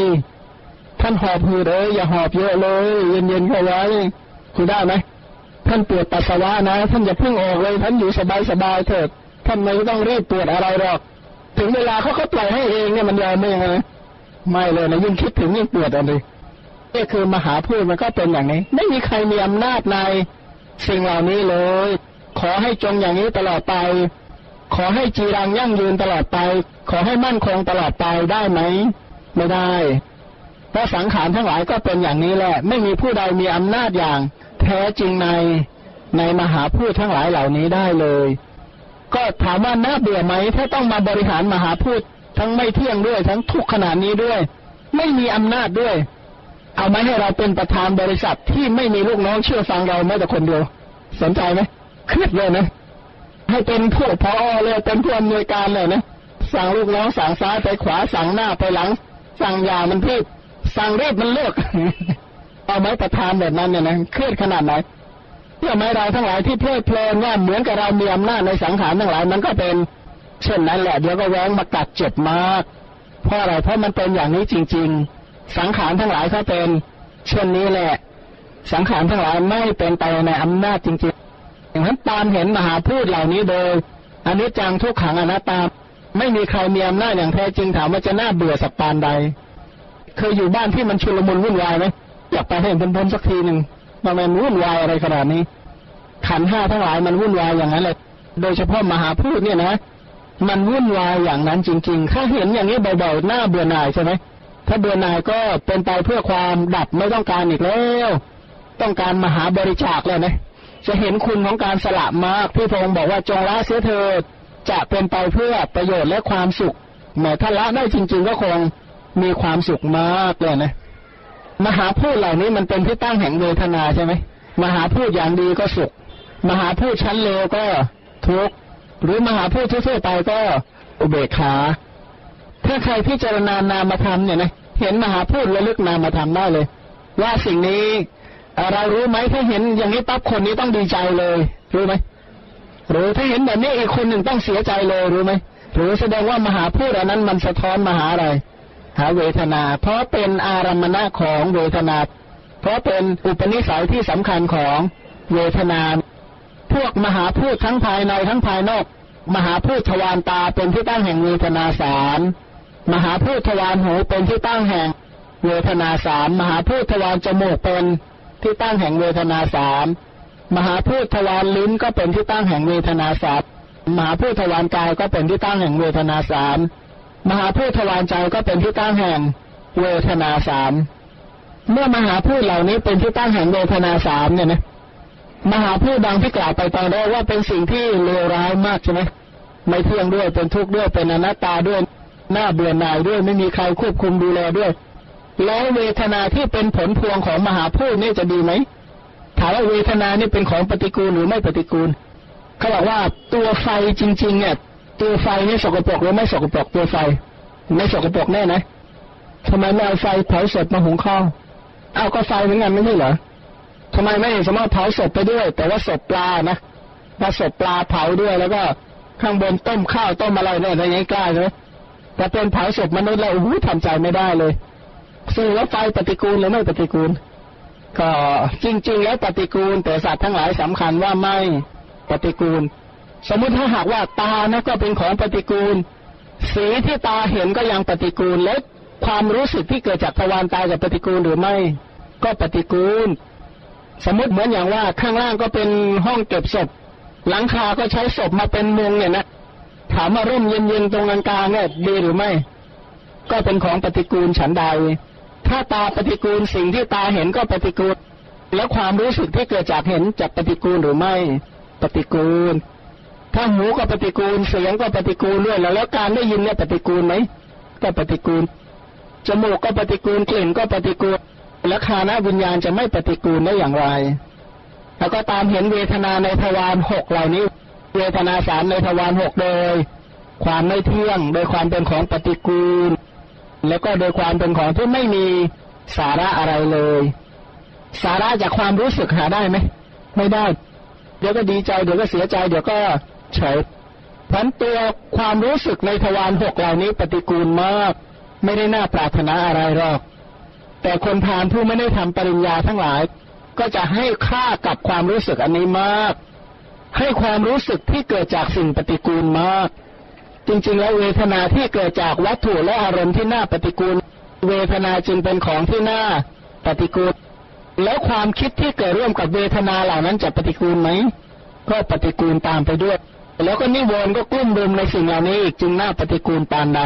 Speaker 1: ท่านหอบหืดเอ้ยอย่าหอบเยอะเลยเย็นๆเข้าไว้คุยได้ไหมท่านปวดปัสสาวะนะ ท่านอย่าเพิ่งออกเลย ท่านอยู่สบายๆเถิดท่านไม่ต้องรีบปวดอะไรหรอก ถึงเวลาเขาเขาปล่อยให้เองเนี่ยมันยอมไม่ยังไงไม่เลยนะยิ่งคิดถึงยิ่งปวดอะไรนี่คือมหาพูดมันก็เป็นอย่างนี้ ไม่มีใครมีอำนาจในสิ่งเหล่านี้เลย ขอให้จงอย่างนี้ตลอดไป ขอให้จีรังยั่งยืนตลอดไป ขอให้มั่นคงตลอดไปได้ไหม ไม่ได้ เพราะสังขารทั้งหลายก็เป็นอย่างนี้แหละ ไม่มีผู้ใดมีอำนาจอย่าง แท้จริงในในมหาพูดทั้งหลายเหล่านี้ได้เลย ก็ถามว่าน่าเบื่อไหม ถ้าต้องมาบริหารมหาพูดทั้งไม่เที่ยงด้วย ทั้งทุกขนาดนี้ด้วย ไม่มีอำนาจด้วย เอาไหมให้เราเป็นประธานบริษัทที่ไม่มีลูกน้องเชื่อฟังเราแม้แต่คนเดียว สนใจไหมเครียดเลยนะ ให้เป็นผู้พอเลยเป็นผู้อำนวยการเลยนะสั่งลูกน้องสั่งซ้ายไปขวาสั่งหน้าไปหลัง สั่งยามันพี่สั่งรีบมันเลิกเอาไหมประธานแบบนั้นเนี่ยนะเครียดขนาดไหนเพื่อไม่เราทั้งหลายที่เพลิดเพลินว่าเหมือนกับเรามีอำนาจในสังขารทั้งหลาย มันก็เป็นเช่นนั้นแหละเดี๋ยวก็แว้งมากัดเจ็บมากเพราะอะไรเพราะมันเป็นอย่างนี้จริง ๆ สังขารทั้งหลายเขาเป็นเช่นนี้แหละ สังขารทั้งหลายไม่เป็นไปในอำนาจจริง ๆ อย่างนั้นตามเห็นมหาพูดเหล่านี้โดยอันนี้จังทุกขังอนัตตา ไม่มีใครมีอำนาจอย่างแท้จริงถามว่าจะน่าเบื่อสักปานใด เคยอยู่บ้านที่มันชุลมุนวุ่นวายไหมอยากไปให้พ้นๆสักทีหนึ่งมันมันวุ่นวายอะไรขนาดนี้ ขันห้าทั้งหลายมันวุ่นวายอย่างนั้นเลยโดยเฉพาะมหาพูดเนี่ยนะ มันวุ่นวายอย่างนั้นจริงๆ ถ้าเห็นอย่างนี้บ่อยๆหน้าเบื่อหน่ายใช่ไหมถ้าเบื่อหน่ายก็เป็นไปเพื่อความดับไม่ต้องการอีกแล้ว ต้องการมหาบริจาคเลยนะ จะเห็นคุณของการสละมากที่พระองค์บอกว่าจงละเสียเถิดจะเป็นไปเพื่อประโยชน์และความสุขแม้ถ้าละได้จริง ๆ ก็คงมีความสุขมากเลยนะ มหาพูดเหล่านี้มันเป็นที่ตั้งแห่งเวทนาใช่ไหมมหาพูดอย่างดีก็สุข มหาพูดชั้นเลวก็ทุกข์หรือมหาพูดทั่วไปก็อุเบกขาถ้าใครพิจารณานามธรรมเนี่ยนะเห็นมหาพูดระลึกนามธรรมได้เลย ว่าสิ่งนี้ เรารู้ไหมถ้าเห็นอย่างนี้ปั๊บคนนี้ต้องดีใจเลย รู้ไหมหรือถ้าเห็นแบบนี้อีกคนหนึ่งต้องเสียใจเลยรู้ไหมหรือแสดงว่ามหาพูดอันนั้นมันสะท้อนมหาอะไรหาเวทนา เพราะเป็นอารมณะของเวทนา เพราะเป็นอุปนิสัยที่สำคัญของเวทนา พวกมหาพูดทั้งภายในทั้งภายนอก มหาพูดทวารตาเป็นที่ตั้งแห่งเวทนาสามมหาพูดทวารหูเป็นที่ตั้งแห่ง เวทนาสามมหาพูดทวารจมูกเป็น ที่ตั้งแห่งเวทนาสามมหาพูดทวารลิ้นก็เป็นที่ตั้งแห่งเวทนาสามมหาพูดทวารกายก็เป็นที่ตั้งแห่งเวทนาสามมหาพูดทวารใจก็เป็นที่ตั้งแห่งเวทนาสามเมื่อมหาพูดเหล่านี้เป็นที่ตั้งแห่งเวทนาสามเนี่ยนะมหาพูดดังที่กล่าวไปตอนแรกว่าเป็นสิ่งที่เลวร้ายมากใช่ไหมไม่เที่ยงด้วยเป็นทุกข์ด้วยเป็นอนัตตาด้วยหน้าเบื่อหน่ายด้วยไม่มีใครควบคุมดูแลด้วย แล้วเวทนาที่เป็นผลพวงของมหาพูดนี่จะดีไหมถามว่าเวทนาเนี่ยเป็นของปฏิกูลหรือไม่ปฏิกูลเขาบอกว่าตัวไฟจริง ๆ เนี่ย ตัวไฟเนี่ยสกปรกหรือไม่สกปรกตัวไฟ ไม่สกปรกแน่นะทำไมไม่เอาไฟเผาศพมาหุงข้าวเอาก็ไฟเหมือนกันไม่ใช่เหรอทำไมไม่สามารถเผาศพไปด้วย แต่ว่าศพปลานะถ้าศพปลาเผาด้วยแล้วก็ข้างบนต้มข้าวต้มอะไรเนี่ยอะไรอย่างนี้กล้าใช่ไหมแต่เป็นเผาศพมนุษย์แล้วโอ้โหทำใจไม่ได้เลย ซึ่งว่าไฟปฏิกูลหรือไม่ปฏิกูล ก็จริง ๆ แล้วปฏิกูล แต่สัตว์ทั้งหลายสำคัญว่าไม่ปฏิกูล สมมุติถ้าหากว่าตานะก็เป็นของปฏิกูล สีที่ตาเห็นก็ยังปฏิกูลและความรู้สึกที่เกิดจากทวารตาจะปฏิกูลหรือไม่ ก็ปฏิกูล สมมติเหมือนอย่างว่าข้างล่างก็เป็นห้องเก็บศพ หลังคาก็ใช้ศพมาเป็นมุงเนี่ยนะถามว่าร่มเย็นๆตรงกลางๆเนี่ยดีหรือไม่ ก็เป็นของปฏิกูลฉันใด ถ้าตาปฏิกูลสิ่งที่ตาเห็นก็ปฏิกูล แล้วความรู้สึกที่เกิดจากเห็นจะปฏิกูลหรือไม่ปฏิกูล ถ้าหูก็ปฏิกูลเสียงก็ปฏิกูลด้วยแล้วแล้วการได้ยินเนี่ยปฏิกูลไหมก็ปฏิกูลจมูกก็ปฏิกูลกลิ่นก็ปฏิกูล แล้วคานะวิญญาณจะไม่ปฏิกูลได้อย่างไร แล้วก็ตามเห็นเวทนาในทวารหกเหล่านี้ เวทนาสามในทวารหกโดย ความไม่เที่ยงโดยความเป็นของปฏิกูล แล้วก็โดยความเป็นของที่ไม่มีสาระอะไรเลย สาระจากความรู้สึกหาได้ไหมไม่ได้ เดี๋ยวก็ดีใจเดี๋ยวก็เสียใจ เดี๋ยวก็เฉยพันตัวความรู้สึกในทวารหกเหล่านี้ปฏิกูลมาก ไม่ได้น่าปรารถนาอะไรหรอก แต่คนทานผู้ไม่ได้ทำปริญญาทั้งหลาย ก็จะให้ค่ากับความรู้สึกอันนี้มาก ให้ความรู้สึกที่เกิดจากสิ่งปฏิกูลมาก จริง ๆ แล้วเวทนาที่เกิดจากวัตถุและอารมณ์ที่น่าปฏิกูล เวทนาจึงเป็นของที่น่าปฏิกูล แล้วความคิดที่เกิดร่วมกับเวทนาเหล่านั้นจะปฏิกูลไหมก็ปฏิกูลตามไปด้วย แล้วก็นิวรณ์ก็กลุ้มรุมในสิ่งเหล่านี้อีกจึงน่าปฏิกูลปานใด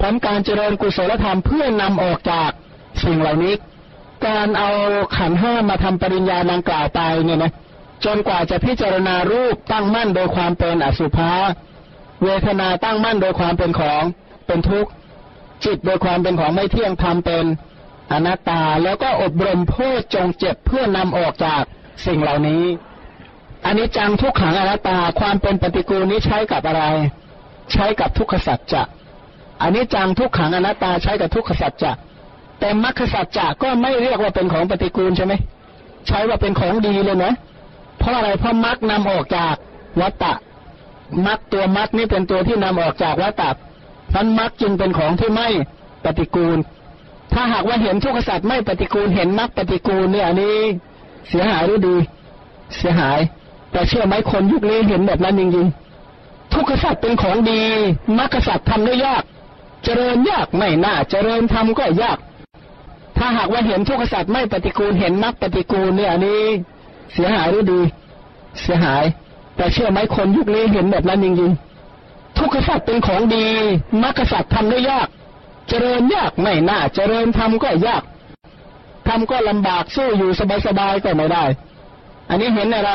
Speaker 1: ผลการเจริญกุศลธรรมเพื่อนำออกจากสิ่งเหล่านี้ การเอาขันห้ามาทำปริญญาดังกล่าวไปเนี่ยนะจนกว่าจะพิจารณารูปตั้งมั่นโดยความเป็นอสุภะ เวทนาตั้งมั่นโดยความเป็นของเป็นทุกข์จิตโดยความเป็นของไม่เที่ยงธรรมเป็นอนัตตาแล้วก็อบรมโพชจงเจ็บเพื่อนำออกจากสิ่งเหล่านี้อันนี้จังทุกขังอนัตตาความเป็นปฏิกูลนี้ใช้กับอะไร ใช้กับทุกขสัจจะอันนี้จังทุกขังอนัตตาใช้กับทุกขสัจจะแต่มรรคสัจจะก็ไม่เรียกว่าเป็นของปฏิกูลใช่ไหมใช้ว่าเป็นของดีเลยนะเพราะอะไรเพราะมรรคนำออกจากวัตตะ มรรคตัวมรรคนี่เป็นตัวที่นำออกจากวัตตะนั้นมรรคจึงเป็นของที่ไม่ปฏิกูล ถ้าหากว่าเห็นทุกขสัจไม่ปฏิกูล เห็นมรรคปฏิกูลเนี่ยอันนี้เสียหายหรือดี เสียหาย แต่เชื่อไหมคนยุคนี้เห็นแบบนั้นจริงๆทุกขสัจเป็นของดีมรรคสัจทำได้ยาก เจริญยากไม่น่า เจริญทำก็ยาก ถ้าหากว่าเห็นทุกขสัจไม่ปฏิกูล เห็นมรรคปฏิกูลเนี่ยอันนี้เสียหายหรือดี เสียหาย แต่เชื่อไหมคนยุคนี้เห็นแบบนั้นจริงๆทุกขสัจเป็นของดีมรรคสัจทำได้ยาก เจริญยากไม่น่า เจริญทำก็ยากทำก็ลำบากสู้อยู่สบายๆก็ไม่ได้ อันนี้เห็นอะไร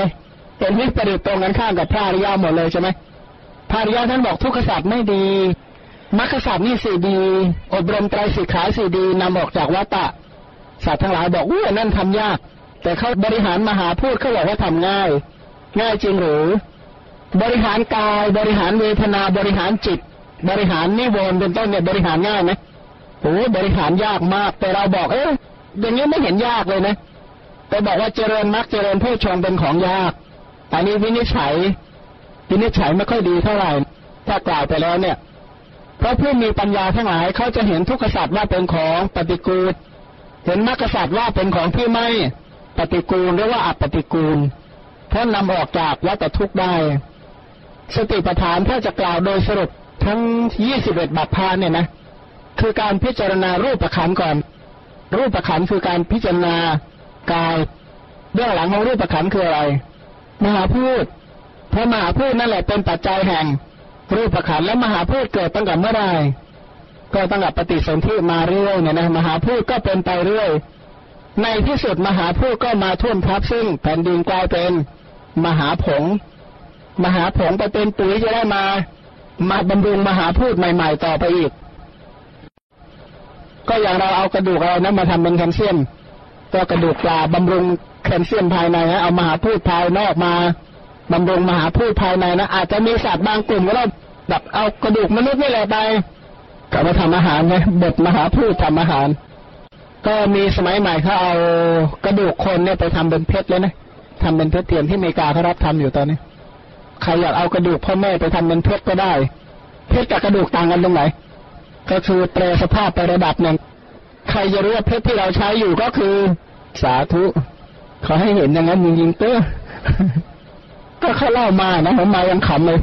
Speaker 1: เห็นวิปริตตรงกันข้ามกับพระอริยหมดเลยใช่ไหมพระอริยท่านบอกทุกขสัจไม่ดีมรรคสัจนี่สี่ดี อบรมไตรสิกขาสี่ดีนำออกจากวัตตะสัตว์ทั้งหลายบอกอู้นั่นทำยาก แต่เขาบริหารมหาพูดเขาบอกว่าทำง่าย ง่ายจริงหรือ บริหารกาย บริหารเวทนาบริหารจิต บริหารนิวรณ์เป็นต้นเนี่ยบริหารง่ายไหมโอ้บริหารยากมาก แต่เราบอกเอ๊ะอย่างนี้ไม่เห็นยากเลยนะแต่บอกว่าเจริญมรรคเจริญผู้ชงเป็นของยาก อันนี้วินิจฉัยวินิจฉัยไม่ค่อยดีเท่าไหร่ ถ้ากล่าวไปแล้วเนี่ย เพราะผู้มีปัญญาทั้งหลายเขาจะเห็นทุกขสัตว์ว่าเป็นของปฏิกูล เห็นมรรคสัตว์ว่าเป็นของที่ไม่ปฏิกูลหรือว่าอัปฏิกูล พราะนำออกจากวัฏทุกข์ได้ สติปัฏฐานถ้าจะกล่าวโดยสรุปทั้งยี่สิบเอ็ดบัพพานเนี่ยนะ คือการพิจารณารูปประขันก่อน รูปประขันคือการพิจารณากายเบื้องหลังของรูปประขันคืออะไร มหาพูดเพราะมหาพูดนั่นแหละเป็นปัจจัยแห่ง รูปประขันและมหาพูดเกิดตั้งแต่เมื่อไรก็ตั้งแต่ปฏิสนธิมาเรื่อยเนี่ยนะมหาพูดก็เป็นไปเรื่อยในที่สุดมหาพูดก็มาท่วมทับซึ่งแผ่นดินกลายเป็น มหาผง มหาผงไปเป็นปุ๋ยจะได้มา มาบำรุงมหาพูดใหม่ ๆ ต่อไปอีก ก็อย่างเราเอากระดูกอะไรนะมาทำเป็นแคลเซียม ก็กระดูกปลาบำรุงแคลเซียมภายในนะเอามหาพูดภายนอกมาบำรุงมหาพูดภายในนะอาจจะมีสัตว์บางกลุ่มก็เราแบบเอากระดูกมนุษย์นี่แหละไปก็มาทำอาหารไงบดมหาพูดทำอาหาร ก็มีสมัยใหม่เขาเอากระดูกคนเนี่ยไปทำเป็นเพชรเลยนะ ทำเป็นเพชรเทียมที่อเมริกาเขารับทำอยู่ตอนนี้ใครอยากเอากระดูกพ่อแม่ไปทำเป็นเพชรก็ได้ เพชรกับกระดูกต่างกันตรงไหน ก็คือแปรสภาพไประดับหนึ่งใครจะรู้ว่าเพชรที่เราใช้อยู่ก็คือสาธุขอให้เห็นอย่างนั้นจริงๆเต้อก็เขาเล่ามานะผมมายังขำเลย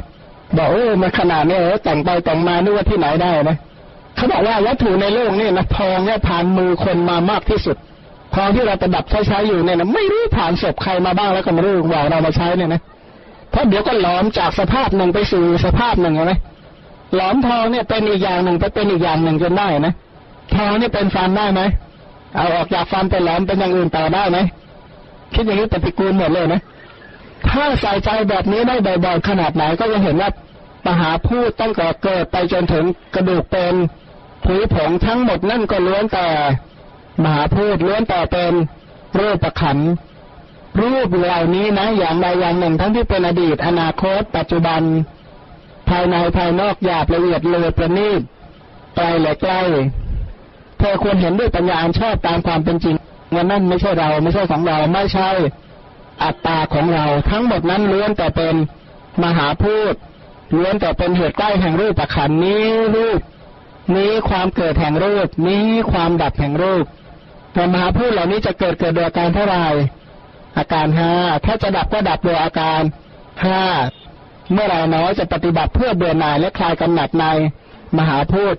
Speaker 1: บอกโอ้มันขนาดนี้แต่งไปแต่งมานึกว่าที่ไหนได้นะเขาบอกว่าวัตถุในโลกนี่นะทองเนี่ยผ่านมือคนมามากที่สุด ทองที่เราประดับใช้ใช้อยู่เนี่ยนะไม่รู้ผ่านศพใครมาบ้างแล้วก็ไม่รู้ว่าเรามาใช้เนี่ยนะเพราะเดี๋ยวก็หลอมจากสภาพหนึ่งไปสู่สภาพหนึ่งใช่ไหมหลอมทองเนี่ยเป็นอีกอย่างหนึ่งไปเป็นอีกอย่างหนึ่งจนได้นะทองนี่เป็นฟันได้ไหมเอาออกจากฟันไปหลอมเป็นอย่างอื่นต่อได้ไหมคิดอย่างนี้ปฏิกูลหมดเลยนะถ้าใส่ใจแบบนี้ได้บ่อยๆขนาดไหนก็จะเห็นว่ามหาพูดตั้งแต่เกิดไปจนถึงกระดูกเป็นผุยผงทั้งหมดนั่นก็ล้วนแต่ มหาพูดล้วนแต่เป็นรูปประขันรูปเหล่านี้นะ อย่างใดอย่างหนึ่งทั้งที่เป็นอดีต อนาคต ปัจจุบัน ภายในภายนอกหยาบละเอียดเลยประณีตไกลและใกล้เธอควรเห็นด้วยปัญญาอันชอบตามความเป็นจริงว่านั่นไม่ใช่เราไม่ใช่ของเราไม่ใช่อัตตาของเรา ทั้งหมดนั้นล้วนแต่เป็นมหาพูดล้วนแต่เป็นเหตุใกล้แห่งรูปประขันนี้รูป นี้ความเกิดแห่งรูป นี้ความดับแห่งรูป แต่มหาพูดเหล่านี้จะเกิดเกิดโดยอาการเท่าไหร่อาการห้าถ้าจะดับก็ดับโดยอาการห้าเมื่อไรน้อยจะปฏิบัติเพื่อเบื่อหน่ายและคลายกำหนัดในมหาพูด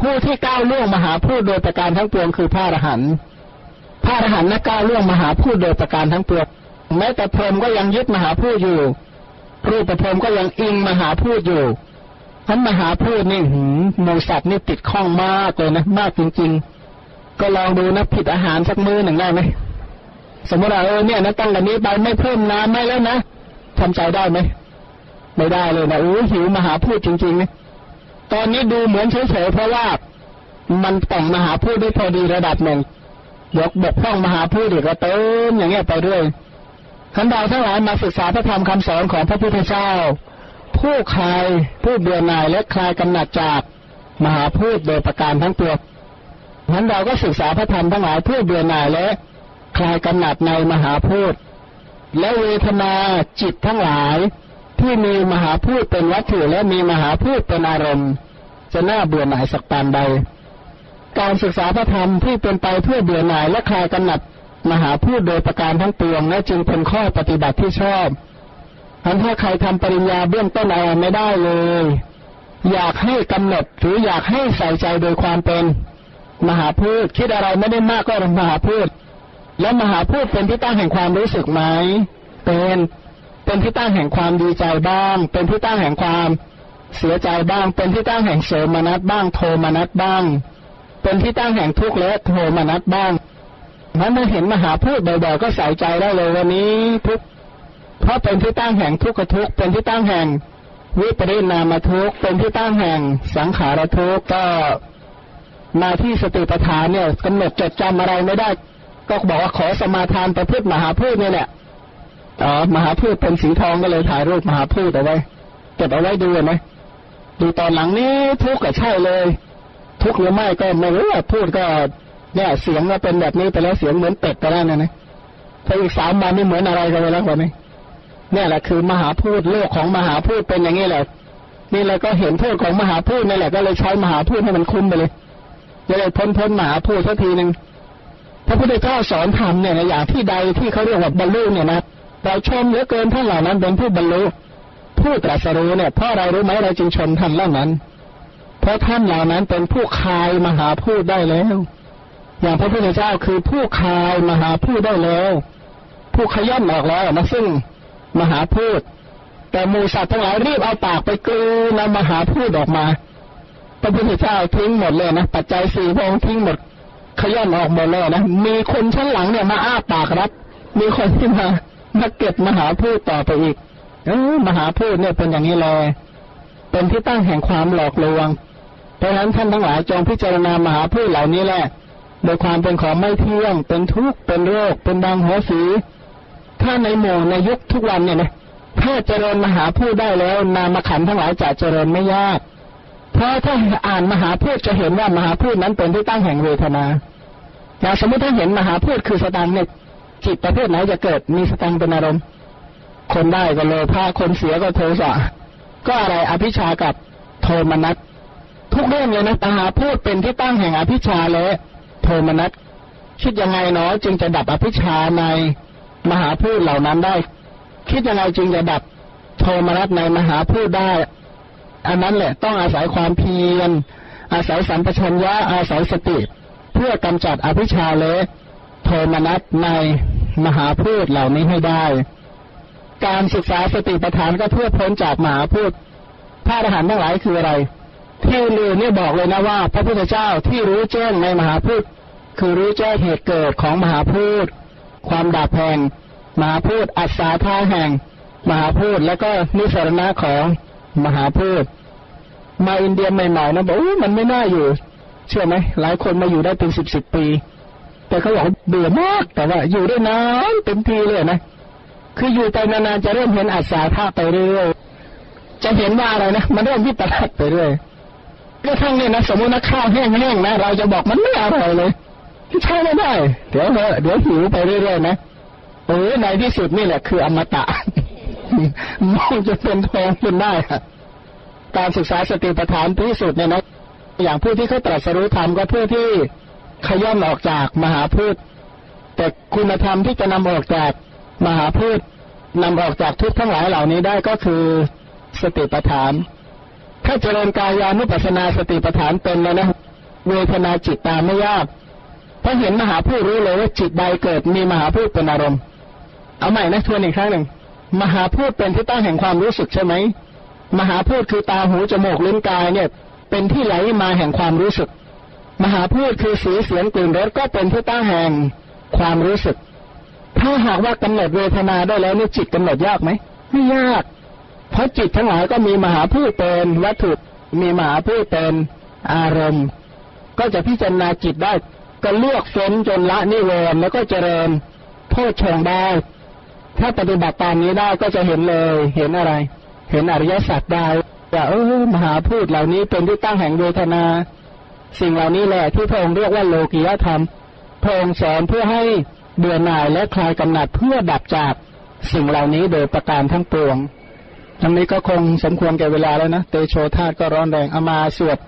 Speaker 1: ผู้ที่ก้าวล่วงมหาพูดโดยประการทั้งปวงคือพระอรหันต์พระอรหันต์นักก้าวล่วงมหาพูดโดยประการทั้งปวงแม้แต่พรหมก็ยังยึดมหาพูดอยู่รูปพรหมก็ยังอิงมหาพูดอยู่ท่านมหาพูดนี่หืมมูสัตว์นี่ติดข้องมากเลยนะมากจริงๆ ก็ลองดูนะผิดอาหารสักมื้อหนึ่งได้ไหมสมมติว่าเออเนี่ยนะตั้งแต่นี้ไปไม่เพิ่มน้ำไม่แล้วนะทำใจได้ไหมไม่ได้เลยนะโอ้หิวมหาพูดจริงๆนะตอนนี้ดูเหมือนเฉยๆเพราะว่ามันแต่งมหาพูดได้พอดีระดับหนึ่งยกบกพร่องมหาพูดอีกก็เติมอย่างเงี้ยไปเรื่อยขันดาวทั้งหลายมาศึกษาพระธรรมคำสอนของพระพุทธเจ้า ผู้คลายผู้เบื่อหน่ายและคลายกำหนัดจากมหาพูดโดยประการทั้งปวง นั้นเราก็ศึกษาพระธรรมทั้งหลายเพื่อเบื่อหน่ายและคลายกำหนัดในมหาพูดและเวทนาจิตทั้งหลายที่มีมหาพูดเป็นวัตถุและมีมหาพูดเป็นอารมณ์ จะน่าเบื่อหน่ายสักปานใด การศึกษาพระธรรมที่เป็นไปเพื่อเบื่อหน่ายและคลายกำหนัดมหาพูดโดยประการทั้งปวงและจึงเป็นข้อปฏิบัติที่ชอบอันถ้าใครทำปริญญาเบื้องต้นอะไรไม่ได้เลย อยากให้กำหนดหรืออยากให้ใส่ใจโดยความเป็น มหาพูดคิดอะไรไม่ได้มากก็มหาพูดแล้วมหาพูดเป็นที่ตั้งแห่งความรู้สึกไหมเป็นเป็นที่ตั้งแห่งความดีใจบ้าง เป็นที่ตั้งแห่งความเสียใจบ้าง เป็นที่ตั้งแห่งโสมนัสบ้าง โทมนัสบ้าง เป็นที่ตั้งแห่งทุกข์และโทมนัสบ้างนั้นถ้าเห็นมหาพูดบ่อยๆก็ใส่ใจได้เลยวันนี้ทุกเพราะเป็นที่ตั้งแห่งทุกขทุกเป็นที่ตั้งแห่งวิปริณามทุกเป็นที่ตั้งแห่งสังขารทุกก็ มาที่สติปัฏฐานเนี่ยกำหนดจดจำอะไรไม่ได้ ก็บอกว่าขอสมาทานประพฤติมหาพูดเนี่ยแหละอ๋อมหาพูดเป็นสีทองก็เลยถ่ายรูปมหาพูดเอาไว้เก็บเอาไว้ดูไหมดูตอนหลังนี้ทุกข์ก็ใช่เลย ทุกข์หรือไม่ก็ไม่รู้พูดก็เนี่ยเสียงก็เป็นแบบนี้ไปแล้วเสียงเหมือนเป็ดไปแล้วเนี่ยนะพออีกสามวันนี่เหมือนอะไรกันไปแล้ววันนี้เนี่ยแหละคือมหาพูดโลกของมหาพูดเป็นอย่างนี้แหละนี่เราก็เห็นโทษของมหาพูดนี่แหละก็เลยใช้มหาพูดให้มันคุ้มไปเลย จะเลยพ้นพ้นมาพูดสักทีหนึ่งพระพุทธเจ้าสอนธรรมเนี่ยนะอย่างที่ใดที่เขาเรียกว่าบรรลุเนี่ยนะเราชมเหลือเกินท่านเหล่านั้นเป็นผู้บรรลุผู้ตรัสรู้เนี่ยเพราะเรารู้ไหมเราจึงชมท่านเหล่านั้น เพราะท่านเหล่านั้นเป็นผู้คายมหาพูดได้แล้ว อย่างพระพุทธเจ้าคือผู้คายมหาพูดได้แล้ว ผู้ขย่อนออกแล้วนะซึ่งมหาพูดแต่มูสัตว์ทั้งหลายรีบเอาปากไปกลืนนำมหาพูดออกมา พระพุทธเจ้าทิ้งหมดเลยนะปัจจัยสี่พองทิ้งหมดขย่อนออกหมดเลยนะมีคนชั้นหลังเนี่ยมาอ้าปากรับ มีคนที่มามาเก็บมหาพูดต่อไปอีกเออมหาพูดเนี่ยเป็นอย่างนี้เลยเป็นที่ตั้งแห่งความหลอกลวง เพราะฉะนั้นท่านทั้งหลายจงพิจารณามหาพูดเหล่านี้แหละโดยความเป็นของไม่เที่ยง เป็นทุกข์เป็นโรค เป็นดังหัวสี ถ้าในหมู่ในยุคทุกวันเนี่ยนะถ้าเจริญมหาพูดได้แล้ว นามขันทั้งหลายจะเจริญไม่ยาก เพราะถ้าอ่านมหาพูดจะเห็นว่ามหาพูดนั้นเป็นที่ตั้งแห่งเวทนาอย่างสมมติถ้าเห็นมหาพูดคือสตังเนี่ยจิตประเภทไหนจะเกิดมีสตังเป็นอารมณ์ คนได้ก็โลภะคนเสียก็โทสะก็อะไรอภิชากับโทมนัสทุกเรื่องเลยนะมหาพูดเป็นที่ตั้งแห่งอภิชาและโทมนัสคิดยังไงเนาะจึงจะดับอภิชาในมหาพูดเหล่านั้นได้ คิดยังไงจึงจะดับโทมนัสในมหาพูดได้ อันนั้นแหละต้องอาศัยความเพียร อาศัยสัมปชัญญะอาศัยสติ เพื่อกำจัดอภิชาและโทมนัสในมหาพูดเหล่านี้ให้ได้ การศึกษาสติปัฏฐานก็เพื่อพ้นจากมหาพูดพระอรหันต์ทั้งหลายคืออะไร ที่ลือเนี่ยบอกเลยนะว่า พระพุทธเจ้าที่รู้แจ้งในมหาพูดคือรู้แจ้งเหตุเกิดของมหาพูดความดับแห่งมหาพูดอัศาธาแห่ง มหาพูดแล้วก็นิสรณะของมหาพูด มาอินเดียใหม่ๆนะบอกมันไม่น่าอยู่ เชื่อไหมหลายคนมาอยู่ได้เป็นสิบสิบปี แต่เขาบอกเบื่อมาก แต่ว่าอยู่ได้นานเต็มทีเลยนะคืออยู่ไปนานๆจะเริ่มเห็นอัศาธาไปเรื่อยๆจะเห็นว่าอะไรนะมันเริ่มวิปลาสไปเรื่อยก็ทั้งเนี่ยนะสมมตินะข้าวแห้งๆนะเราจะบอกมันไม่อร่อยเลยใช่ไม่ได้เดี๋ยวเดี๋ยวหิวไปเรื่อยๆนะเออในที่สุดนี่แหละคืออมตะมองจะเป็นทองเป็นได้ค่ะ การศึกษาสติปัฏฐานที่สุดเนี่ยนะอย่างผู้ที่เขาตรัสรู้ธรรมก็เพื่อที่ขย่อนออกจากมหาพูดแต่คุณธรรมที่จะนำออกจากมหาพูดนำออกจากทุกทั้งหลายเหล่านี้ได้ก็คือสติปัฏฐาน ถ้าเจริญกายานุปัสนาสติปัฏฐานเป็นแล้วนะเวทนาจิตตามไม่ยากพอเห็นมหาพูดรู้เลยว่าจิตใดเกิดมีมหาพูดเป็นอารมณ์ เอาใหม่นะทวนอีกครั้งหนึ่งมหาพูดเป็นที่ตั้งแห่งความรู้สึกใช่ไหม มหาพูดคือตาหูจมูกลิ้นกายเนี่ยเป็นที่ไหลมาแห่งความรู้สึก มหาพูดคือสีเสียงกลิ่นรสก็เป็นที่ตั้งแห่งความรู้สึก ถ้าหากว่ากำหนดเวทนาได้แล้วนี่จิตกำหนดยากไหมไม่ยาก เพราะจิตทั้งหลายก็มีมหาพูดเป็นวัตถุมีมหาพูดเป็นอารมณ์ ก็จะพิจารณาจิตได้ ก็เลือกเฟ้นจนละนิเวรแล้วก็เจริญโพชงได้ ถ้าปฏิบัติตามนี้ได้ก็จะเห็นเลยเห็นอะไร เห็นอริยสัจได้ว่าเออมหาพูดเหล่านี้เป็นที่ตั้งแห่งเวทนา สิ่งเหล่านี้แหละที่พระองค์เรียกว่าโลกิยธรรมพระองค์สอนเพื่อให้เบื่อหน่ายและคลายกำหนัดเพื่อดับจากสิ่งเหล่านี้โดยประการทั้งปวงทั้งนี้ก็คงสมควรแก่เวลาแล้วนะ เตโชธาตก็ร้อนแรงเอามาสวด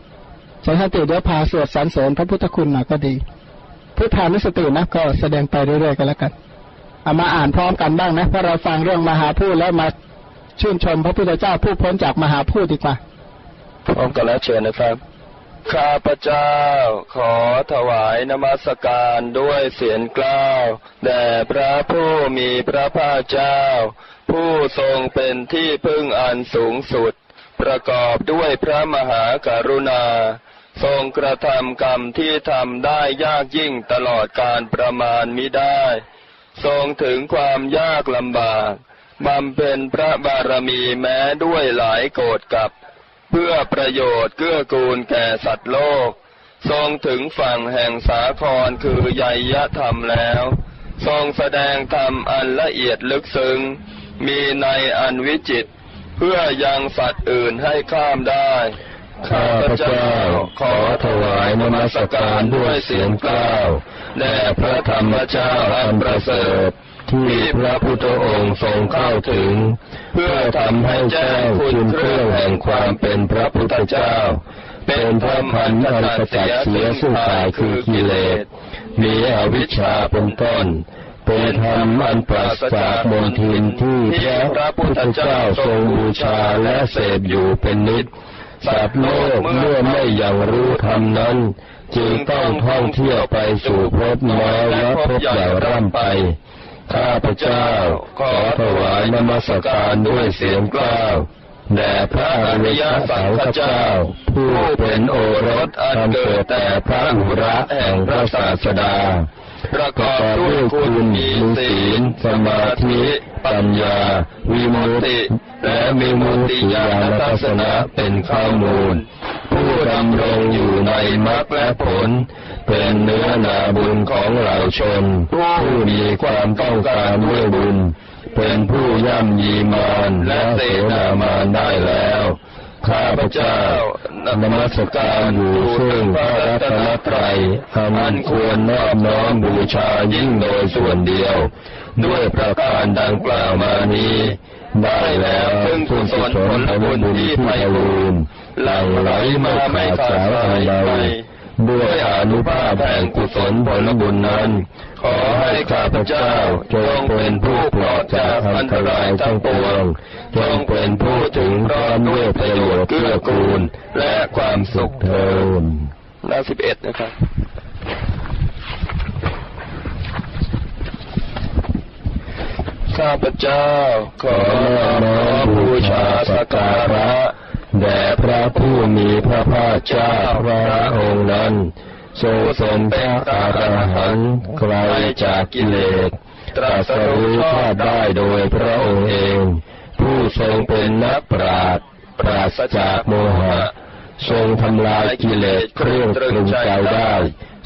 Speaker 1: ใช้ท่าติเดี๋ยวพาสวดสรรเสริญพระพุทธคุณหน่อยก็ดีพุทธานุสตินะก็แสดงไปเรื่อยๆกันแล้วกันเอามาอ่านพร้อมกันบ้างนะเพราะเราฟังเรื่องมหาพูดแล้วมา ชื่นชมพระพุทธเจ้าผู้พ้นจากมหาพูดดีกว่า
Speaker 2: พร้อมกันแล้วเชิญนะครับ ข้าพเจ้าขอถวายนมัสการด้วยเสียงกล้าวแด่พระผู้มีพระภาคเจ้า ผู้ทรงเป็นที่พึ่งอันสูงสุด ประกอบด้วยพระมหากรุณา ทรงกระทำกรรมที่ทำได้ยากยิ่งตลอดการประมาณมิได้ ทรงถึงความยากลำบาก บำเพ็ญพระบารมีแม้ด้วยหลายโกรธกับ เพื่อประโยชน์เกื้อกูลแก่สัตว์โลก ทรงถึงฝั่งแห่งสาครคือใยยธรรมแล้ว ทรงแสดงธรรมอันละเอียดลึกซึ้ง มีในอันวิจิต เพื่อยังสัตว์อื่นให้ข้ามได้ข้าพเจ้าขอถวายนมัสการด้วยเสียงกล้าวแด่พระธรรมเจ้าอันประเสริฐ ที่พระพุทธองค์ทรงเข้าถึง เพื่อทำให้แจ้งคุณเครื่องแห่งความเป็นพระพุทธเจ้า เป็นพระพันธ์อันกจัดเสียซึ่งกายคือกิเลส มีอวิชชาเป็นต้นเป็นธรรมอันปราศจากมนทินที่พระพุทธเจ้าทรงบูชาและเสพอยู่เป็นนิดสัตว์โลกเมื่อไม่ยังรู้ธรรมนั้น จึงต้องท่องเที่ยวไปสู่ภพน้อยและพใหญ่ร่ำไป ข้าพเจ้าขอถวายนมัสการด้วยเสียงกล้าวแด่พระอริยสังฆเจ้า ผู้เป็นโอรสอันเกิดแต่พระอุระแห่งพระศาสดา ประกอบด้วยคุณมีศีลสมาธิปัญญา วิมุตติ และมีมุตติญาณทัศนะเป็นข้อมูล ผู้ดำรงอยู่ในมรรคและผล เป็นเนื้อนาบุญของเหล่าชน ผู้มีความต้องการด้วยบุญ เป็นผู้ย่ำยีมารและเสนามารได้แล้ว ข้าพเจ้านมัสการอยู่ซึ่งพระรัตนตรัยอันควรนอบน้อมบูชายิ่งโดยส่วนเดียว ด้วยประการดังกล่าวมานี้ ได้แล้วซึ่งกุศลผลบุญที่ไพบูรณ์หลั่งไหลมาไม่ขาดสายไป ด้วยอนุภาพแห่งกุศลผลบุญนั้น ขอให้ข้าพเจ้าจงเป็นผู้ปลอดจากอันตรายทั้งปวง จงเป็นผู้ถึงพร้อมด้วยประโยชน์เกื้อกูล และความสุขเทินหน้าสิบเอ็ดนะครับข้าพเจ้าขอน้อมบูชาสักการะ แด่พระผู้มีพระภาคเจ้าพระองค์นั้นทรงเป็นพระอรหันต์ไกลจากกิเลสตรัสรู้ชอบได้โดยพระองค์เอง ผู้ทรงเป็นนักปราชญ์ปราศจากโมหะ ทรงทำลายกิเลสเครื่องตรึงใจได้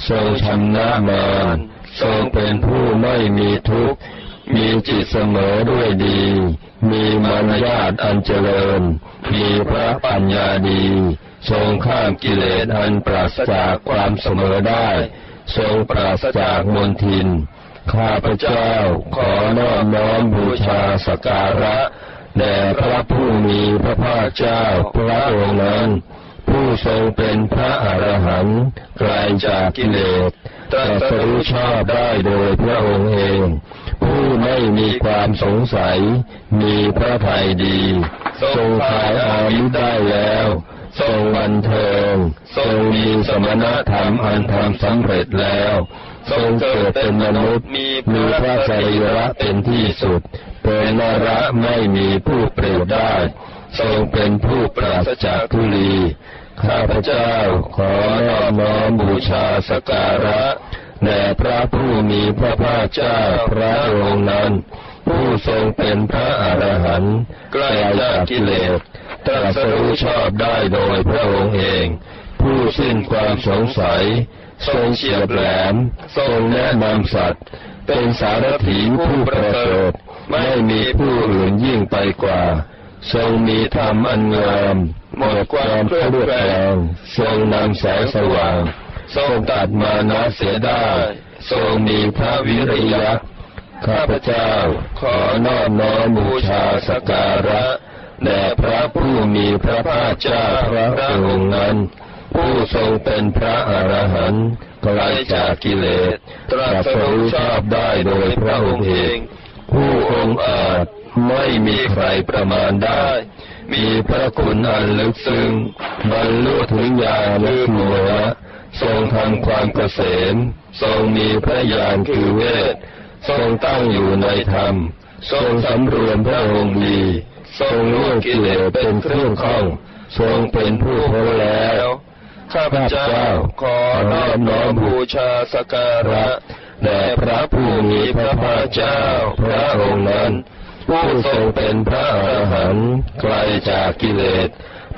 Speaker 2: ทรงชำนะมารทรงเป็นผู้ไม่มีทุกข์ มีจิตเสมอด้วยดี มีมารยาทอันเจริญ มีพระปัญญาดี ทรงข้ามกิเลสอันปราศจากความเสมอได้ ทรงปราศจากมนทิน ข้าพเจ้าขอนอบน้อมบูชาสกการะแด่พระผู้มีพระภาคเจ้าพระองค์นั้น ผู้ทรงเป็นพระอรหันต์ไกลจากกิเลสตรัสรู้ชอบได้โดยพระองค์เอง ผู้ไม่มีความสงสัย มีพระทัยดี ทรงคลายอามิได้แล้ว ทรงบันเทิง ทรงมีสมณธรรมอันทำสำเร็จแล้ว ทรงเกิดเป็นมนุษย์ มีพระสรีระเป็นที่สุด เป็นนระไม่มีผู้เปรียบได้ ทรงเป็นผู้ปราศจากทุลีข้าพเจ้าขอน้อมบูชาสการะ แด่พระผู้มีพระภาคเจ้าพระองค์นั้น ผู้ทรงเป็นพระอรหันต์ไกลจากกิเลสตรัสรู้ชอบได้โดยพระองค์เอง ผู้สิ้นความสงสัย ทรงเฉียบแหลม ทรงแนะนำสัตว์ เป็นสารถีผู้ประเสริฐไม่มีผู้อื่นยิ่งไปกว่า ทรงมีธรรมอันงามหมดความเครือบแคลงทรงนำแสงสว่าง ทรงตัดมานะเสียได้ ทรงมีพระวิริยะ ข้าพเจ้า ขอนอบน้อมบูชาสการะแด่พระผู้มีพระภาคเจ้าพระองค์นั้น ผู้ทรงเป็นพระอรหันต์ไกลจากกิเลส ตรัสรู้ชอบได้โดยพระองค์เอง ผู้องค์อาจไม่มีใครประมาณได้ มีพระคุณอันลึกซึ้งบรรลุถึงญาณคือโมนะ ทรงทำความเกษม ทรงมีพระญาณคือเวท ทรงตั้งอยู่ในธรรม ทรงสำรวมพระองค์ดี ทรงล่วงกิเลสเป็นเครื่องข้อง ทรงเป็นผู้พ้นแล้ว ข้าพเจ้าขอนอบน้อมบูชาสการะแด่พระผู้มีพระภาคเจ้า พระองค์นั้น ผู้ทรงเป็นพระอรหันต์ไกลจากกิเลส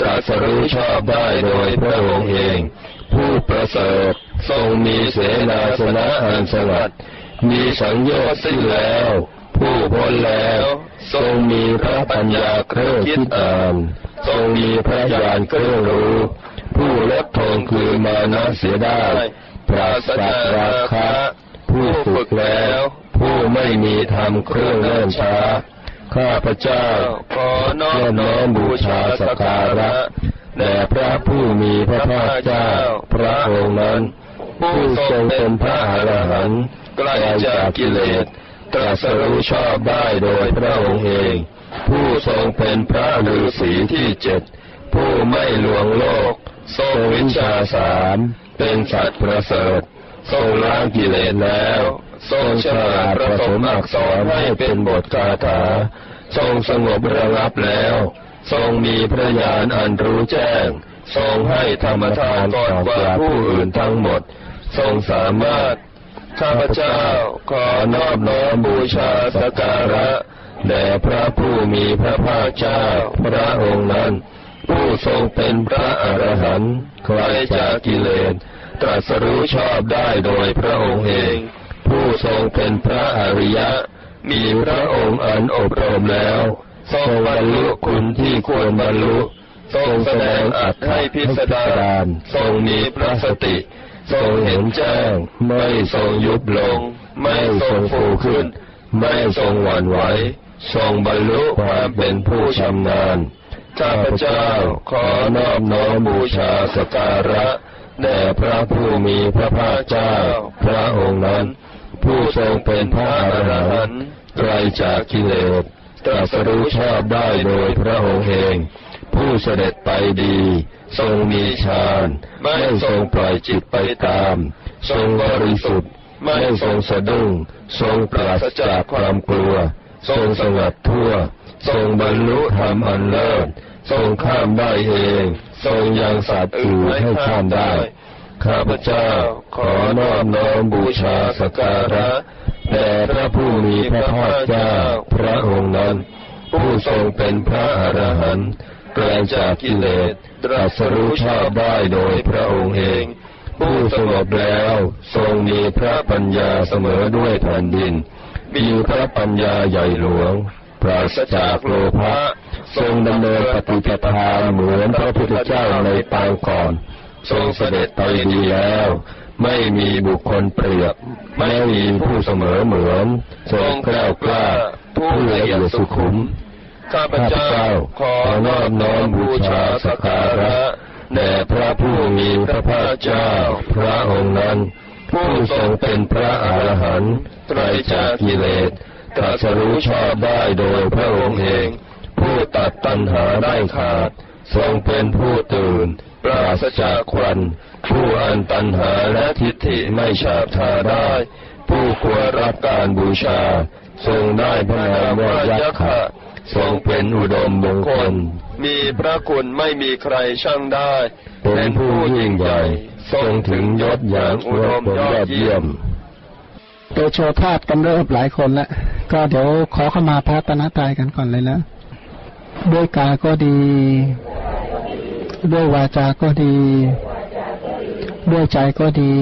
Speaker 2: ตรัสรู้ชอบได้โดยพระองค์เอง ผู้ประเสริฐทรงมีเสนาสนะอันสงัดมีสังโยชน์สิ้นแล้ว ผู้พ้นแล้ว ทรงมีพระปัญญาเครื่องคิดอ่านทรงมีพระญาณเครื่องรู้ ผู้ลดทงคือมานะเสียได้ปราศจากราคะ ผู้ฝึกแล้ว ผู้ไม่มีธรรมเครื่องเลื่อนช้าข้าพเจ้าขอนอบน้อมบูชาสักการะ แด่พระผู้มีพระภาคเจ้าพระองค์นั้น ผู้ทรงเป็นพระอรหันต์ไกลจากกิเลสตรัสรู้ชอบได้โดยพระองค์เอง ผู้ทรงเป็นพระฤาษีที่เจ็ดผู้ไม่ลวงโลก ทรงวิชาสามเป็นสัตว์ประเสริฐ ทรงล้างกิเลสแล้ว ทรงฉลาดประสมอักษรให้เป็นบทคาถา ทรงสงบระงับแล้ว ทรงมีพระญาณอันรู้แจ้ง ทรงให้ธรรมทานก่อนกว่าผู้อื่นทั้งหมด ทรงสามารถ ข้าพเจ้าขอนอบน้อมบูชาสการะแด่พระผู้มีพระภาคเจ้าพระองค์นั้น ผู้ทรงเป็นพระอรหันต์ไกลจากกิเลสตรัสรู้ชอบได้โดยพระองค์เอง ผู้ทรงเป็นพระอริยะ มีพระองค์อันอบรมแล้ว ทรงบรรลุคุณที่ควรบรรลุ ทรงแสดงอัตให้พิสดารทรงมีพระสติ ทรงเห็นแจ้ง ไม่ทรงยุบลง ไม่ทรงฟูขึ้น ไม่ทรงหวั่นไหว ทรงบรรลุความเป็นผู้ชำนาญ ข้าพเจ้าขอนอบน้อมบูชาสการะแด่พระผู้มีพระภาคเจ้า พระองค์นั้น ผู้ทรงเป็นพระอรหันต์ไกลจากกิเลส ตรัสรู้ชอบได้โดยพระองค์เองผู้เสด็จไปดี ทรงมีฌานไม่ทรงปล่อยจิตไปตาม ทรงบริสุทธิ์ ไม่ทรงสะดุ้ง ทรงปราศจากความกลัว ทรงสงัดทั่ว ทรงบรรลุธรรมอันเลิศทรงข้ามได้เอง ทรงยังสัตว์อื่นให้ข้ามได้ ข้าพเจ้าขอนอบน้อมบูชาสการะ แด่พระผู้มีพระภาคเจ้าพระองค์นั้น ผู้ทรงเป็นพระอรหันต์ไกลจากกิเลสตรัสรู้ชอบได้โดยพระองค์เอง ผู้สงบแล้วทรงมีพระปัญญาเสมอด้วยแผ่นดิน มีพระปัญญาใหญ่หลวง ปราศจากโลภะทรงดำเนินปฏิปทาเหมือนพระพุทธเจ้าในปางก่อน ทรงเสด็จไปดีแล้ว ไม่มีบุคคลเปรียบ ไม่มีผู้เสมอเหมือนทรงแกล้วกล้าผู้ละเอียดสุขุม ข้าพเจ้าขอนอบน้อมบูชาสัการะแด่พระผู้มีพระภาคเจ้า พระองค์นั้น ผู้ทรงเป็นพระอรหันต์ไตรจากกิเลสตรัสรู้ชอบได้โดยพระองค์เอง ผู้ตัดตัณหาได้ขาด ทรงเป็นผู้ตื่น ปราศจากควัน ผู้อันตันหาและทิฏฐิไม่ฉาบทาได้ ผู้ควรรับการบูชา ทรงได้พระนามว่ายักษ์ะทรงเป็นอุดมมงคล มีพระคุณไม่มีใครช่างได้ เป็นผู้ยิ่งใหญ่ ทรงถึงยศอย่างอุดมยอดเยี่ยม
Speaker 1: โดยโชว์ธาตุกันเริ่มหลายคนแล้วก็เดี๋ยวขอเข้ามาพระตนะตายกันก่อนเลยนะด้วยกายก็ดี ด้วยวาจาก็ดี ด้วยใจก็ดี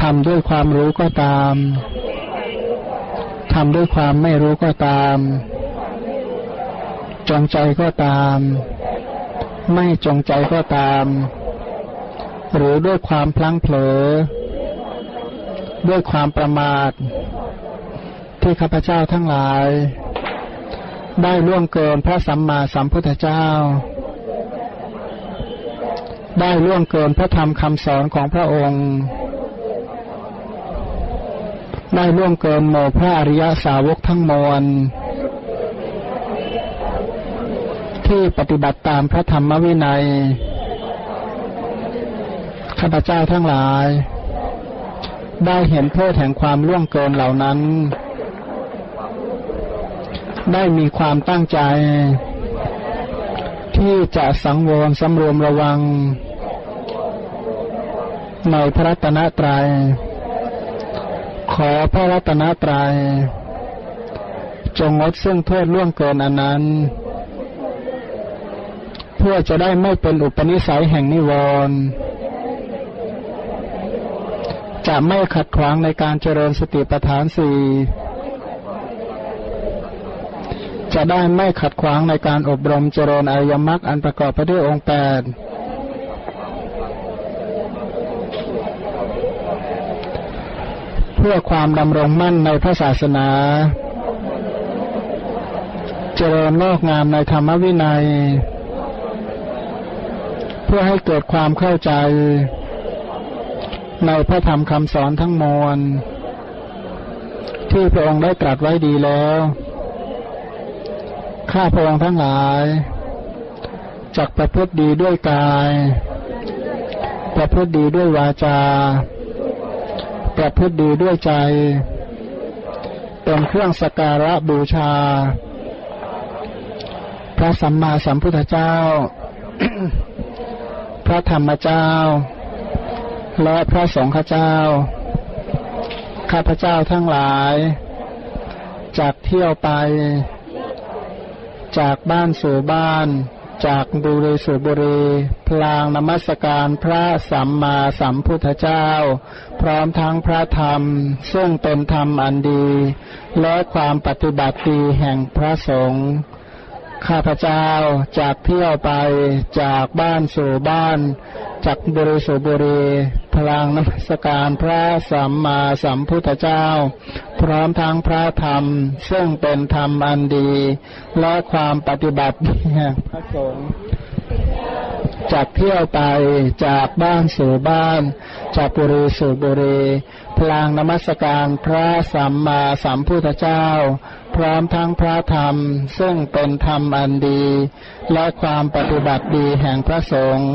Speaker 1: ทำด้วยความรู้ก็ตามทำด้วยความไม่รู้ก็ตาม จงใจก็ตาม ไม่จงใจก็ตาม หรือด้วยความพลั้งเผลอ ด้วยความประมาท ที่ข้าพเจ้าทั้งหลาย ได้ล่วงเกินพระสัมมาสัมพุทธเจ้า ได้ล่วงเกินพระธรรมคำสอนของพระองค์ ได้ล่วงเกินหมู่พระอริยสาวกทั้งมวลที่ปฏิบัติตามพระธรรมวินัย ข้าพเจ้าทั้งหลาย ได้เห็นโทษแห่งความล่วงเกินเหล่านั้น ได้มีความตั้งใจ ที่จะสังวรสำรวมระวัง ในพระรัตนตรยัย ขอพระรัตนตรยัย จงงดซึ่งโทษล่วงเกินอันนั้น เพื่อจะได้ไม่เป็นอุปนิสัยแห่งนิวรณ์จะไม่ขัดขวางในการเจริญสติปัฏฐานสี่จะได้ไม่ขัดขวางในการอบรมเจริญอริยมรรคอันประกอบไปด้วยองค์แปด พื่อความดำรงมั่นในพระศาสนา เจริญงอกงามในธรรมวินัย เพื่อให้เกิดความเข้าใจ ในพระธรรมคำสอนทั้งมวลที่พระองค์ได้ตรัสไว้ดีแล้วข้าพระองค์ทั้งหลายจักประพฤติดีด้วยกาย ประพฤติดีด้วยวาจา ประพฤติดีด้วยใจ เป็นเครื่องสการะบูชา พระสัมมาสัมพุทธเจ้า พระธรรมเจ้า และพระสงฆ์เจ้า ข้าพเจ้าทั้งหลายจากเที่ยวไป จากบ้านสู่บ้าน จากบุรีสู่บุรี พลางนมัสการพระสัมมาสัมพุทธเจ้า พร้อมทั้งพระธรรม ซึ่งเป็นธรรมอันดี และความปฏิบัติดีแห่งพระสงฆ์ข้าพเจ้าจากเที่ยวไปจากบ้านสู่บ้าน จากบุรีสู่บุรี พลางนมัสการพระสัมมาสัมพุทธเจ้า พร้อมทั้งพระธรรม ซึ่งเป็นธรรมอันดี และความปฏิบัติแห่งพระสงฆ์จากเที่ยวไปจากบ้านสู่บ้าน จากบุรีสู่บุรีพลางนมัสการพระสัมมาสัมพุทธเจ้า พร้อมทั้งพระธรรม ซึ่งเป็นธรรมอันดี และความปฏิบัติดีแห่งพระสงฆ์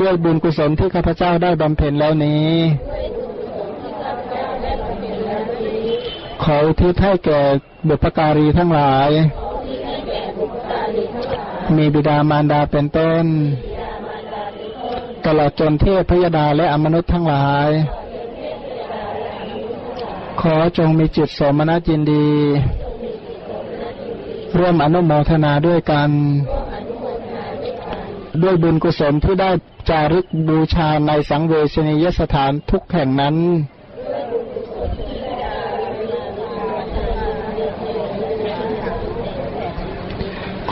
Speaker 1: ด้วยบุญกุศลที่ข้าพเจ้าได้บำเพ็ญแล้วนี้ ขออุทิศให้แก่บุพการีทั้งหลาย มีบิดามารดาเป็นต้น ตลอดจนเทพพยดาและอมนุษย์ทั้งหลาย ขอจงมีจิตสมนัสยินดี ร่วมอนุโมทนาด้วยกัน ด้วยบุญกุศลที่ได้จารึกบูชาในสังเวชนียสถานทุกแห่งนั้น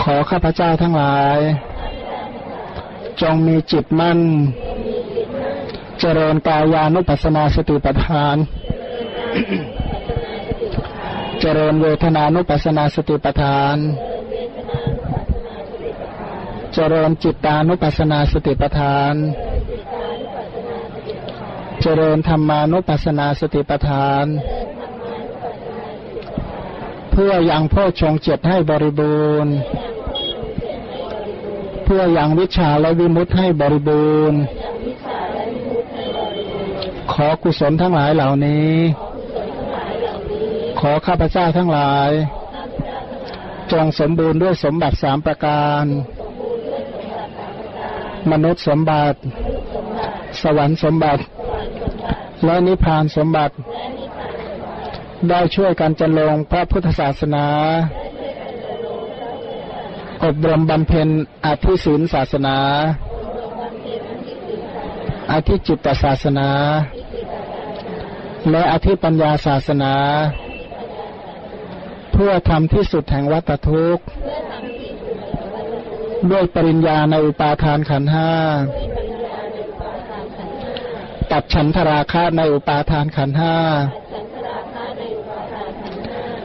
Speaker 1: ขอข้าพเจ้าทั้งหลาย จงมีจิตมั่น เจริญกายานุปัสสนาสติปัฏฐาน เจริญเวทนานุปัสสนาสติปัฏฐาน เจริญจิตานุปัสสนาสติปัฏฐาน เจริญธรรมานุปัสสนาสติปัฏฐานเพื่อยังพ่อชงเจ็ดให้บริบูรณ์ เพื่อยังวิชาและวิมุตให้บริบูรณ์ ขอกุศลทั้งหลายเหล่านี้ ขอข้าพเจ้าทั้งหลาย จงสมบูรณ์ด้วยสมบัติสามประการ มนุษย์สมบัติ สวรรค์สมบัติ และนิพพานสมบัติ ได้ช่วยกันจันลงพระพุทธศาสนา อบรมบำเพ็ญอธิศีลศาสนา อธิจิตศาสนา และอธิปัญญาศาสนา เพื่อทำที่สุดแห่งวัตทุกข์ ด้วยปริญญาในอุปาทานขันห้า ตัดฉันทราคะในอุปาทานขันห้า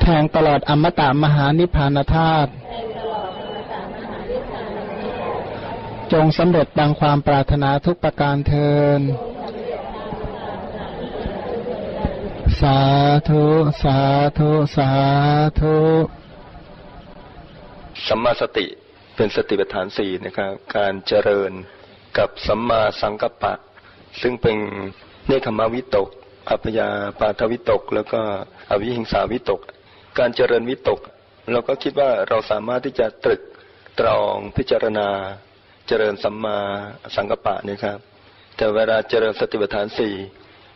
Speaker 1: แทงตลอดอมตะมหานิพพานธาตุ จงสำเร็จดังความปรารถนาทุกประการเทิน สาธุ สาธุ สาธุ
Speaker 2: สัมมาสติเป็นสติปัฏฐานสี่นะครับ การเจริญกับสัมมาสังกัปปะ ซึ่งเป็นเนคขมาวิตก อัพยาปาทวิตก แล้วก็อวิหิงสาวิตก การเจริญวิตก เราก็คิดว่าเราสามารถที่จะตรึกตรองพิจารณา เจริญสัมมาสังกัปปะนะครับ แต่เวลาเจริญสติปัฏฐานสี่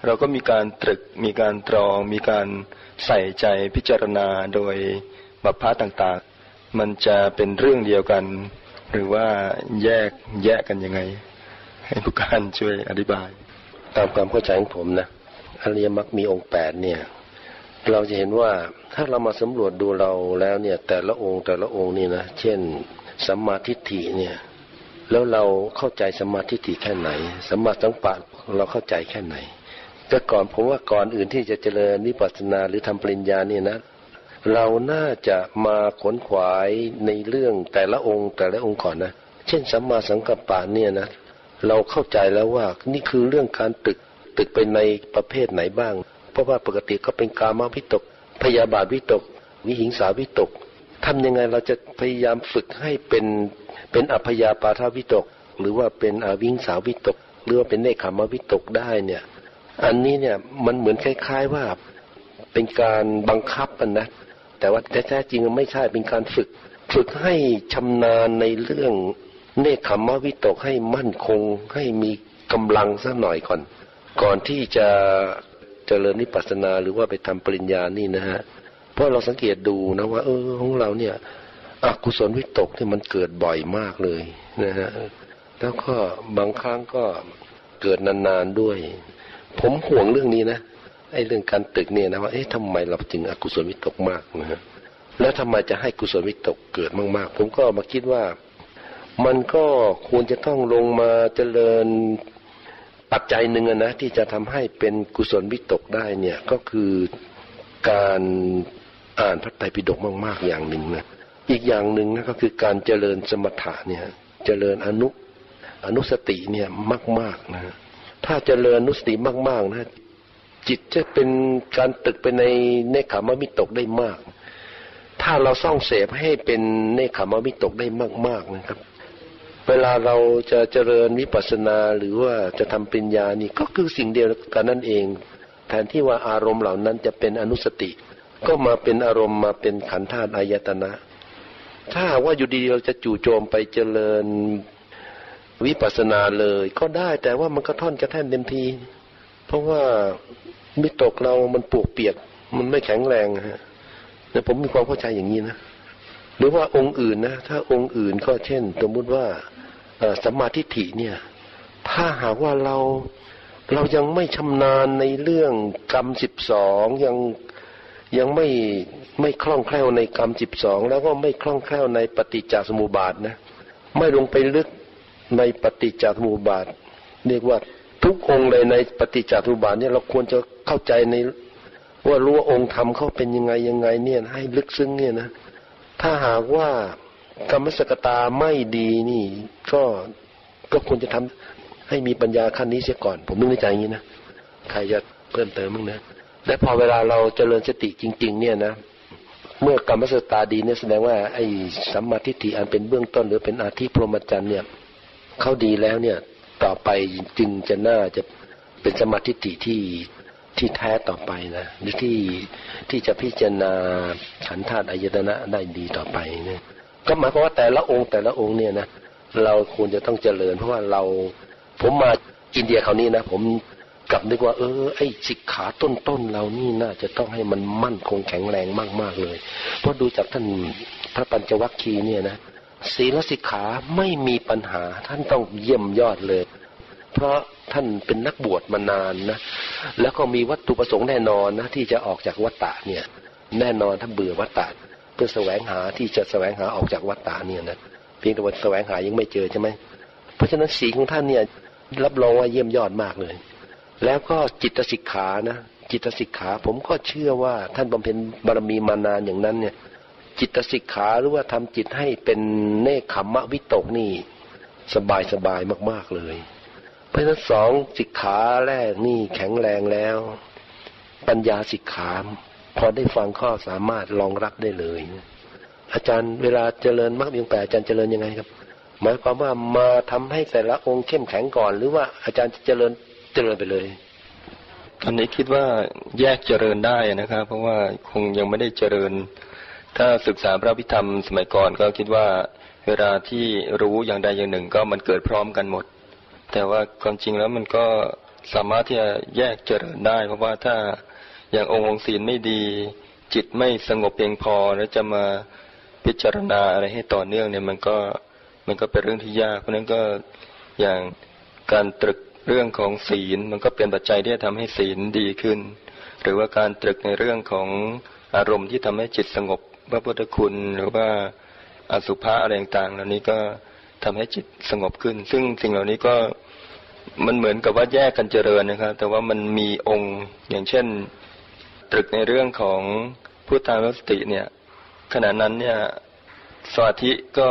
Speaker 2: เราก็มีการตรึกมีการตรอง มีการใส่ใจพิจารณาโดยบัพพะต่างๆ มันจะเป็นเรื่องเดียวกัน หรือว่าแยกแยกกันยังไง ให้ผู้การช่วยอธิบาย
Speaker 3: ตามความเข้าใจของผมนะอริยมรรคมีองค์แปดเนี่ย เราจะเห็นว่าถ้าเรามาสำรวจดูเราแล้วเนี่ย แต่ละองค์แต่ละองค์นี่นะเช่นสัมมาทิฏฐิเนี่ย แล้วเราเข้าใจสัมมาทิฏฐิแค่ไหนสัมมาสังปะเราเข้าใจแค่ไหน แต่ก่อนผมว่าก่อนอื่นที่จะเจริญนิพพานาหรือทำปริญญาเนี่ยนะ เราน่าจะมาขนขวายในเรื่องแต่ละองค์ แต่ละองค์ก่อนนะ เช่นสัมมาสังกัปปะเนี่ยนะ เราเข้าใจแล้วว่านี่คือเรื่องการตึกตึกไปในประเภทไหนบ้าง เพราะว่าปกติก็เป็นกามาวิตก พยาบาทวิตก วิหิงสาวิตก ทำยังไงเราจะพยายามฝึกให้เป็นเป็นอัพยาปาทวิตก หรือว่าเป็นอวิงสาวิตก หรือว่าเป็นเนคขมวิตกได้เนี่ย อันนี้เนี่ยมันเหมือนคล้าย ๆว่าเป็นการบังคับกันนะ แต่ว่าแท้ๆจริงไม่ใช่เป็นการฝึก ฝึกให้ชำนาญในเรื่องเนคขมวิตกให้มั่นคงให้มีกำลังสักหน่อยก่อน ก่อนที่จะเจริญนิพพานาหรือว่าไปทำปริญญานี่นะฮะ เพราะเราสังเกตดูนะว่า เออของเราเนี่ยอกุศลวิตกที่มันเกิดบ่อยมากเลยนะฮะแล้วก็บางครั้งก็เกิดนานๆด้วย ผมห่วงเรื่องนี้นะไอ้เรื่องการตึกเนี่ยนะว่าเอ๊ะทำไมเราจึงอกุศลวิตกมากนะฮะแล้วทำไมจะให้กุศลวิตกเกิดมากๆ ผมก็มาคิดว่ามันก็ควรจะต้องลงมาเจริญปัจจัยหนึ่งนะที่จะทำให้เป็นกุศลวิตกได้เนี่ยก็คือการ อ่านพระไตรปิฎกมาก ๆ อย่างหนึ่งนะอีกอย่างหนึ่งนะก็คือการเจริญสมถะเนี่ยเจริญอนุอนุสติเนี่ยมาก ๆนะถ้าเจริญอนุสติมาก ๆ นะ จิตจะเป็นการตึกไปในเนคขามมิตกได้มาก ถ้าเราส่องเสพให้เป็นเนคขามมิตกได้มาก ๆนะครับ เวลาเราจะเจริญวิปัสสนาหรือว่าจะทำปัญญานี่ก็คือสิ่งเดียวกันนั่นเอง แทนที่ว่าอารมณ์เหล่านั้นจะเป็นอนุสติ ก็มาเป็นอารมณ์มาเป็นขันธ์ธาตุอายตนะ ถ้าว่าอยู่ดีเราจะจู่โจมไปเจริญวิปัสสนาเลย ก็ได้แต่ว่ามันก็ท่อนกระแท่นเต็มที เพราะว่ามิตกเรามันปวกเปียก มันไม่แข็งแรงฮะแต่ผมมีความเข้าใจอย่างนี้นะหรือว่าองค์อื่นนะถ้าองค์อื่นก็เช่น สมมุติว่าสัมมาทิฏฐิเนี่ย ถ้าหากว่าเราเรายังไม่ชำนาญในเรื่องกรรมสิบสองยัง ยังไม่ไม่คล่องแคล่วในกรรมสิบสองแล้วก็ไม่คล่องแคล่วในปฏิจจสมุปบาทนะไม่ลงไปลึกในปฏิจจสมุปบาท เรียกว่าทุกองค์เลยในปฏิจจสมุปบาทเนี่ยเราควรจะเข้าใจในว่ารู้ว่าองค์ธรรมเขาเป็นยังไงยังไงเนี่ยให้ลึกซึ้งเนี่ยนะถ้าหากว่ากรรมสกตาไม่ดีนี่ ก็ก็ควรจะทำให้มีปัญญาขั้นนี้เสียก่อน ผมนึกในใจอย่างนี้นะใครจะเพิ่มเติมมั้งนะ และพอเวลาเราเจริญสติจริง ๆ เนี่ยนะ เมื่อกรรมสตาดีเนี่ยแสดงว่าไอ้สัมมาทิฏฐิอันเป็นเบื้องต้นหรือเป็นอาธิพรหมจรรย์เนี่ยเขาดีแล้วเนี่ยต่อไปจึงจะน่าจะเป็นสมาธิฏฐิที่ที่แท้ต่อไปนะหรือที่ที่จะพิจารณาขันธ์ธาตุอายตนะได้ดีต่อไปเนี่ยก็หมายความว่าแต่ละองค์แต่ละองค์เนี่ยนะเราควรจะต้องเจริญ เพราะว่าเราผมมาอินเดียคราวนี้นะ ผม กลับนึกว่า เออ ไอ้สิกขาต้นๆเรานี่น่าจะต้องให้มันมั่นคงแข็งแรงมากๆเลย เพราะดูจากท่านพระปัญจวัคคีย์เนี่ยนะศีลสิกขาไม่มีปัญหาท่านต้องเยี่ยมยอดเลย เพราะท่านเป็นนักบวชมานานนะแล้วก็มีวัตถุประสงค์แน่นอนนะที่จะออกจากวัฏฏะเนี่ย แน่นอนถ้าเบื่อวัฏฏะเพื่อแสวงหาที่จะแสวงหาออกจากวัฏฏะเนี่ยนะเพียงแต่ว่าแสวงหายังไม่เจอใช่ไหมเพราะฉะนั้นสีลของท่านเนี่ยรับรองว่าเยี่ยมยอดมากเลย แล้วก็จิตสิกขานะจิตสิกขาผมก็เชื่อว่าท่านบำเพ็ญบารมีมานานอย่างนั้นเนี่ย จิตสิกขาหรือว่าทำจิตให้เป็นเนคขมมะวิตกนี่ สบายสบายมาก ๆเลย เพราะฉะนั้นสองสิกขาแรกนี่แข็งแรงแล้ว ปัญญาสิกขาพอได้ฟังข้อสามารถรองรับได้เลย อาจารย์เวลาเจริญมรรคมีองแปดอาจารย์เจริญยังไงครับ หมายความว่ามาทำให้แต่ละองค์เข้มแข็งก่อน หรือว่าอาจารย์จะเจริญ เจริญไปเลย
Speaker 2: ตอนนี้คิดว่าแยกเจริญได้นะครับ เพราะว่าคงยังไม่ได้เจริญ ถ้าศึกษาพระพิธรรมสมัยก่อนก็คิดว่าเวลาที่รู้อย่างใดอย่างหนึ่งก็มันเกิดพร้อมกันหมด แต่ว่าความจริงแล้วมันก็สามารถที่จะแยกเจริญได้ เพราะว่าถ้าอย่างองค์องศีลไม่ดี จิตไม่สงบเพียงพอแล้วจะมาพิจารณาอะไรให้ต่อเนื่องเนี่ยมันก็มันก็เป็นเรื่องที่ยาก เพราะนั้นก็อย่างการตรึก เรื่องของศีลมันก็เป็นปัจจัยที่จะทำให้ศีลดีขึ้น หรือว่าการตรึกในเรื่องของอารมณ์ที่ทำให้จิตสงบพระพุทธคุณหรือว่าอสุภะอะไรต่างๆเหล่านี้ก็ทำให้จิตสงบขึ้น ซึ่งสิ่งเหล่านี้ก็มันเหมือนกับว่าแยกกันเจริญนะครับ แต่ว่ามันมีองค์อย่างเช่น ตรึกในเรื่องของพุทธานุสติเนี่ย ขณะนั้นเนี่ยสมาธิก็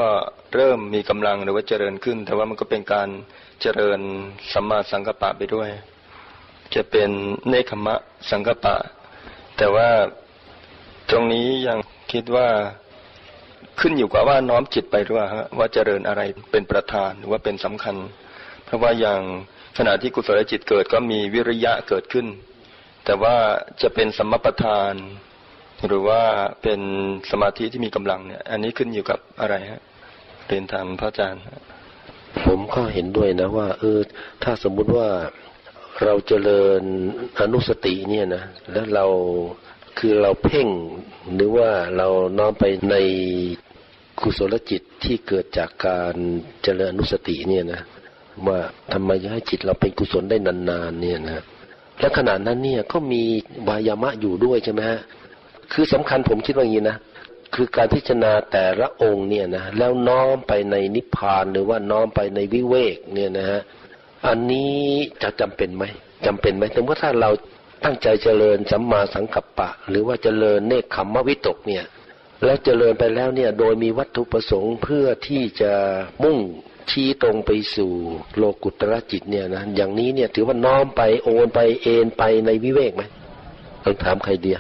Speaker 2: เริ่มมีกำลังหรือว่าเจริญขึ้น แต่ว่ามันก็เป็นการ เจริญสัมมาสังกัปปะไปด้วย จะเป็นเนคขมะสังกัปปะ แต่ว่าตรงนี้ยังคิดว่าขึ้นอยู่กับว่าน้อมจิตไปหรือว่าฮะว่าเจริญอะไรเป็นประธานหรือว่าเป็นสำคัญ เพราะว่าอย่างขณะที่กุศลจิตเกิดก็มีวิริยะเกิดขึ้น แต่ว่าจะเป็นสมประธาน หรือว่าเป็นสมาธิที่มีกำลังเนี่ย อันนี้ขึ้นอยู่กับอะไรฮะเรียนถามพระอาจารย์
Speaker 3: ผมก็เห็นด้วยนะว่า เออ ถ้าสมมุติว่าเราเจริญอนุสติเนี่ยนะ แล้วเราคือเราเพ่งหรือว่าเราน้อมไปในกุศลจิตที่เกิดจากการเจริญอนุสติเนี่ยนะว่าทำไมจะให้จิตเราเป็นกุศลได้นานๆเนี่ยนะและขณะนั้นเนี่ยก็มีวายามะอยู่ด้วยใช่ไหมฮะคือสำคัญผมคิดว่าอย่างนี้นะ คือการพิจารณาแต่ละองค์เนี่ยนะแล้วน้อมไปในนิพพานหรือว่าน้อมไปในวิเวกเนี่ยนะฮะอันนี้จะจำเป็นไหมจำเป็นไหมถึงว่าถ้าเราตั้งใจเจริญสัมมาสังกัปปะ หรือว่าเจริญเนคขมมวิตกเนี่ยแล้วเจริญไปแล้วเนี่ยโดยมีวัตถุประสงค์เพื่อที่จะมุ่งชี้ตรงไปสู่โลกุตระจิตเนี่ยนะอย่างนี้เนี่ยถือว่าน้อมไปโอนไปเอ็นไปในวิเวกไหมต้องถามใครเดีย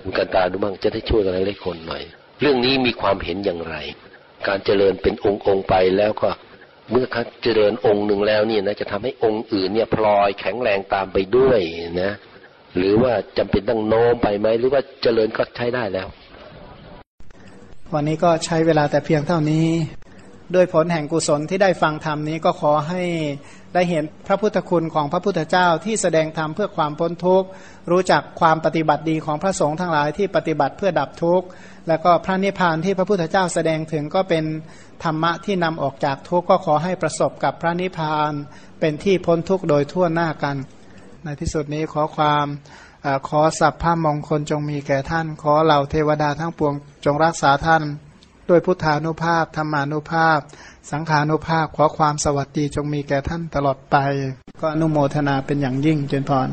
Speaker 3: คุณกันตาดูบ้างจะได้ช่วยกันหลายคนหน่อย เรื่องนี้มีความเห็นอย่างไร การเจริญเป็นองค์องค์ไปแล้วก็เมื่อเขาเจริญองค์หนึ่งแล้วเนี่ยนะจะทำให้องค์อื่นเนี่ยพลอยแข็งแรงตามไปด้วยนะ หรือว่าจำเป็นต้องโน้มไปไหมหรือว่าเจริญก็ใช้ได้แล้ว
Speaker 4: วันนี้ก็ใช้เวลาแต่เพียงเท่านี้ ด้วยผลแห่งกุศลที่ได้ฟังธรรมนี้ก็ขอให้ได้เห็นพระพุทธคุณของพระพุทธเจ้าที่แสดงธรรมเพื่อความพ้นทุกข์ รู้จักความปฏิบัติดีของพระสงฆ์ทั้งหลายที่ปฏิบัติเพื่อดับทุกข์ แล้วก็พระนิพพานที่พระพุทธเจ้าแสดงถึงก็เป็นธรรมะที่นำออกจากทุกข์ก็ขอให้ประสบกับพระนิพพานเป็นที่พ้นทุกข์โดยทั่วหน้ากัน ในที่สุดนี้ขอความอขอสัพพะมงคลจงมีแก่ท่าน ขอเหล่าเทวดาทั้งปวงจงรักษาท่าน ด้วยพุทธานุภาพธรรมานุภาพ สังขานุภาพขอความสวัสดีจงมีแก่ท่านตลอดไป ก็อนุโมทนาเป็นอย่างยิ่งเจนพร